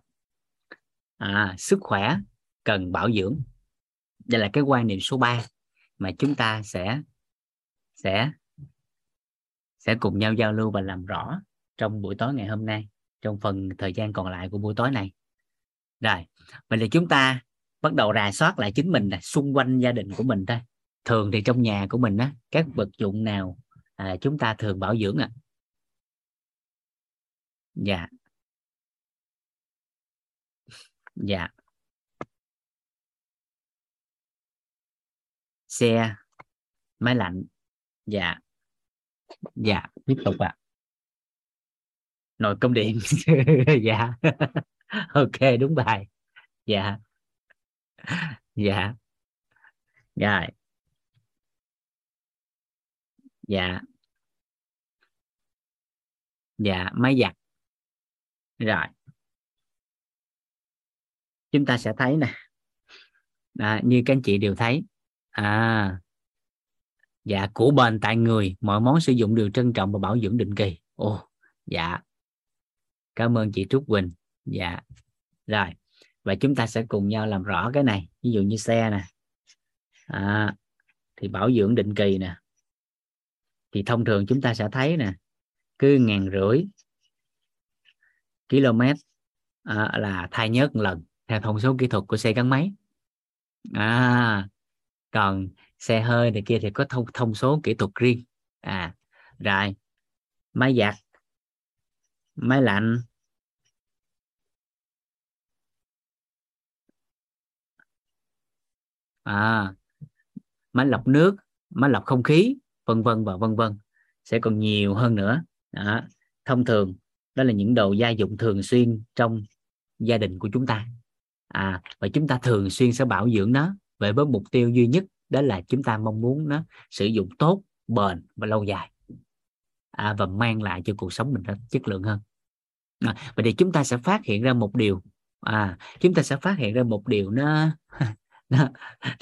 À, sức khỏe cần bảo dưỡng. Đây là cái quan niệm số 3 mà chúng ta sẽ sẽ sẽ cùng nhau giao lưu và làm rõ trong buổi tối ngày hôm nay trong phần thời gian còn lại của buổi tối này. Rồi vậy là chúng ta bắt đầu rà soát lại chính mình là xung quanh gia đình của mình thôi. Thường thì trong nhà của mình á các vật dụng nào à, chúng ta thường bảo dưỡng ạ? À? dạ. Dạ. Xe máy lạnh. Dạ. Dạ tiếp tục ạ. À. nồi công điện. Dạ. Ok đúng bài. Dạ dạ. Rồi. Dạ. Dạ máy giặt. Rồi. Chúng ta sẽ thấy nè. À, như các anh chị đều thấy. À. Dạ của bền tại người. Mọi món sử dụng đều trân trọng và bảo dưỡng định kỳ. Ồ dạ. Cảm ơn chị Trúc Quỳnh. Dạ. Rồi và chúng ta sẽ cùng nhau làm rõ cái này. Ví dụ như xe nè. À, thì bảo dưỡng định kỳ nè. Thì thông thường chúng ta sẽ thấy nè cứ ngàn rưỡi km à, là thay nhớt một lần theo thông số kỹ thuật của xe gắn máy. À còn xe hơi này kia thì có thông thông số kỹ thuật riêng. À rồi máy giặt máy lạnh à máy lọc nước máy lọc không khí vân vân và vân vân. Sẽ còn nhiều hơn nữa. Đó. thông thường đó là những đồ gia dụng thường xuyên trong gia đình của chúng ta. À và chúng ta thường xuyên sẽ bảo dưỡng nó về với mục tiêu duy nhất đó là chúng ta mong muốn nó sử dụng tốt bền và lâu dài. À, và mang lại cho cuộc sống mình nó chất lượng hơn. À, vậy thì chúng ta sẽ phát hiện ra một điều. À chúng ta sẽ phát hiện ra một điều nó nó,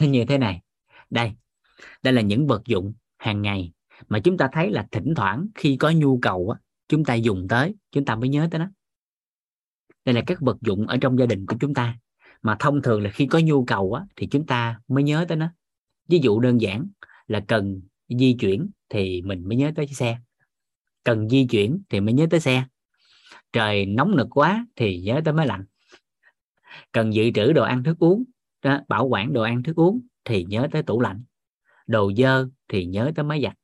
nó như thế này. Đây đây là những vật dụng hàng ngày mà chúng ta thấy là thỉnh thoảng khi có nhu cầu á, chúng ta dùng tới chúng ta mới nhớ tới nó. Đây là các vật dụng ở trong gia đình của chúng ta mà thông thường là khi có nhu cầu á, thì chúng ta mới nhớ tới nó. Ví dụ đơn giản là cần di chuyển thì mình mới nhớ tới xe. Cần di chuyển thì mới nhớ tới xe. Trời nóng nực quá thì nhớ tới máy lạnh. Cần dự trữ đồ ăn thức uống đó, bảo quản đồ ăn thức uống thì nhớ tới tủ lạnh đồ dơ thì nhớ tới máy giặt.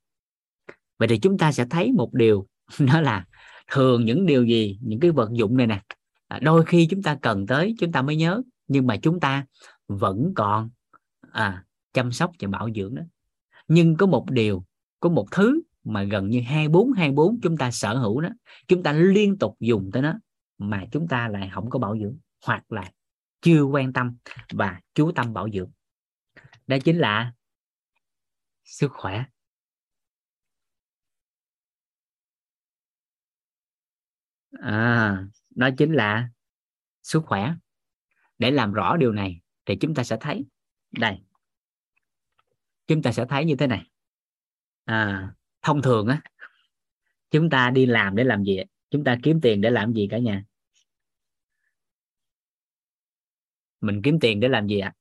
Vậy thì chúng ta sẽ thấy một điều đó là thường những điều gì những cái vật dụng này nè à, đôi khi chúng ta cần tới chúng ta mới nhớ nhưng mà chúng ta vẫn còn à chăm sóc và bảo dưỡng đó nhưng có một điều có một thứ mà gần như 24 24 chúng ta sở hữu đó chúng ta liên tục dùng tới nó mà chúng ta lại không có bảo dưỡng hoặc là chưa quan tâm và chú tâm bảo dưỡng. Đó chính là sức khỏe. À, đó chính là sức khỏe. Để làm rõ điều này thì chúng ta sẽ thấy đây. Chúng ta sẽ thấy như thế này. À, thông thường á chúng ta đi làm để làm gì chúng ta kiếm tiền để làm gì cả nhà? Mình kiếm tiền để làm gì ạ?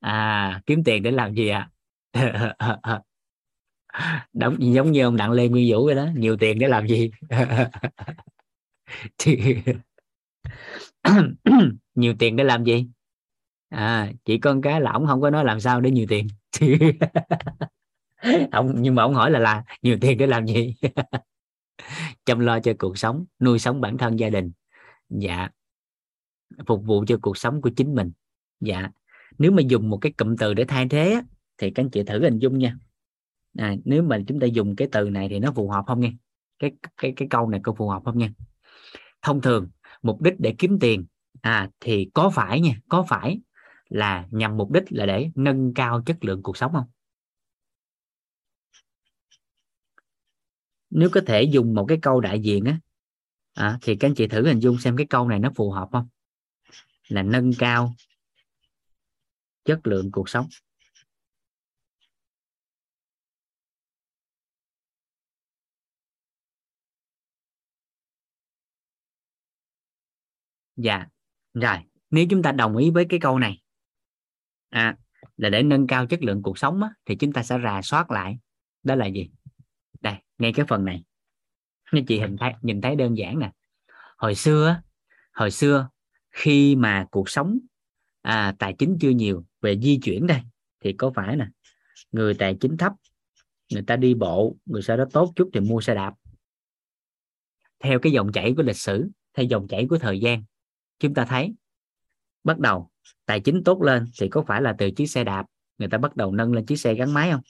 À kiếm tiền để làm gì ạ? Đóng, giống như ông đặng lê nguyên vũ vậy đó, nhiều tiền để làm gì? Thì nhiều tiền để làm gì? À chỉ con cái là ổng không có nói làm sao để nhiều tiền. Thì ông nhưng mà ông hỏi là là nhiều tiền để làm gì? Chăm lo cho cuộc sống nuôi sống bản thân gia đình. Dạ. Phục vụ cho cuộc sống của chính mình. Dạ. Nếu mà dùng một cái cụm từ để thay thế thì các anh chị thử hình dung nha. À, nếu mà chúng ta dùng cái từ này thì nó phù hợp không nha? cái cái cái câu này có phù hợp không nha thông thường mục đích để kiếm tiền à thì có phải nha có phải là nhằm mục đích là để nâng cao chất lượng cuộc sống không? Nếu có thể dùng một cái câu đại diện á à, thì các anh chị thử hình dung xem cái câu này nó phù hợp không? Là nâng cao chất lượng cuộc sống. Dạ rồi nếu chúng ta đồng ý với cái câu này à, là để nâng cao chất lượng cuộc sống á, thì chúng ta sẽ rà soát lại đó là gì? Ngay cái phần này. Như chị hình thấy nhìn thấy đơn giản nè. Hồi xưa hồi xưa khi mà cuộc sống à, tài chính chưa nhiều về di chuyển đây thì có phải nè người tài chính thấp người ta đi bộ người sau đó tốt chút thì mua xe đạp. Theo cái dòng chảy của lịch sử theo dòng chảy của thời gian chúng ta thấy bắt đầu tài chính tốt lên thì có phải là từ chiếc xe đạp người ta bắt đầu nâng lên chiếc xe gắn máy không?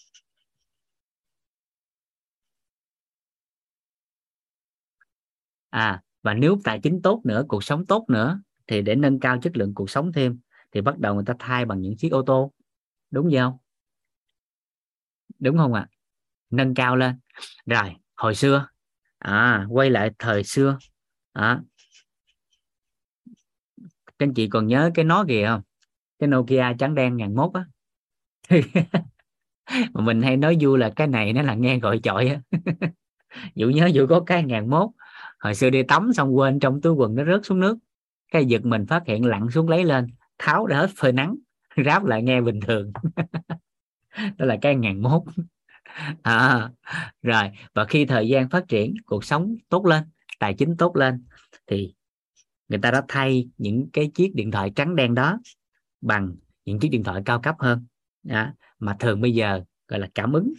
À và nếu tài chính tốt nữa cuộc sống tốt nữa thì để nâng cao chất lượng cuộc sống thêm thì bắt đầu người ta thay bằng những chiếc ô tô. Đúng không? Đúng không ạ? À? nâng cao lên. Rồi hồi xưa. À quay lại thời xưa. À, các anh chị còn nhớ cái nó kìa không? Cái Nokia trắng đen ngàn mốt á. Mà mình hay nói vui là cái này nó là nghe gọi chọi á. Dụ nhớ dụ có cái ngàn mốt hồi xưa đi tắm xong quên trong túi quần nó rớt xuống nước. Cái giật mình phát hiện lặn xuống lấy lên tháo ra hết phơi nắng ráp lại nghe bình thường. Đó là cái ngàn mốt. À, rồi và khi thời gian phát triển cuộc sống tốt lên tài chính tốt lên thì người ta đã thay những cái chiếc điện thoại trắng đen đó bằng những chiếc điện thoại cao cấp hơn. Đó. mà thường bây giờ gọi là cảm ứng.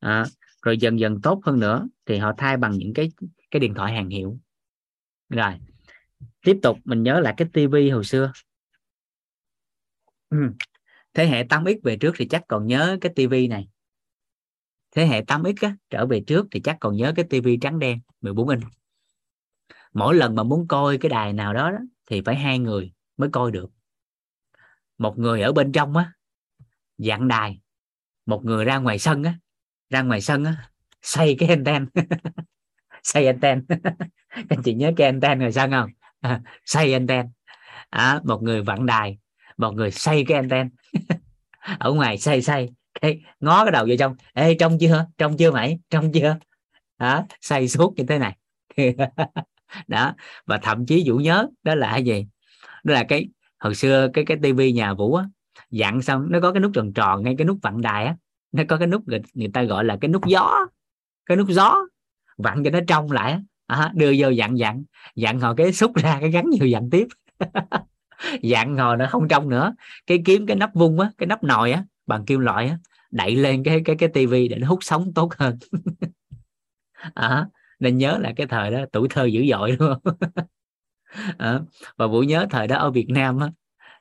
À, rồi dần dần tốt hơn nữa thì họ thay bằng những cái cái điện thoại hàng hiệu. Rồi tiếp tục mình nhớ lại cái tivi hồi xưa. Ừ, thế hệ 8x về trước thì chắc còn nhớ cái tivi này. Thế hệ 8x á, trở về trước thì chắc còn nhớ cái tivi trắng đen 14 inch. Mỗi lần mà muốn coi cái đài nào đó, đó thì phải hai người mới coi được. Một người ở bên trong á dặn đài một người ra ngoài sân á ra ngoài sân á xây cái anten xây anten. Các anh chị nhớ cái anten ngoài sân không? À, xây anten. À, một người vặn đài một người xây cái anten. Ở ngoài xây xây cái ngó cái đầu vô trong. Ê trong chưa? Trong chưa mày? Trong chưa? Đó xây suốt như thế này. Đó và thậm chí vũ nhớ đó là cái gì? Đó là cái hồi xưa cái cái tivi nhà vũ á dặn xong nó có cái nút tròn tròn ngay cái nút vặn đài á nó có cái nút người, người ta gọi là cái nút gió cái nút gió. Vặn cho nó trong lại à, đưa vô dặn dặn dặn họ cái xúc ra cái gắn nhiều dặn tiếp. Dặn ngồi nó không trong nữa. Cái kiếm cái nắp vung á cái nắp nồi á bằng kim loại á đẩy lên cái cái cái tivi để nó hút sóng tốt hơn. À, nên nhớ là cái thời đó tuổi thơ dữ dội đúng không? À, và vũ nhớ thời đó ở Việt Nam á,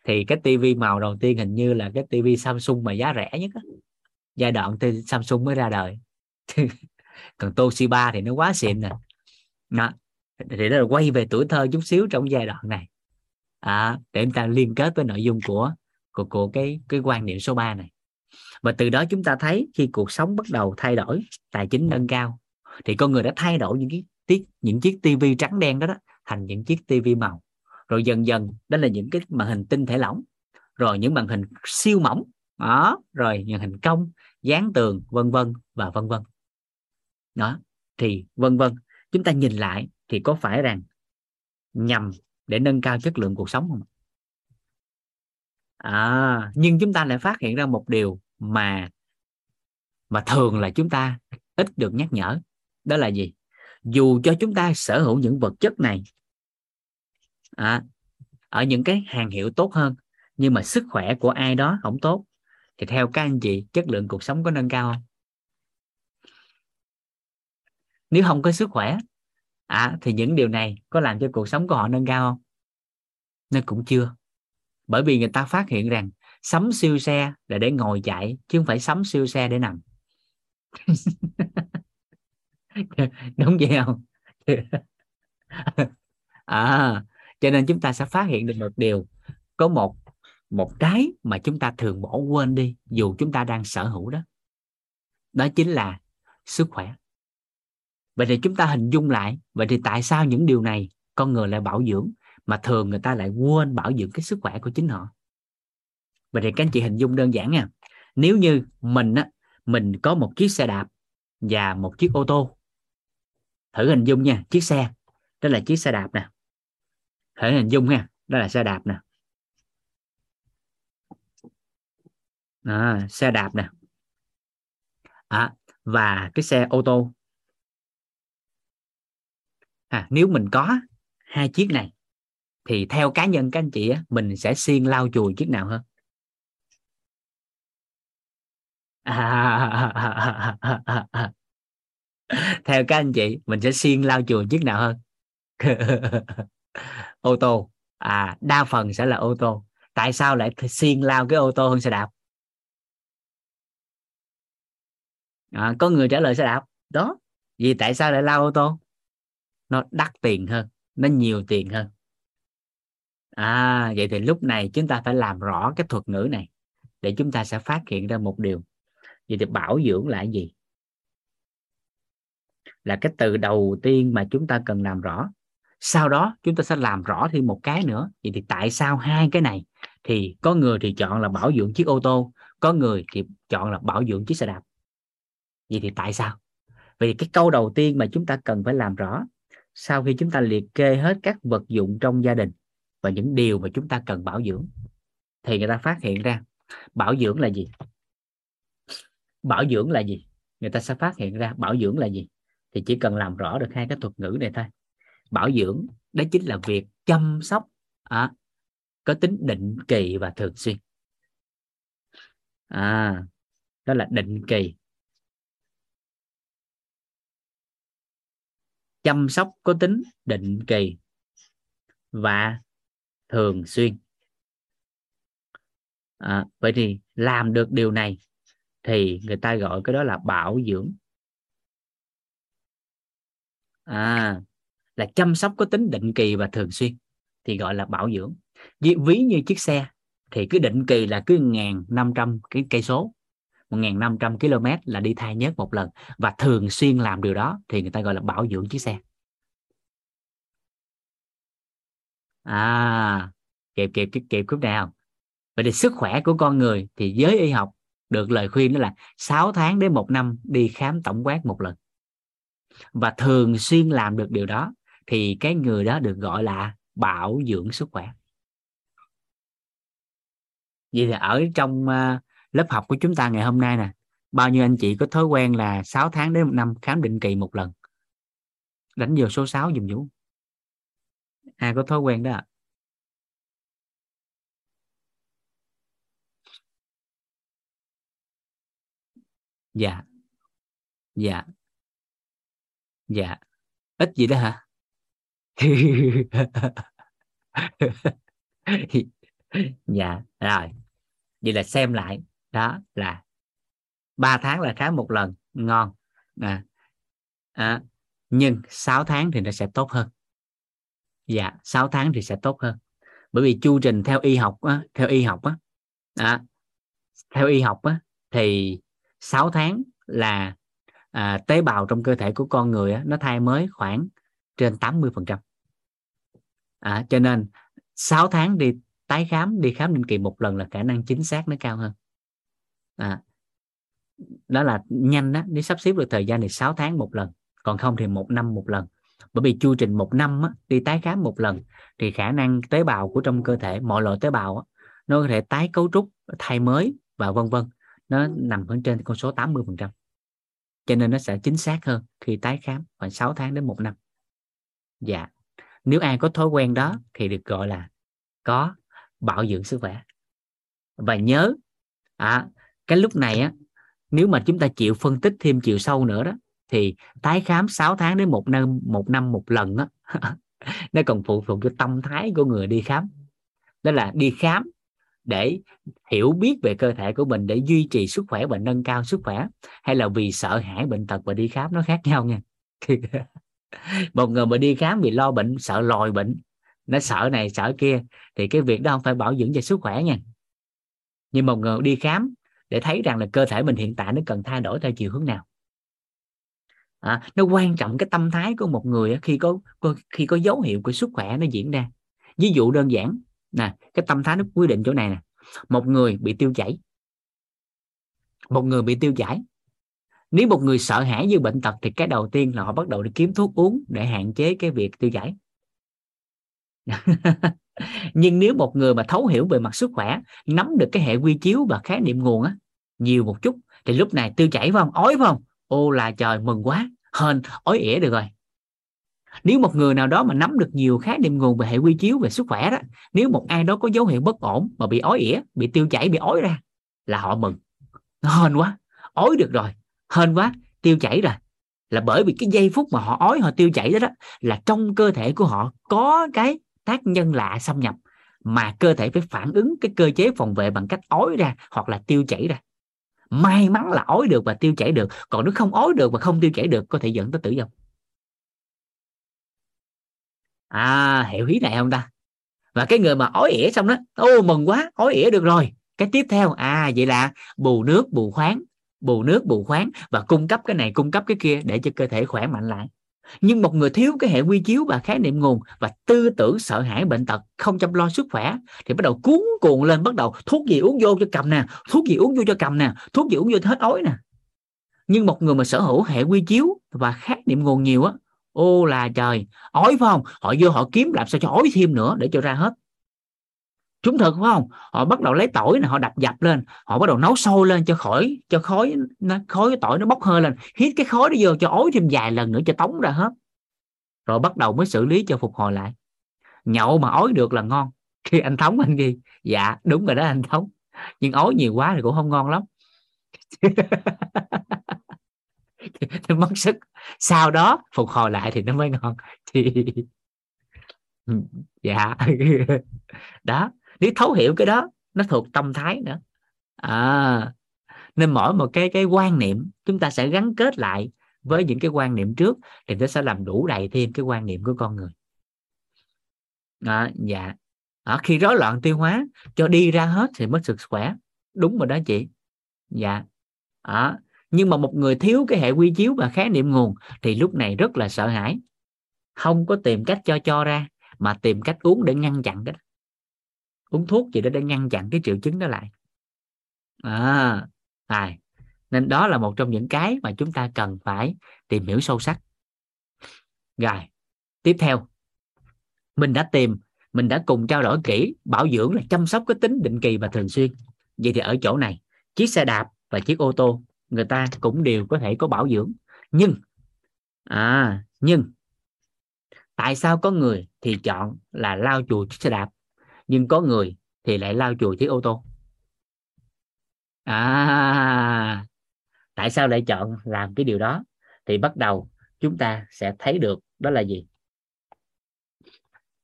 thì cái tivi màu đầu tiên hình như là cái tivi Samsung mà giá rẻ nhất á giai đoạn thì Samsung mới ra đời. Còn Toshiba thì nó quá xịn nè. Đó. thì đó là quay về tuổi thơ chút xíu trong giai đoạn này. À, để chúng ta liên kết với nội dung của của của cái cái quan niệm số 3 này. Và từ đó chúng ta thấy khi cuộc sống bắt đầu thay đổi tài chính nâng cao thì con người đã thay đổi những cái tiết những chiếc tivi trắng đen đó, đó thành những chiếc tivi màu. Rồi dần dần đó là những cái màn hình tinh thể lỏng. Rồi những màn hình siêu mỏng đó rồi nhà hình công, dán tường vân vân và vân vân. Đó thì vân vân chúng ta nhìn lại thì có phải rằng nhằm để nâng cao chất lượng cuộc sống không? À, nhưng chúng ta lại phát hiện ra một điều mà mà thường là chúng ta ít được nhắc nhở đó là gì? Dù cho chúng ta sở hữu những vật chất này à, ở những cái hàng hiệu tốt hơn nhưng mà sức khỏe của ai đó không tốt thì theo các anh chị chất lượng cuộc sống có nâng cao không? Nếu không có sức khỏe à, thì những điều này có làm cho cuộc sống của họ nâng cao không? Nên cũng chưa. Bởi vì người ta phát hiện rằng sắm siêu xe là để ngồi chạy chứ không phải sắm siêu xe để nằm. Đúng vậy không? À cho nên chúng ta sẽ phát hiện được một điều. Có một một cái mà chúng ta thường bỏ quên đi, dù chúng ta đang sở hữu đó. Đó chính là sức khỏe. Vậy thì chúng ta hình dung lại, vậy thì tại sao những điều này con người lại bảo dưỡng, mà thường người ta lại quên bảo dưỡng cái sức khỏe của chính họ? Vậy thì các anh chị hình dung đơn giản nha. Nếu như mình á, mình có một chiếc xe đạp và một chiếc ô tô, thử hình dung nha, chiếc xe, đó là chiếc xe đạp nè. Thử hình dung nha, đó là xe đạp nè. À, xe đạp nè. À, và cái xe ô tô. À, nếu mình có hai chiếc này thì theo cá nhân các anh chị á, mình sẽ xiên lau chùi chiếc nào hơn? À, theo các anh chị mình sẽ xiên lau chùi chiếc nào hơn? Ô tô. À đa phần sẽ là ô tô. Tại sao lại xiên lau cái ô tô hơn xe đạp? À, có người trả lời xe đạp đó vì tại sao lại lao ô tô? Nó đắt tiền hơn nó nhiều tiền hơn. À vậy thì lúc này chúng ta phải làm rõ cái thuật ngữ này để chúng ta sẽ phát hiện ra một điều. Vậy thì bảo dưỡng là gì? Là cái từ đầu tiên mà chúng ta cần làm rõ. Sau đó chúng ta sẽ làm rõ thêm một cái nữa. Vậy thì tại sao hai cái này? Thì có người thì chọn là bảo dưỡng chiếc ô tô có người thì chọn là bảo dưỡng chiếc xe đạp vậy thì tại sao? Vì cái câu đầu tiên mà chúng ta cần phải làm rõ sau khi chúng ta liệt kê hết các vật dụng trong gia đình và những điều mà chúng ta cần bảo dưỡng thì người ta phát hiện ra bảo dưỡng là gì? Bảo dưỡng là gì? Người ta sẽ phát hiện ra bảo dưỡng là gì? Thì chỉ cần làm rõ được hai cái thuật ngữ này thôi. Bảo dưỡng đó chính là việc chăm sóc à, có tính định kỳ và thường xuyên. À đó là định kỳ. Chăm sóc có tính định kỳ và thường xuyên. À, vậy thì làm được điều này thì người ta gọi cái đó là bảo dưỡng. À là chăm sóc có tính định kỳ và thường xuyên thì gọi là bảo dưỡng. Ví như chiếc xe thì cứ định kỳ là cứ ngàn năm trăm cái cây số. 1.500 km là đi thay nhớt một lần và thường xuyên làm điều đó thì người ta gọi là bảo dưỡng chiếc xe. À kịp kịp kịp kịp cúp nào vậy thì sức khỏe của con người thì giới y học được lời khuyên đó là 6 tháng đến một năm đi khám tổng quát một lần. Và thường xuyên làm được điều đó thì cái người đó được gọi là bảo dưỡng sức khỏe. Vậy thì ở trong uh, lớp học của chúng ta ngày hôm nay nè. Bao nhiêu anh chị có thói quen là 6 tháng đến một năm khám định kỳ một lần? Đánh vào số 6 dùm vũ. Ai có thói quen đó dạ. Dạ. Dạ. Ít gì đó hả? Dạ rồi. Vậy là xem lại đó là 3 tháng là khám một lần. Ngon. À, à, nhưng 6 tháng thì nó sẽ tốt hơn. Dạ 6 tháng thì sẽ tốt hơn. Bởi vì chu trình theo y học á, theo y học á à, theo y học á, thì 6 tháng là à, tế bào trong cơ thể của con người á, nó thay mới khoảng trên 80 phần trăm. À, cho nên 6 tháng đi tái khám đi khám định kỳ một lần là khả năng chính xác nó cao hơn à, đó là nhanh đó nếu sắp xếp được thời gian thì 6 tháng một lần còn không thì một năm một lần. Bởi vì chu trình một năm á, đi tái khám một lần thì khả năng tế bào của trong cơ thể mọi loại tế bào á, nó có thể tái cấu trúc thay mới và vân vân. Nó nằm ở trên con số 80 phần trăm. Cho nên nó sẽ chính xác hơn khi tái khám khoảng 6 tháng đến một năm. Dạ. Nếu ai có thói quen đó thì được gọi là có bảo dưỡng sức khỏe. Và nhớ à, cái lúc này á, nếu mà chúng ta chịu phân tích thêm chiều sâu nữa đó, thì tái khám 6 tháng đến một năm một năm một lần á, nó còn phụ thuộc vào tâm thái của người đi khám. Đó là đi khám để hiểu biết về cơ thể của mình để duy trì sức khỏe và nâng cao sức khỏe, hay là vì sợ hãi bệnh tật và đi khám, nó khác nhau nha. Một người mà đi khám vì lo bệnh, sợ lòi bệnh, nó sợ này, sợ kia, thì cái việc đó không phải bảo dưỡng cho sức khỏe nha. Nhưng một người đi khám để thấy rằng là cơ thể mình hiện tại nó cần thay đổi theo chiều hướng nào. À, nó quan trọng cái tâm thái của một người khi có khi có dấu hiệu của sức khỏe nó diễn ra. Ví dụ đơn giản nè cái tâm thái nó quyết định chỗ này nè. Một người bị tiêu chảy. Một người bị tiêu chảy. Nếu một người sợ hãi như bệnh tật thì cái đầu tiên là họ bắt đầu đi kiếm thuốc uống để hạn chế cái việc tiêu chảy. Nhưng nếu một người mà thấu hiểu về mặt sức khỏe nắm được cái hệ quy chiếu và khái niệm nguồn á nhiều một chút. Thì lúc này tiêu chảy phải không? Ói phải không? Ô là trời mừng quá. Hên ói ỉa được rồi. Nếu một người nào đó mà nắm được nhiều khái niệm nguồn về hệ quy chiếu về sức khỏe đó nếu một ai đó có dấu hiệu bất ổn mà bị ói ỉa bị tiêu chảy bị ói ra là họ mừng. Hên quá. Ói được rồi. Hên quá. Tiêu chảy rồi. Là bởi vì cái giây phút mà họ ói họ tiêu chảy đó, đó là trong cơ thể của họ có cái tác nhân lạ xâm nhập mà cơ thể phải phản ứng cái cơ chế phòng vệ bằng cách ói ra hoặc là tiêu chảy ra may mắn là ói được và tiêu chảy được. Còn nếu không ói được và không tiêu chảy được, có thể dẫn tới tử vong. À hiểu ý này không ta? Và cái người mà ói ỉa xong đó, ô, mừng quá, ói ỉa được rồi. Cái tiếp theo à vậy là bù nước bù khoáng, bù nước bù khoáng và cung cấp cái này, cung cấp cái kia để cho cơ thể khỏe mạnh lại nhưng một người thiếu cái hệ quy chiếu và khái niệm nguồn và tư tưởng sợ hãi bệnh tật không chăm lo sức khỏe thì bắt đầu cuốn cuồng lên, bắt đầu thuốc gì uống vô cho cầm nè, thuốc gì uống vô cho cầm nè, thuốc gì uống vô hết ói nè. Nhưng một người mà sở hữu hệ quy chiếu và khái niệm nguồn nhiều á, ô là trời, ói phải không? Họ vô họ kiếm làm sao cho ói thêm nữa để cho ra hết chúng thực phải không? Họ bắt đầu lấy tỏi này, họ đập dập lên, họ bắt đầu nấu sôi lên cho khỏi, cho khói nó, khói cái tỏi nó bốc hơi lên. Hít cái khói đó vô cho ói thêm vài lần nữa cho tống ra hết. Rồi bắt đầu mới xử lý cho phục hồi lại. Nhậu mà ói được là ngon. Khi anh thống anh ghi dạ đúng rồi đó anh thống. Nhưng ói nhiều quá thì cũng không ngon lắm. Nó mất sức. Sau đó phục hồi lại thì nó mới ngon. Thì dạ. Đó nếu thấu hiểu cái đó nó thuộc tâm thái nữa. À nên mỗi một cái cái quan niệm chúng ta sẽ gắn kết lại với những cái quan niệm trước thì nó sẽ làm đủ đầy thêm cái quan niệm của con người. À, dạ. À, khi rối loạn tiêu hóa cho đi ra hết thì mất sức khỏe. Đúng rồi đó chị. Dạ. À, nhưng mà một người thiếu cái hệ quy chiếu và khái niệm nguồn thì lúc này rất là sợ hãi. Không có tìm cách cho cho ra mà tìm cách uống để ngăn chặn cái đó uống thuốc gì đó để ngăn chặn cái triệu chứng đó lại. À, à nên đó là một trong những cái mà chúng ta cần phải tìm hiểu sâu sắc. Rồi tiếp theo mình đã tìm mình đã cùng trao đổi kỹ bảo dưỡng là chăm sóc cái tính định kỳ và thường xuyên. Vậy thì ở chỗ này chiếc xe đạp và chiếc ô tô người ta cũng đều có thể có bảo dưỡng. Nhưng à nhưng tại sao có người thì chọn là lau chùi chiếc xe đạp? Nhưng có người thì lại lau chùi chiếc ô tô. À tại sao lại chọn làm cái điều đó? Thì bắt đầu chúng ta sẽ thấy được đó là gì?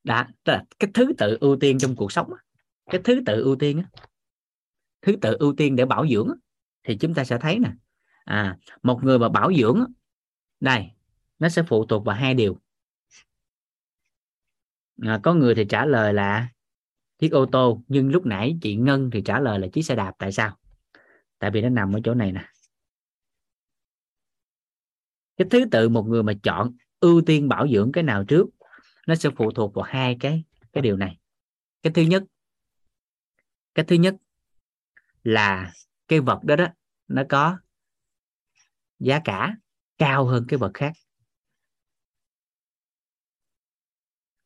Đó tức là cái thứ tự ưu tiên trong cuộc sống cái thứ tự ưu tiên thứ tự ưu tiên để bảo dưỡng thì chúng ta sẽ thấy nè. À một người mà bảo dưỡng đây nó sẽ phụ thuộc vào hai điều. À, có người thì trả lời là chiếc ô tô, nhưng lúc nãy chị Ngân thì trả lời là chiếc xe đạp, tại sao? Tại vì nó nằm ở chỗ này nè. Cái thứ tự một người mà chọn ưu tiên bảo dưỡng cái nào trước, nó sẽ phụ thuộc vào hai cái cái điều này. Cái thứ nhất, cái thứ nhất là cái vật đó đó, nó có giá cả cao hơn cái vật khác.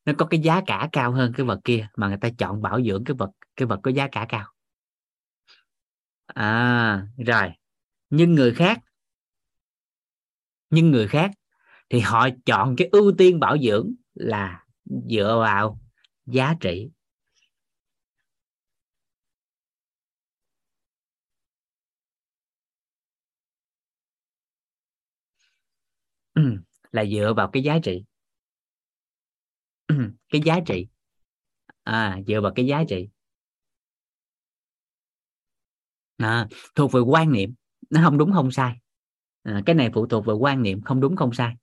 Nó có cái giá cả cao hơn cái vật kia mà người ta chọn bảo dưỡng cái vật cái vật có giá cả cao. À rồi. Nhưng người khác, nhưng người khác thì họ chọn cái ưu tiên bảo dưỡng là dựa vào giá trị. Ừ, là dựa vào cái giá trị. cái giá trị. À dựa vào cái giá trị. À, thuộc về quan niệm. Nó không đúng không sai. À, cái này phụ thuộc vào quan niệm không đúng không sai.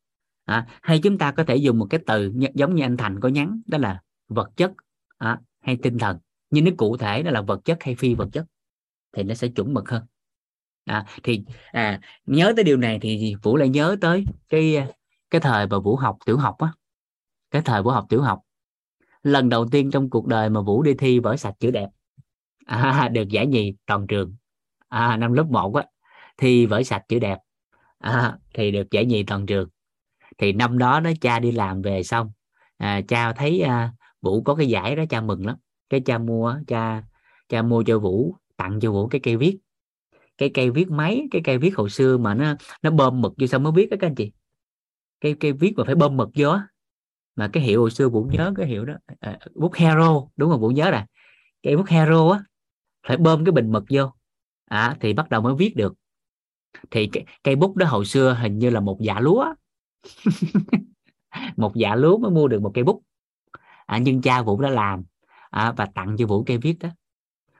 À, hay chúng ta có thể dùng một cái từ giống như anh thành có nhắn đó là vật chất à, hay tinh thần. Nhưng nếu cụ thể đó là vật chất hay phi vật chất thì nó sẽ chuẩn mực hơn. À, thì à, nhớ tới điều này thì vũ lại nhớ tới cái cái thời mà vũ học tiểu học á cái thời của học tiểu học. Lần đầu tiên trong cuộc đời mà vũ đi thi vở sạch chữ đẹp. À, được giải nhì toàn trường. À, năm lớp 1 á thi vở sạch chữ đẹp. À, thì được giải nhì toàn trường. Thì năm đó nó cha đi làm về xong à, cha thấy à, vũ có cái giải đó cha mừng lắm. Cái cha mua cha cha mua cho vũ tặng cho vũ cái cây viết. Cái cây viết máy cái cây viết hồi xưa mà nó nó bơm mực vô sao mới viết đó các anh chị. Cái cây viết mà phải bơm mực vô mà cái hiệu hồi xưa vũ nhớ cái hiệu đó à, bút hero đúng không vũ nhớ rồi? Cây bút hero á phải bơm cái bình mực vô. À, thì bắt đầu mới viết được. Thì cái, cây bút đó hồi xưa hình như là một dạ lúa. Một dạ lúa mới mua được một cây bút. À, nhưng cha vũ đã làm. À, và tặng cho vũ cây viết đó.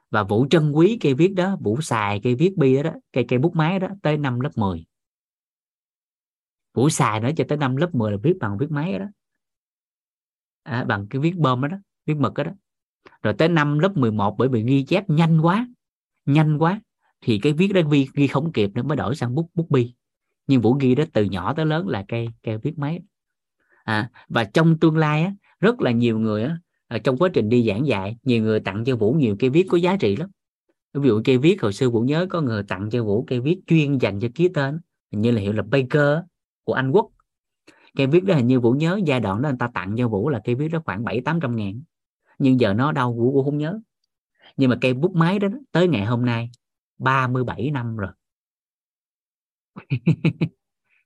Và vũ trân quý cây viết đó vũ xài cây viết bi đó, đó cây cây bút máy đó tới năm lớp 10 vũ xài nữa cho tới năm lớp 10 là viết bằng viết máy đó à, bằng cái viết bơm đó, đó viết mực đó, đó. Rồi tới năm lớp 11 bởi vì ghi chép nhanh quá nhanh quá thì cái viết đó ghi, ghi không kịp nữa mới đổi sang bút bút bi. Nhưng vũ ghi đó từ nhỏ tới lớn là cây cây viết máy. À, và trong tương lai á, rất là nhiều người á, ở trong quá trình đi giảng dạy nhiều người tặng cho vũ nhiều cây viết có giá trị lắm. Ví dụ cây viết hồi xưa vũ nhớ có người tặng cho vũ cây viết chuyên dành cho ký tên hình như là hiệu là Baker của Anh Quốc cây viết đó hình như vũ nhớ giai đoạn đó anh ta tặng cho vũ là cây viết đó khoảng bảy tám trăm ngàn. Nhưng giờ nó đâu, vũ cũng không nhớ. Nhưng mà cây bút máy đó tới ngày hôm nay 37 năm rồi.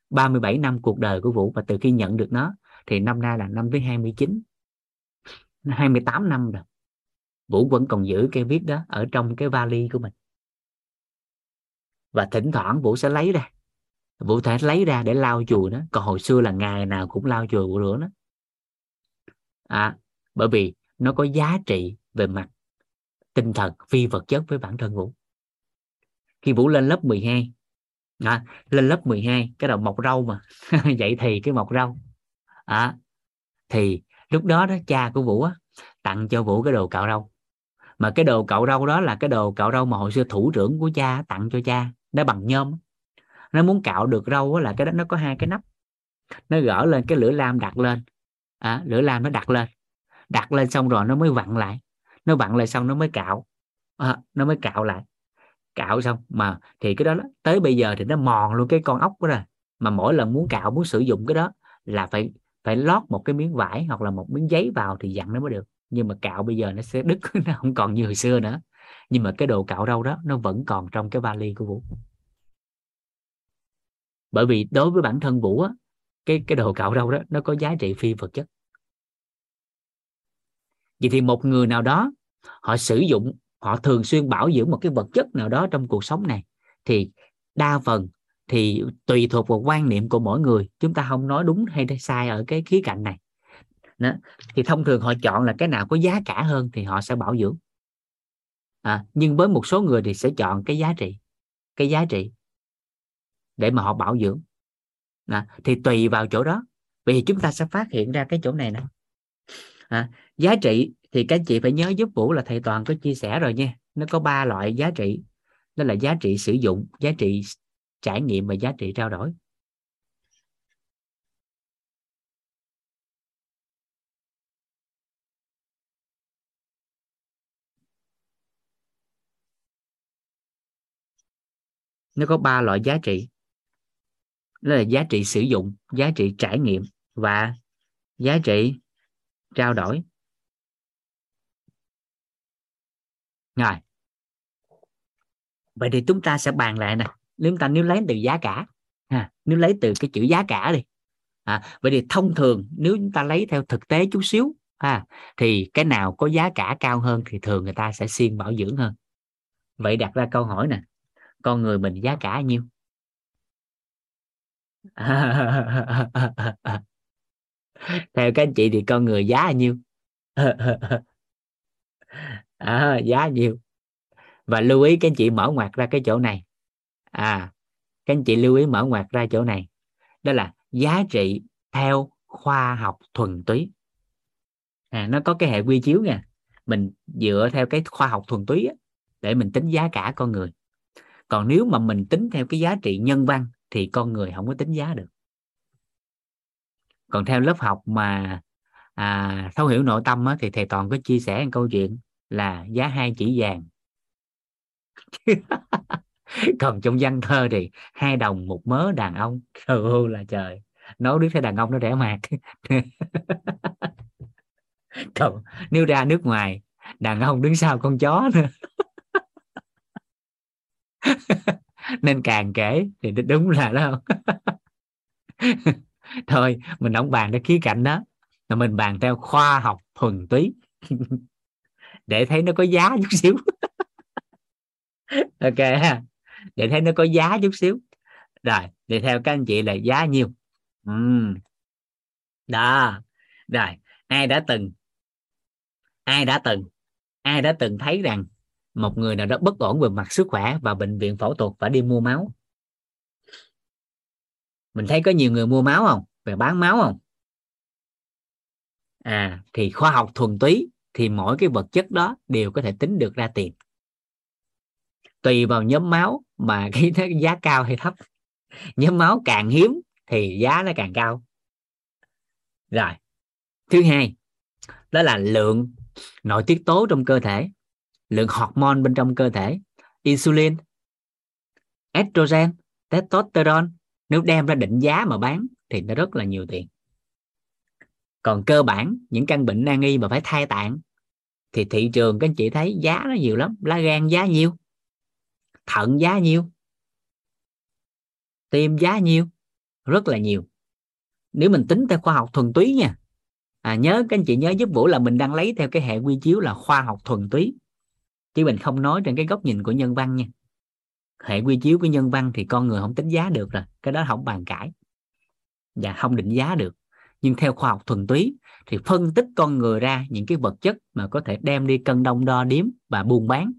37 năm cuộc đời của Vũ và từ khi nhận được nó thì năm nay là năm thứ 29 28 năm rồi. Vũ vẫn còn giữ cây viết đó ở trong cái vali của mình. Và thỉnh thoảng Vũ sẽ lấy ra. Vũ thể lấy ra để lau chùi nó. Còn hồi xưa là ngày nào cũng lau chùi của rửa nó. À, bởi vì nó có giá trị về mặt tinh thần phi vật chất với bản thân Vũ. Khi Vũ lên lớp 12 à, lên lớp 12 cái đầu mọc râu mà. Vậy thì cái mọc râu. À, thì lúc đó đó cha của Vũ á, tặng cho Vũ cái đồ cạo râu. Mà cái đồ cạo râu đó là cái đồ cạo râu mà hồi xưa thủ trưởng của cha tặng cho cha. Nó bằng nhôm nó muốn cạo được râu là cái đó nó có hai cái nắp. Nó gỡ lên cái lửa lam đặt lên. À, lửa lam nó đặt lên. Đặt lên xong rồi nó mới vặn lại. Nó vặn lại xong nó mới cạo. À, nó mới cạo lại. Cạo xong mà thì cái đó tới bây giờ thì nó mòn luôn cái con ốc đó rồi. Mà mỗi lần muốn cạo muốn sử dụng cái đó là phải phải lót một cái miếng vải hoặc là một miếng giấy vào thì dặn nó mới được. Nhưng mà cạo bây giờ nó sẽ đứt nó không còn như hồi xưa nữa. Nhưng mà cái đồ cạo râu đó nó vẫn còn trong cái vali của vũ bởi vì đối với bản thân vũ á cái cái đồ cạo râu đó nó có giá trị phi vật chất. Vậy thì một người nào đó họ sử dụng họ thường xuyên bảo dưỡng một cái vật chất nào đó trong cuộc sống này thì đa phần thì tùy thuộc vào quan niệm của mỗi người. Chúng ta không nói đúng hay sai ở cái khía cạnh này. Đó. thì thông thường họ chọn là cái nào có giá cả hơn thì họ sẽ bảo dưỡng. À, nhưng với một số người thì sẽ chọn cái giá trị cái giá trị để mà họ bảo dưỡng. À, thì tùy vào chỗ đó. Vì chúng ta sẽ phát hiện ra cái chỗ này nè. À, giá trị thì các chị phải nhớ giúp vũ là thầy toàn có chia sẻ rồi nha. Nó có ba loại giá trị. Đó là giá trị sử dụng giá trị trải nghiệm và giá trị trao đổi. Nó có ba loại giá trị đó là giá trị sử dụng giá trị trải nghiệm và giá trị trao đổi. Rồi. Vậy thì chúng ta sẽ bàn lại nè. Nếu chúng ta nếu lấy từ giá cả ha, nếu lấy từ cái chữ giá cả đi. À, vậy thì thông thường nếu chúng ta lấy theo thực tế chút xíu ha, thì cái nào có giá cả cao hơn thì thường người ta sẽ siêng bảo dưỡng hơn. Vậy đặt ra câu hỏi nè con người mình giá cả nhiêu? theo các anh chị thì con người giá nhiêu? À, giá nhiêu? Và lưu ý các anh chị mở ngoặt ra cái chỗ này. À các anh chị lưu ý mở ngoặt ra chỗ này. Đó là giá trị theo khoa học thuần túy. À, nó có cái hệ quy chiếu nha. Mình dựa theo cái khoa học thuần túy á, để mình tính giá cả con người. Còn nếu mà mình tính theo cái giá trị nhân văn thì con người không có tính giá được. Còn theo lớp học mà à, thấu hiểu nội tâm á, thì thầy toàn có chia sẻ một câu chuyện là giá hai chỉ vàng. Còn trong văn thơ thì hai đồng một mớ đàn ông. Trời là trời. Nói đứa thấy đàn ông nó rẻ mạt. Còn nếu ra nước ngoài đàn ông đứng sau con chó nữa. nên càng kể thì đúng là đó thôi, mình không bàn cái khía cạnh đó. Là mình bàn theo khoa học thuần túy. Để thấy nó có giá chút xíu. Ok ha. Để thấy nó có giá chút xíu. Rồi để theo các anh chị là giá nhiêu? Uhm. đó. Rồi, ai đã từng? Ai đã từng? Ai đã từng thấy rằng một người nào đó bất ổn về mặt sức khỏe và bệnh viện phẫu thuật phải đi mua máu. Mình thấy có nhiều người mua máu không? Về bán máu không? À thì khoa học thuần túy thì mỗi cái vật chất đó đều có thể tính được ra tiền. Tùy vào nhóm máu mà cái giá cao hay thấp. Nhóm máu càng hiếm thì giá nó càng cao. Rồi, thứ hai, đó là lượng nội tiết tố trong cơ thể lượng hormone bên trong cơ thể insulin estrogen testosterone. Nếu đem ra định giá mà bán thì nó rất là nhiều tiền. Còn cơ bản những căn bệnh nan y mà phải thay tạng thì thị trường các anh chị thấy giá nó nhiều lắm. Lá gan giá nhiều thận giá nhiều tim giá nhiều rất là nhiều. Nếu mình tính theo khoa học thuần túy nha. À, nhớ các anh chị nhớ giúp vũ là mình đang lấy theo cái hệ quy chiếu là khoa học thuần túy chứ mình không nói trên cái góc nhìn của nhân văn nha. Hệ quy chiếu của nhân văn thì con người không tính giá được rồi cái đó không bàn cãi. Và không định giá được. Nhưng theo khoa học thuần túy thì phân tích con người ra những cái vật chất mà có thể đem đi cân đông đo điếm và buôn bán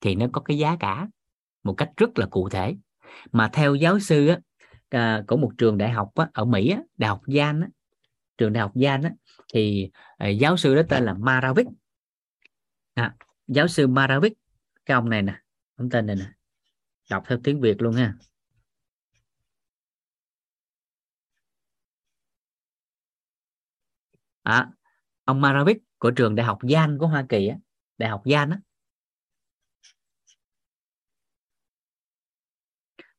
thì nó có cái giá cả một cách rất là cụ thể. Mà theo giáo sư á, à, của một trường đại học á, ở Mỹ á, đại học Yale á, trường đại học Yale á, thì à, giáo sư đó tên là Maravich. À, giáo sư Maravik cái ông này nè ông tên này nè đọc theo tiếng Việt luôn ha. À, ông Maravik của trường đại học Yan của Hoa Kỳ á, đại học Yan á.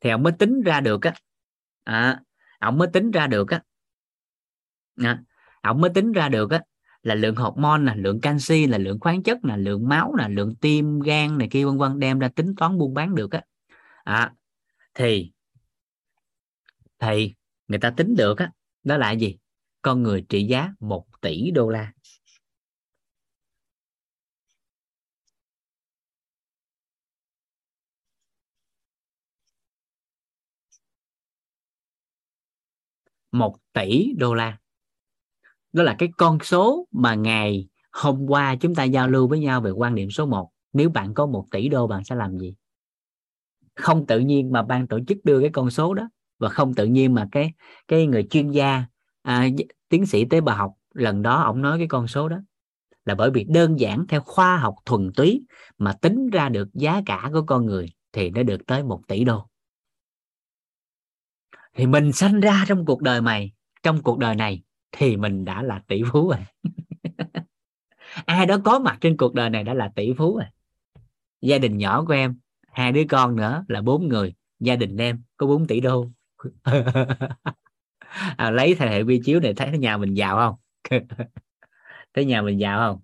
Thì ông mới tính ra được á. À, ông mới tính ra được á. À, ông mới tính ra được á là lượng hormone là lượng canxi là lượng khoáng chất là lượng máu là lượng tim gan này kia vân vân đem ra tính toán buôn bán được á. À, thì thì người ta tính được á đó là gì? Con người trị giá 1 tỷ đô la. Một tỷ đô la đó là cái con số mà ngày hôm qua chúng ta giao lưu với nhau về quan điểm số 1 nếu bạn có một tỷ đô bạn sẽ làm gì? Không tự nhiên mà ban tổ chức đưa cái con số đó. Và không tự nhiên mà cái cái người chuyên gia à, tiến sĩ tế bào học lần đó ông nói cái con số đó. Là bởi vì đơn giản theo khoa học thuần túy mà tính ra được giá cả của con người thì nó được tới một tỷ đô. Thì mình sanh ra trong cuộc đời mày trong cuộc đời này thì mình đã là tỷ phú rồi. Ai đó có mặt trên cuộc đời này đã là tỷ phú rồi. Gia đình nhỏ của em hai đứa con nữa là bốn người gia đình em có 4 tỷ đô. À, lấy thời hệ vi chiếu này thấy nhà mình giàu không? Thấy nhà mình giàu không?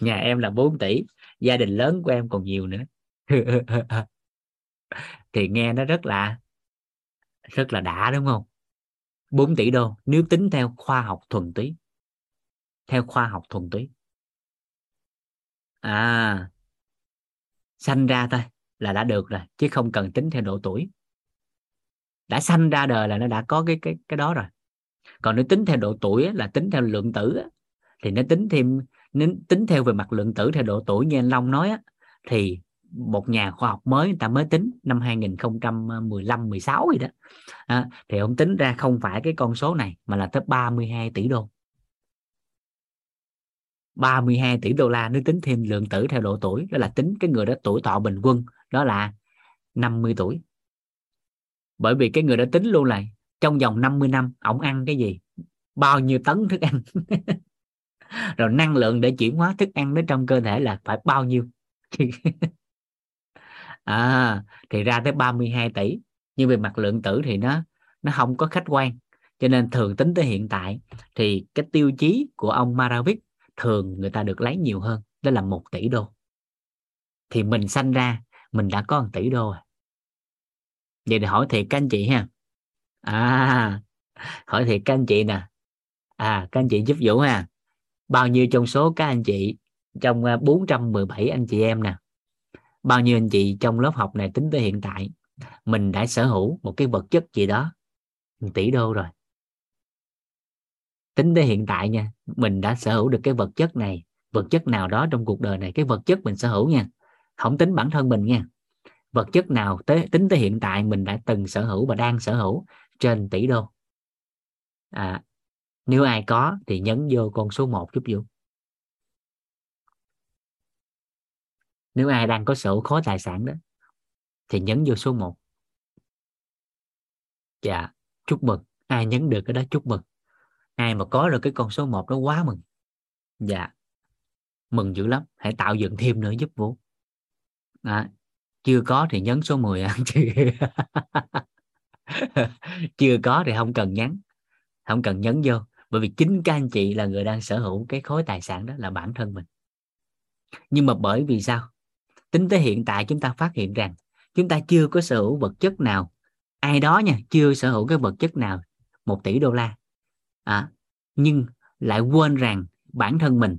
Nhà em là 4 tỷ gia đình lớn của em còn nhiều nữa. Thì nghe nó rất là rất là đã đúng không? 4 tỷ đô nếu tính theo khoa học thuần túy. Theo khoa học thuần túy. À sanh ra thôi, là đã được rồi, chứ không cần tính theo độ tuổi. Đã sanh ra đời là nó đã có cái cái cái đó rồi. Còn nếu tính theo độ tuổi là tính theo lượng tử thì nó tính thêm nếu tính theo về mặt lượng tử, theo độ tuổi như anh Long nói thì một nhà khoa học mới người ta mới tính năm 2015 16 gì đó. À, thì ông tính ra không phải cái con số này mà là tới 32 tỷ đô. 32 tỷ đô la nếu tính thêm lượng tử theo độ tuổi đó là tính cái người đó tuổi thọ bình quân đó là 50 tuổi. Bởi vì cái người đó tính luôn là trong vòng 50 năm ổng ăn cái gì? Bao nhiêu tấn thức ăn? Rồi năng lượng để chuyển hóa thức ăn đến trong cơ thể là phải bao nhiêu? à thì ra tới 32 tỷ. Nhưng về mặt lượng tử thì nó nó không có khách quan. Cho nên thường tính tới hiện tại thì cái tiêu chí của ông Maravich thường người ta được lấy nhiều hơn, đó là một tỷ đô. Thì mình sanh ra, mình đã có một tỷ đô rồi. Vậy thì hỏi thiệt các anh chị ha. À hỏi thiệt các anh chị nè. À các anh chị giúp vũ ha. Bao nhiêu trong số các anh chị trong à, 417 anh chị em nè? Bao nhiêu anh chị trong lớp học này tính tới hiện tại mình đã sở hữu một cái vật chất gì đó tỷ đô rồi. Tính tới hiện tại nha mình đã sở hữu được cái vật chất này vật chất nào đó trong cuộc đời này cái vật chất mình sở hữu nha. Không tính bản thân mình nha. Vật chất nào tới tính tới hiện tại mình đã từng sở hữu và đang sở hữu trên tỷ đô. À, nếu ai có thì nhấn vô con số 1 giúp vô. Nếu ai đang có sở hữu khối tài sản đó thì nhấn vô số 1 dạ chúc mừng. Ai nhấn được cái đó chúc mừng. Ai mà có được cái con số 1 đó quá mừng. Dạ mừng dữ lắm. Hãy tạo dựng thêm nữa giúp vũ. À, chưa có thì nhấn số 10 chưa có thì không cần nhắn. Không cần nhấn vô. Bởi vì chính các anh chị là người đang sở hữu cái khối tài sản đó là bản thân mình. Nhưng mà bởi vì sao? Tính tới hiện tại chúng ta phát hiện rằng chúng ta chưa có sở hữu vật chất nào. Ai đó nha chưa sở hữu cái vật chất nào một tỷ đô la. À, nhưng lại quên rằng bản thân mình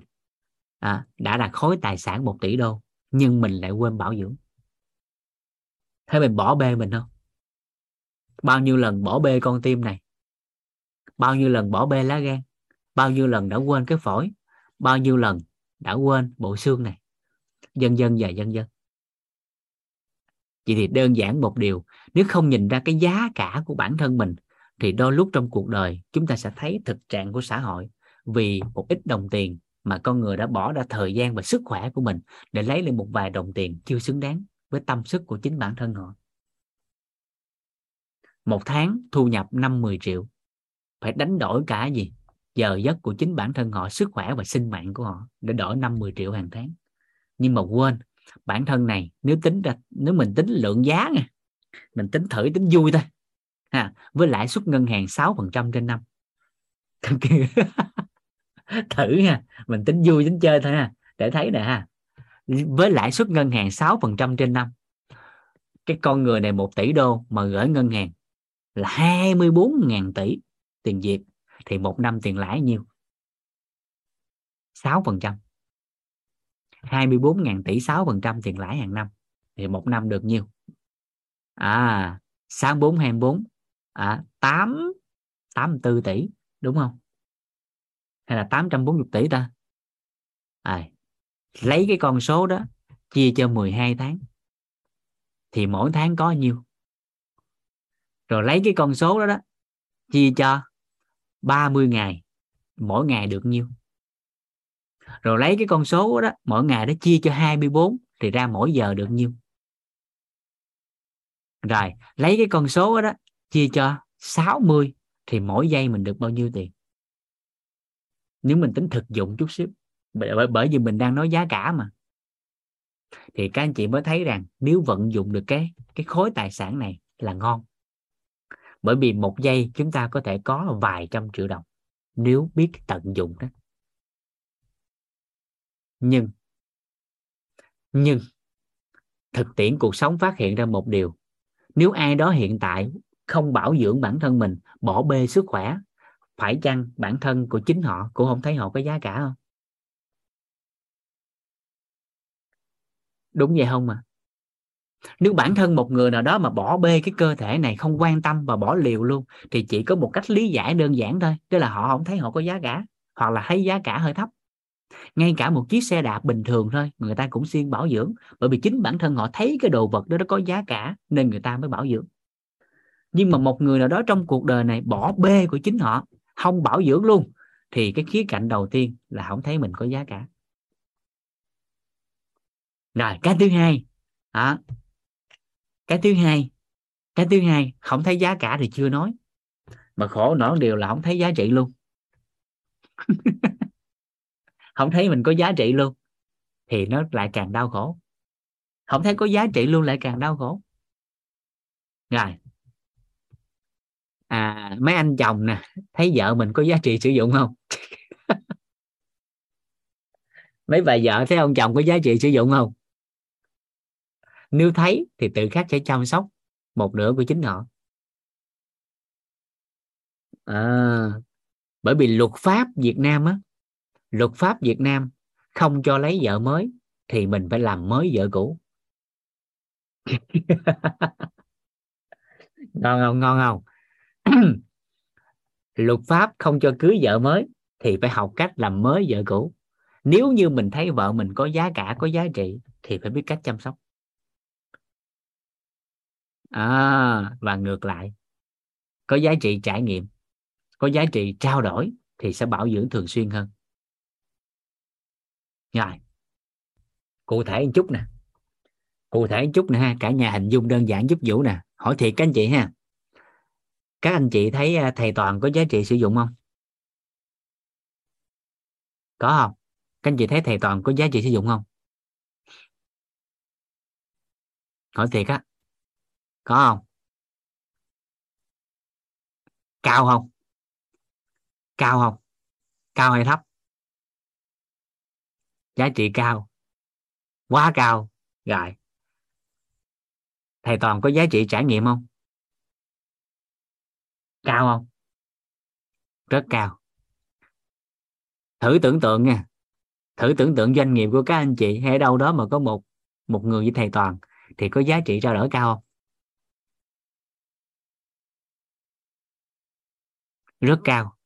à, đã là khối tài sản một tỷ đô nhưng mình lại quên bảo dưỡng. Thế mình bỏ bê mình không? Bao nhiêu lần bỏ bê con tim này? Bao nhiêu lần bỏ bê lá gan? Bao nhiêu lần đã quên cái phổi? Bao nhiêu lần đã quên bộ xương này? Dân dân và dân dân. Vậy thì đơn giản một điều, nếu không nhìn ra cái giá cả của bản thân mình, thì đôi lúc trong cuộc đời chúng ta sẽ thấy thực trạng của xã hội. Vì một ít đồng tiền mà con người đã bỏ ra thời gian và sức khỏe của mình để lấy lên một vài đồng tiền chưa xứng đáng với tâm sức của chính bản thân họ. Một tháng thu nhập 5-10 triệu, phải đánh đổi cả gì? Giờ giấc của chính bản thân họ, sức khỏe và sinh mạng của họ để đổi 50 triệu hàng tháng nhưng mà quên, bản thân này, nếu tính ra, nếu mình tính lượng giá nha, mình tính thử, tính vui thôi. Ha, với lãi suất ngân hàng 6% trên năm. Thử nha, mình tính vui, tính chơi thôi ha, để thấy nè ha. Với lãi suất ngân hàng 6% trên năm, cái con người này một tỷ đô mà gửi ngân hàng là 24.000 tỷ tiền Việt, thì một năm tiền lãi nhiêu? 6% 24.000 tỷ 6% tiền lãi hàng năm. Thì một năm được nhiêu? À 64 24 à 8 84 tỷ đúng không? Hay là 840 tỷ ta? À, lấy cái con số đó chia cho 12 tháng thì mỗi tháng có nhiêu? Rồi lấy cái con số đó đó chia cho 30 ngày mỗi ngày được nhiêu? Rồi lấy cái con số đó mỗi ngày đó chia cho 24 thì ra mỗi giờ được nhiêu? Rồi lấy cái con số đó chia cho 60 thì mỗi giây mình được bao nhiêu tiền? Nếu mình tính thực dụng chút xíu bởi, bởi vì mình đang nói giá cả mà. Thì các anh chị mới thấy rằng nếu vận dụng được cái cái khối tài sản này là ngon. Bởi vì một giây chúng ta có thể có vài trăm triệu đồng nếu biết tận dụng đó nhưng nhưng, thực tiễn cuộc sống phát hiện ra một điều. Nếu ai đó hiện tại không bảo dưỡng bản thân mình, bỏ bê sức khỏe, phải chăng bản thân của chính họ cũng không thấy họ có giá cả không? Đúng vậy không mà nếu bản thân một người nào đó mà bỏ bê cái cơ thể này không quan tâm và bỏ liều luôn, thì chỉ có một cách lý giải đơn giản thôi, tức là họ không thấy họ có giá cả, hoặc là thấy giá cả hơi thấp ngay cả một chiếc xe đạp bình thường thôi người ta cũng xuyên bảo dưỡng. Bởi vì chính bản thân họ thấy cái đồ vật đó nó có giá cả, nên người ta mới bảo dưỡng. Nhưng mà một người nào đó trong cuộc đời này bỏ bê của chính họ, không bảo dưỡng luôn, thì cái khía cạnh đầu tiên là không thấy mình có giá cả. Rồi, cái thứ hai, đó. cái thứ hai, cái thứ hai, không thấy giá cả thì chưa nói. Mà khổ nổi điều là không thấy giá trị luôn. không thấy mình có giá trị luôn thì nó lại càng đau khổ. Không thấy có giá trị luôn lại càng đau khổ. Rồi. À mấy anh chồng nè thấy vợ mình có giá trị sử dụng không? Mấy bà vợ thấy ông chồng có giá trị sử dụng không? Nếu thấy thì tự khắc sẽ chăm sóc một nửa của chính họ. À, bởi vì luật pháp Việt Nam á luật pháp Việt Nam không cho lấy vợ mới thì mình phải làm mới vợ cũ. Ngon không? Ngon không? Luật pháp không cho cưới vợ mới thì phải học cách làm mới vợ cũ. Nếu như mình thấy vợ mình có giá cả có giá trị thì phải biết cách chăm sóc. À, và ngược lại có giá trị trải nghiệm có giá trị trao đổi thì sẽ bảo dưỡng thường xuyên hơn rồi. Cụ thể một chút nè. Cụ thể một chút nè ha. Cả nhà hình dung đơn giản giúp vũ nè. Hỏi thiệt các anh chị ha. Các anh chị thấy à, thầy toàn có giá trị sử dụng không? Có không? Các anh chị thấy thầy toàn có giá trị sử dụng không? Hỏi thiệt á. Có không? Cao không? Cao không? Cao hay thấp? Giá trị cao, quá cao. Rồi. Thầy toàn có giá trị trải nghiệm không? Cao không? Rất cao. Thử tưởng tượng nha. Thử tưởng tượng doanh nghiệp của các anh chị hay ở đâu đó mà có một một người như thầy toàn thì có giá trị trao đổi cao không? Rất cao.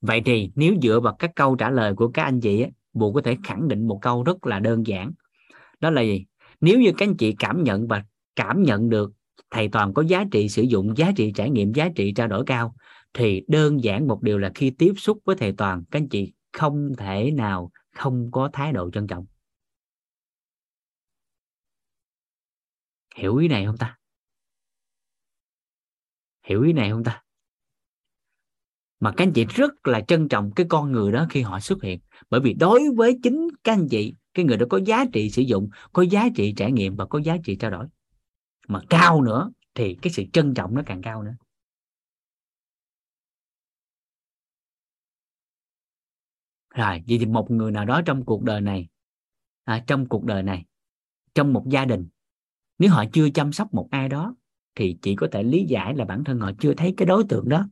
Vậy thì nếu dựa vào các câu trả lời của các anh chị bộ có thể khẳng định một câu rất là đơn giản. Đó là gì? Nếu như các anh chị cảm nhận và cảm nhận được thầy toàn có giá trị sử dụng, giá trị trải nghiệm, giá trị trao đổi cao, thì đơn giản một điều là khi tiếp xúc với thầy toàn, các anh chị không thể nào không có thái độ trân trọng. Hiểu ý này không ta? Hiểu ý này không ta? Mà các anh chị rất là trân trọng cái con người đó khi họ xuất hiện. Bởi vì đối với chính các anh chị cái người đó có giá trị sử dụng có giá trị trải nghiệm và có giá trị trao đổi. Mà cao nữa thì cái sự trân trọng nó càng cao nữa. Rồi vậy thì một người nào đó trong cuộc đời này à, trong cuộc đời này trong một gia đình nếu họ chưa chăm sóc một ai đó thì chỉ có thể lý giải là bản thân họ chưa thấy cái đối tượng đó.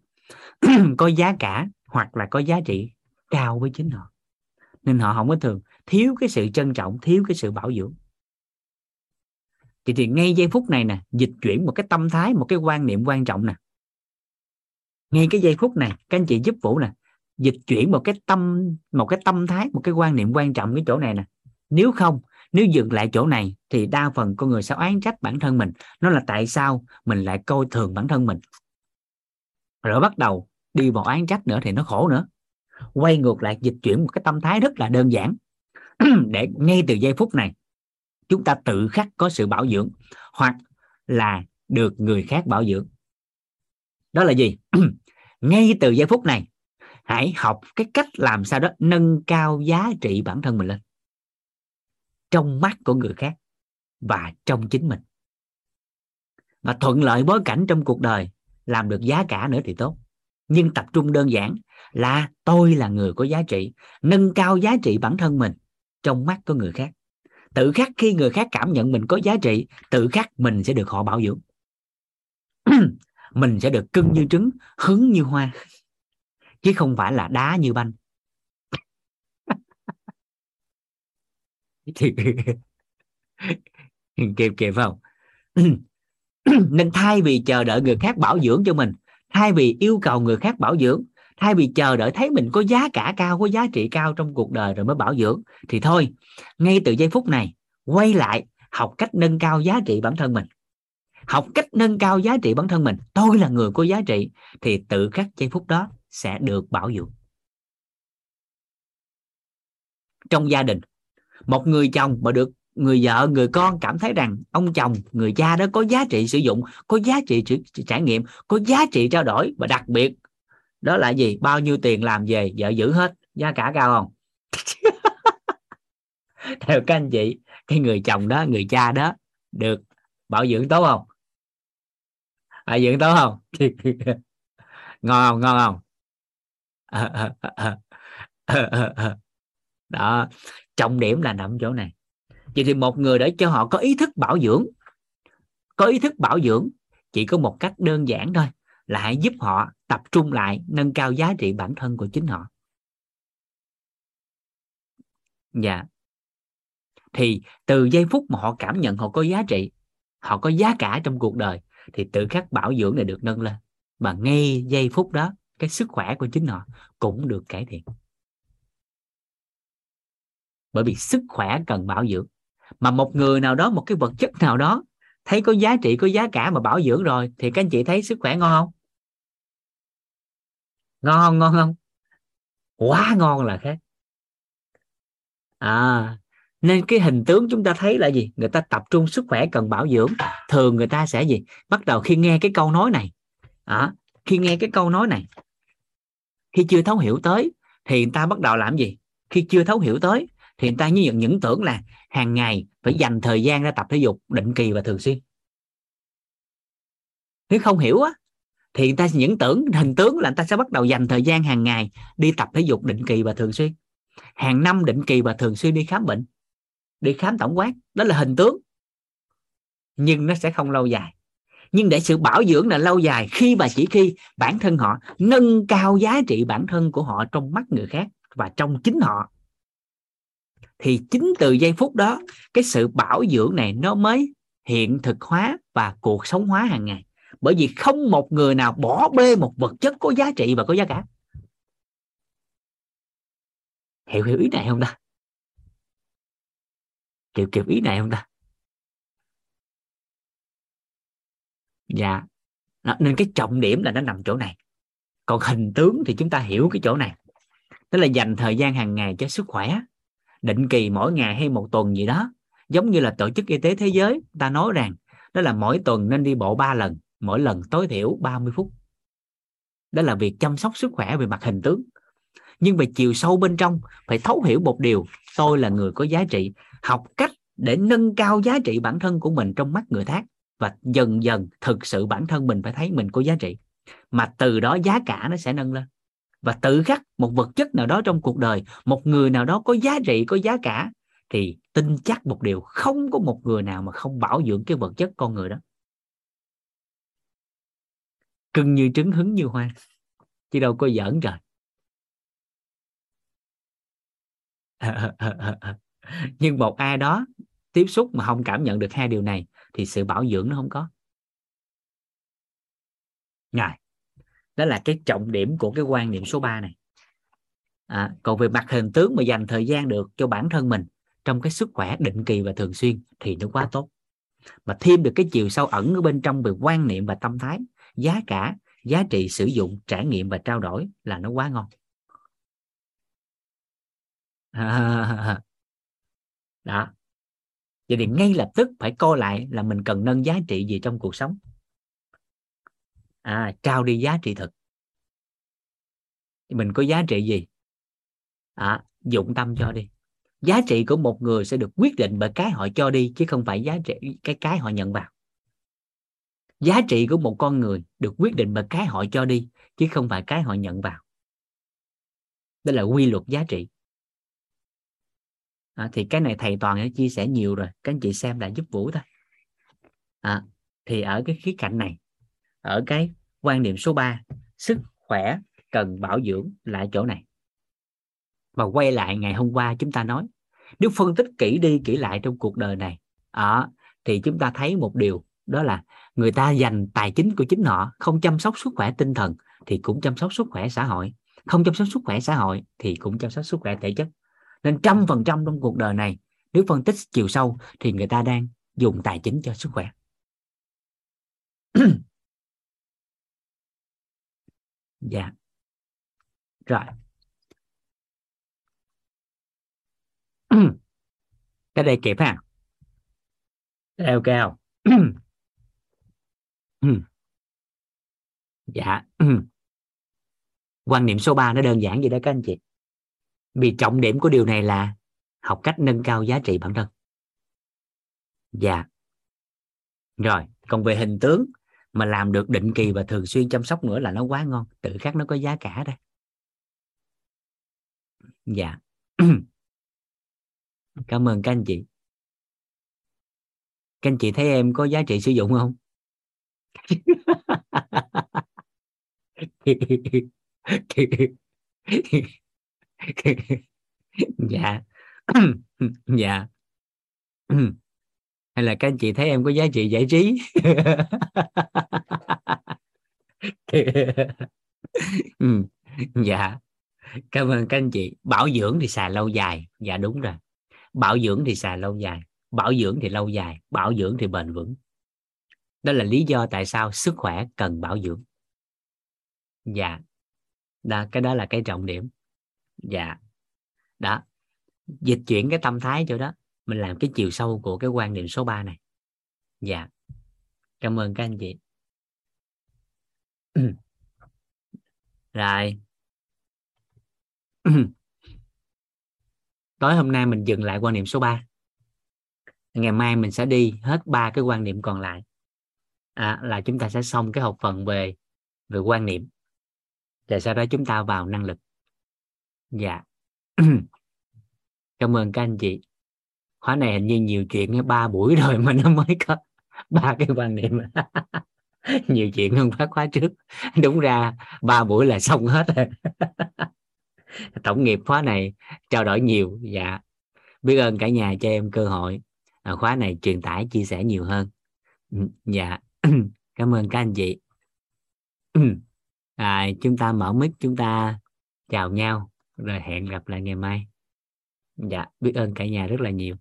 có giá cả hoặc là có giá trị cao với chính họ. Nên họ không có thường thiếu cái sự trân trọng, thiếu cái sự bảo dưỡng. Thì thì ngay giây phút này nè, dịch chuyển một cái tâm thái, một cái quan niệm quan trọng nè. Ngay cái giây phút này, các anh chị giúp vũ nè, dịch chuyển một cái tâm, một cái tâm thái, một cái quan niệm quan trọng cái chỗ này nè. Nếu không, nếu dừng lại chỗ này thì đa phần con người sẽ oán trách bản thân mình. Nó là tại sao mình lại coi thường bản thân mình? Rồi bắt đầu đi vào án trách nữa thì nó khổ nữa. Quay ngược lại, dịch chuyển một cái tâm thái rất là đơn giản. Để ngay từ giây phút này, chúng ta tự khắc có sự bảo dưỡng hoặc là được người khác bảo dưỡng. Đó là gì? Ngay từ giây phút này, hãy học cái cách làm sao đó nâng cao giá trị bản thân mình lên trong mắt của người khác và trong chính mình. Và thuận lợi bối cảnh trong cuộc đời làm được giá cả nữa thì tốt. Nhưng tập trung đơn giản là tôi là người có giá trị, nâng cao giá trị bản thân mình trong mắt của người khác. Tự khắc khi người khác cảm nhận mình có giá trị, tự khắc mình sẽ được họ bảo dưỡng. Mình sẽ được cưng như trứng, hứng như hoa. Chứ không phải là đá như banh. Kịp kịp không? nên thay vì chờ đợi người khác bảo dưỡng cho mình, thay vì yêu cầu người khác bảo dưỡng, thay vì chờ đợi thấy mình có giá cả cao, có giá trị cao trong cuộc đời rồi mới bảo dưỡng, thì thôi, ngay từ giây phút này, quay lại học cách nâng cao giá trị bản thân mình. Học cách nâng cao giá trị bản thân mình, tôi là người có giá trị, thì tự khắc giây phút đó sẽ được bảo dưỡng. Trong gia đình, một người chồng mà được người vợ, người con cảm thấy rằng ông chồng, người cha đó có giá trị sử dụng, có giá trị trải nghiệm, có giá trị trao đổi và đặc biệt đó là gì? Bao nhiêu tiền làm về, vợ giữ hết, giá cả cao không? Theo các anh chị, cái người chồng đó, người cha đó được bảo dưỡng tốt không? Bảo dưỡng tốt không? Ngon không? Ngon không? Đó, trọng điểm là nằm chỗ này vậy thì một người để cho họ có ý thức bảo dưỡng, có ý thức bảo dưỡng chỉ có một cách đơn giản thôi, là hãy giúp họ tập trung lại, nâng cao giá trị bản thân của chính họ. Dạ. Thì từ giây phút mà họ cảm nhận họ có giá trị, họ có giá cả trong cuộc đời, thì tự khắc bảo dưỡng này được nâng lên. Và ngay giây phút đó, cái sức khỏe của chính họ cũng được cải thiện. Bởi vì sức khỏe cần bảo dưỡng mà một người nào đó một cái vật chất nào đó thấy có giá trị có giá cả mà bảo dưỡng rồi thì các anh chị thấy sức khỏe ngon không? Ngon không? Ngon không? Quá ngon là khác. À nên cái hình tướng chúng ta thấy là gì? Người ta tập trung sức khỏe cần bảo dưỡng thường người ta sẽ gì? Bắt đầu khi nghe cái câu nói này. À, khi nghe cái câu nói này khi chưa thấu hiểu tới thì người ta bắt đầu làm gì? Khi chưa thấu hiểu tới thì người ta như những, những tưởng là hàng ngày phải dành thời gian ra tập thể dục định kỳ và thường xuyên. Nếu không hiểu á thì người ta những tưởng hình tướng là người ta sẽ bắt đầu dành thời gian hàng ngày đi tập thể dục định kỳ và thường xuyên. Hàng năm định kỳ và thường xuyên đi khám bệnh đi khám tổng quát đó là hình tướng. Nhưng nó sẽ không lâu dài. Nhưng để sự bảo dưỡng là lâu dài khi và chỉ khi bản thân họ nâng cao giá trị bản thân của họ trong mắt người khác và trong chính họ thì chính từ giây phút đó cái sự bảo dưỡng này nó mới hiện thực hóa và cuộc sống hóa hàng ngày. Bởi vì không một người nào bỏ bê một vật chất có giá trị và có giá cả. Hiểu hiểu ý này không ta? Kiểu kiểu ý này không ta? Dạ. Đó, nên cái trọng điểm là nó nằm chỗ này. Còn hình tướng thì chúng ta hiểu cái chỗ này. Tức là dành thời gian hàng ngày cho sức khỏe định kỳ mỗi ngày hay một tuần gì đó. Giống như là tổ chức y tế thế giới, ta nói rằng, đó là mỗi tuần nên đi bộ 3 lần, mỗi lần tối thiểu 30 phút. Đó là việc chăm sóc sức khỏe về mặt hình tướng. Nhưng về chiều sâu bên trong, phải thấu hiểu một điều, tôi là người có giá trị, học cách để nâng cao giá trị bản thân của mình trong mắt người khác. Và dần dần thực sự bản thân mình phải thấy mình có giá trị. Mà từ đó giá cả nó sẽ nâng lên và tự khắc một vật chất nào đó trong cuộc đời, một người nào đó có giá trị, có giá cả, thì tin chắc một điều, không có một người nào mà không bảo dưỡng cái vật chất con người đó. Cưng như trứng, hứng như hoa, chứ đâu có giỡn trời. Nhưng một ai đó tiếp xúc mà không cảm nhận được hai điều này, thì sự bảo dưỡng nó không có. Ngài đó là cái trọng điểm của cái quan niệm số 3 này. À, còn về mặt hình tướng mà dành thời gian được cho bản thân mình trong cái sức khỏe định kỳ và thường xuyên thì nó quá tốt. Mà thêm được cái chiều sâu ẩn ở bên trong về quan niệm và tâm thái giá cả giá trị sử dụng trải nghiệm và trao đổi là nó quá ngon. Đó. Vậy thì ngay lập tức phải coi lại là mình cần nâng giá trị gì trong cuộc sống à trao đi giá trị thực. Mình có giá trị gì? À, dụng tâm cho đi. Giá trị của một người sẽ được quyết định bởi cái họ cho đi chứ không phải giá trị cái cái họ nhận vào. Giá trị của một con người được quyết định bởi cái họ cho đi chứ không phải cái họ nhận vào. Đó là quy luật giá trị. À, thì cái này thầy toàn đã chia sẻ nhiều rồi. Các anh chị xem là giúp vũ thôi. À, thì ở cái khía cạnh này ở cái quan niệm số 3 sức khỏe cần bảo dưỡng lại chỗ này. Và quay lại ngày hôm qua chúng ta nói nếu phân tích kỹ đi kỹ lại trong cuộc đời này. À, thì chúng ta thấy một điều đó là người ta dành tài chính của chính họ không chăm sóc sức khỏe tinh thần thì cũng chăm sóc sức khỏe xã hội không chăm sóc sức khỏe xã hội thì cũng chăm sóc sức khỏe thể chất. Nên trăm phần trăm trong cuộc đời này nếu phân tích chiều sâu thì người ta đang dùng tài chính cho sức khỏe. dạ. Rồi. Cái đây kịp ha. Leo cao dạ. Quan niệm số 3 nó đơn giản vậy đó các anh chị. Vì trọng điểm của điều này là học cách nâng cao giá trị bản thân. Dạ. Rồi, còn về hình tướng mà làm được định kỳ và thường xuyên chăm sóc nữa là nó quá ngon, tự khắc nó có giá cả đây dạ. Cảm ơn các anh chị. Các anh chị thấy em có giá trị sử dụng không? Dạ. Dạ. dạ hay là các anh chị thấy em có giá trị giải trí? Ừ, dạ. Cảm ơn các anh chị. Bảo dưỡng thì xài lâu dài. Dạ đúng rồi. Bảo dưỡng thì xài lâu dài. Bảo dưỡng thì lâu dài. Bảo dưỡng thì bền vững. Đó là lý do tại sao sức khỏe cần bảo dưỡng. Dạ. Đó, cái đó là cái trọng điểm. Dạ. Đó. Dịch chuyển cái tâm thái chỗ đó mình làm cái chiều sâu của cái quan niệm số 3 này. Dạ. Cảm ơn các anh chị. Rồi. Tối hôm nay mình dừng lại quan niệm số 3 ngày mai mình sẽ đi hết ba cái quan niệm còn lại. À, là chúng ta sẽ xong cái học phần về về quan niệm. Rồi sau đó chúng ta vào năng lực. Dạ. Cảm ơn các anh chị khóa này hình như nhiều chuyện ba buổi rồi mà nó mới có ba cái quan niệm. Nhiều chuyện hơn khóa khóa trước. Đúng ra ba buổi là xong hết rồi. Tổng nghiệp khóa này trao đổi nhiều. Dạ. Biết ơn cả nhà cho em cơ hội à, khóa này truyền tải chia sẻ nhiều hơn. Ừ, dạ. Cảm ơn các anh chị. À, chúng ta mở mic chúng ta chào nhau. Rồi hẹn gặp lại ngày mai. Dạ biết ơn cả nhà rất là nhiều.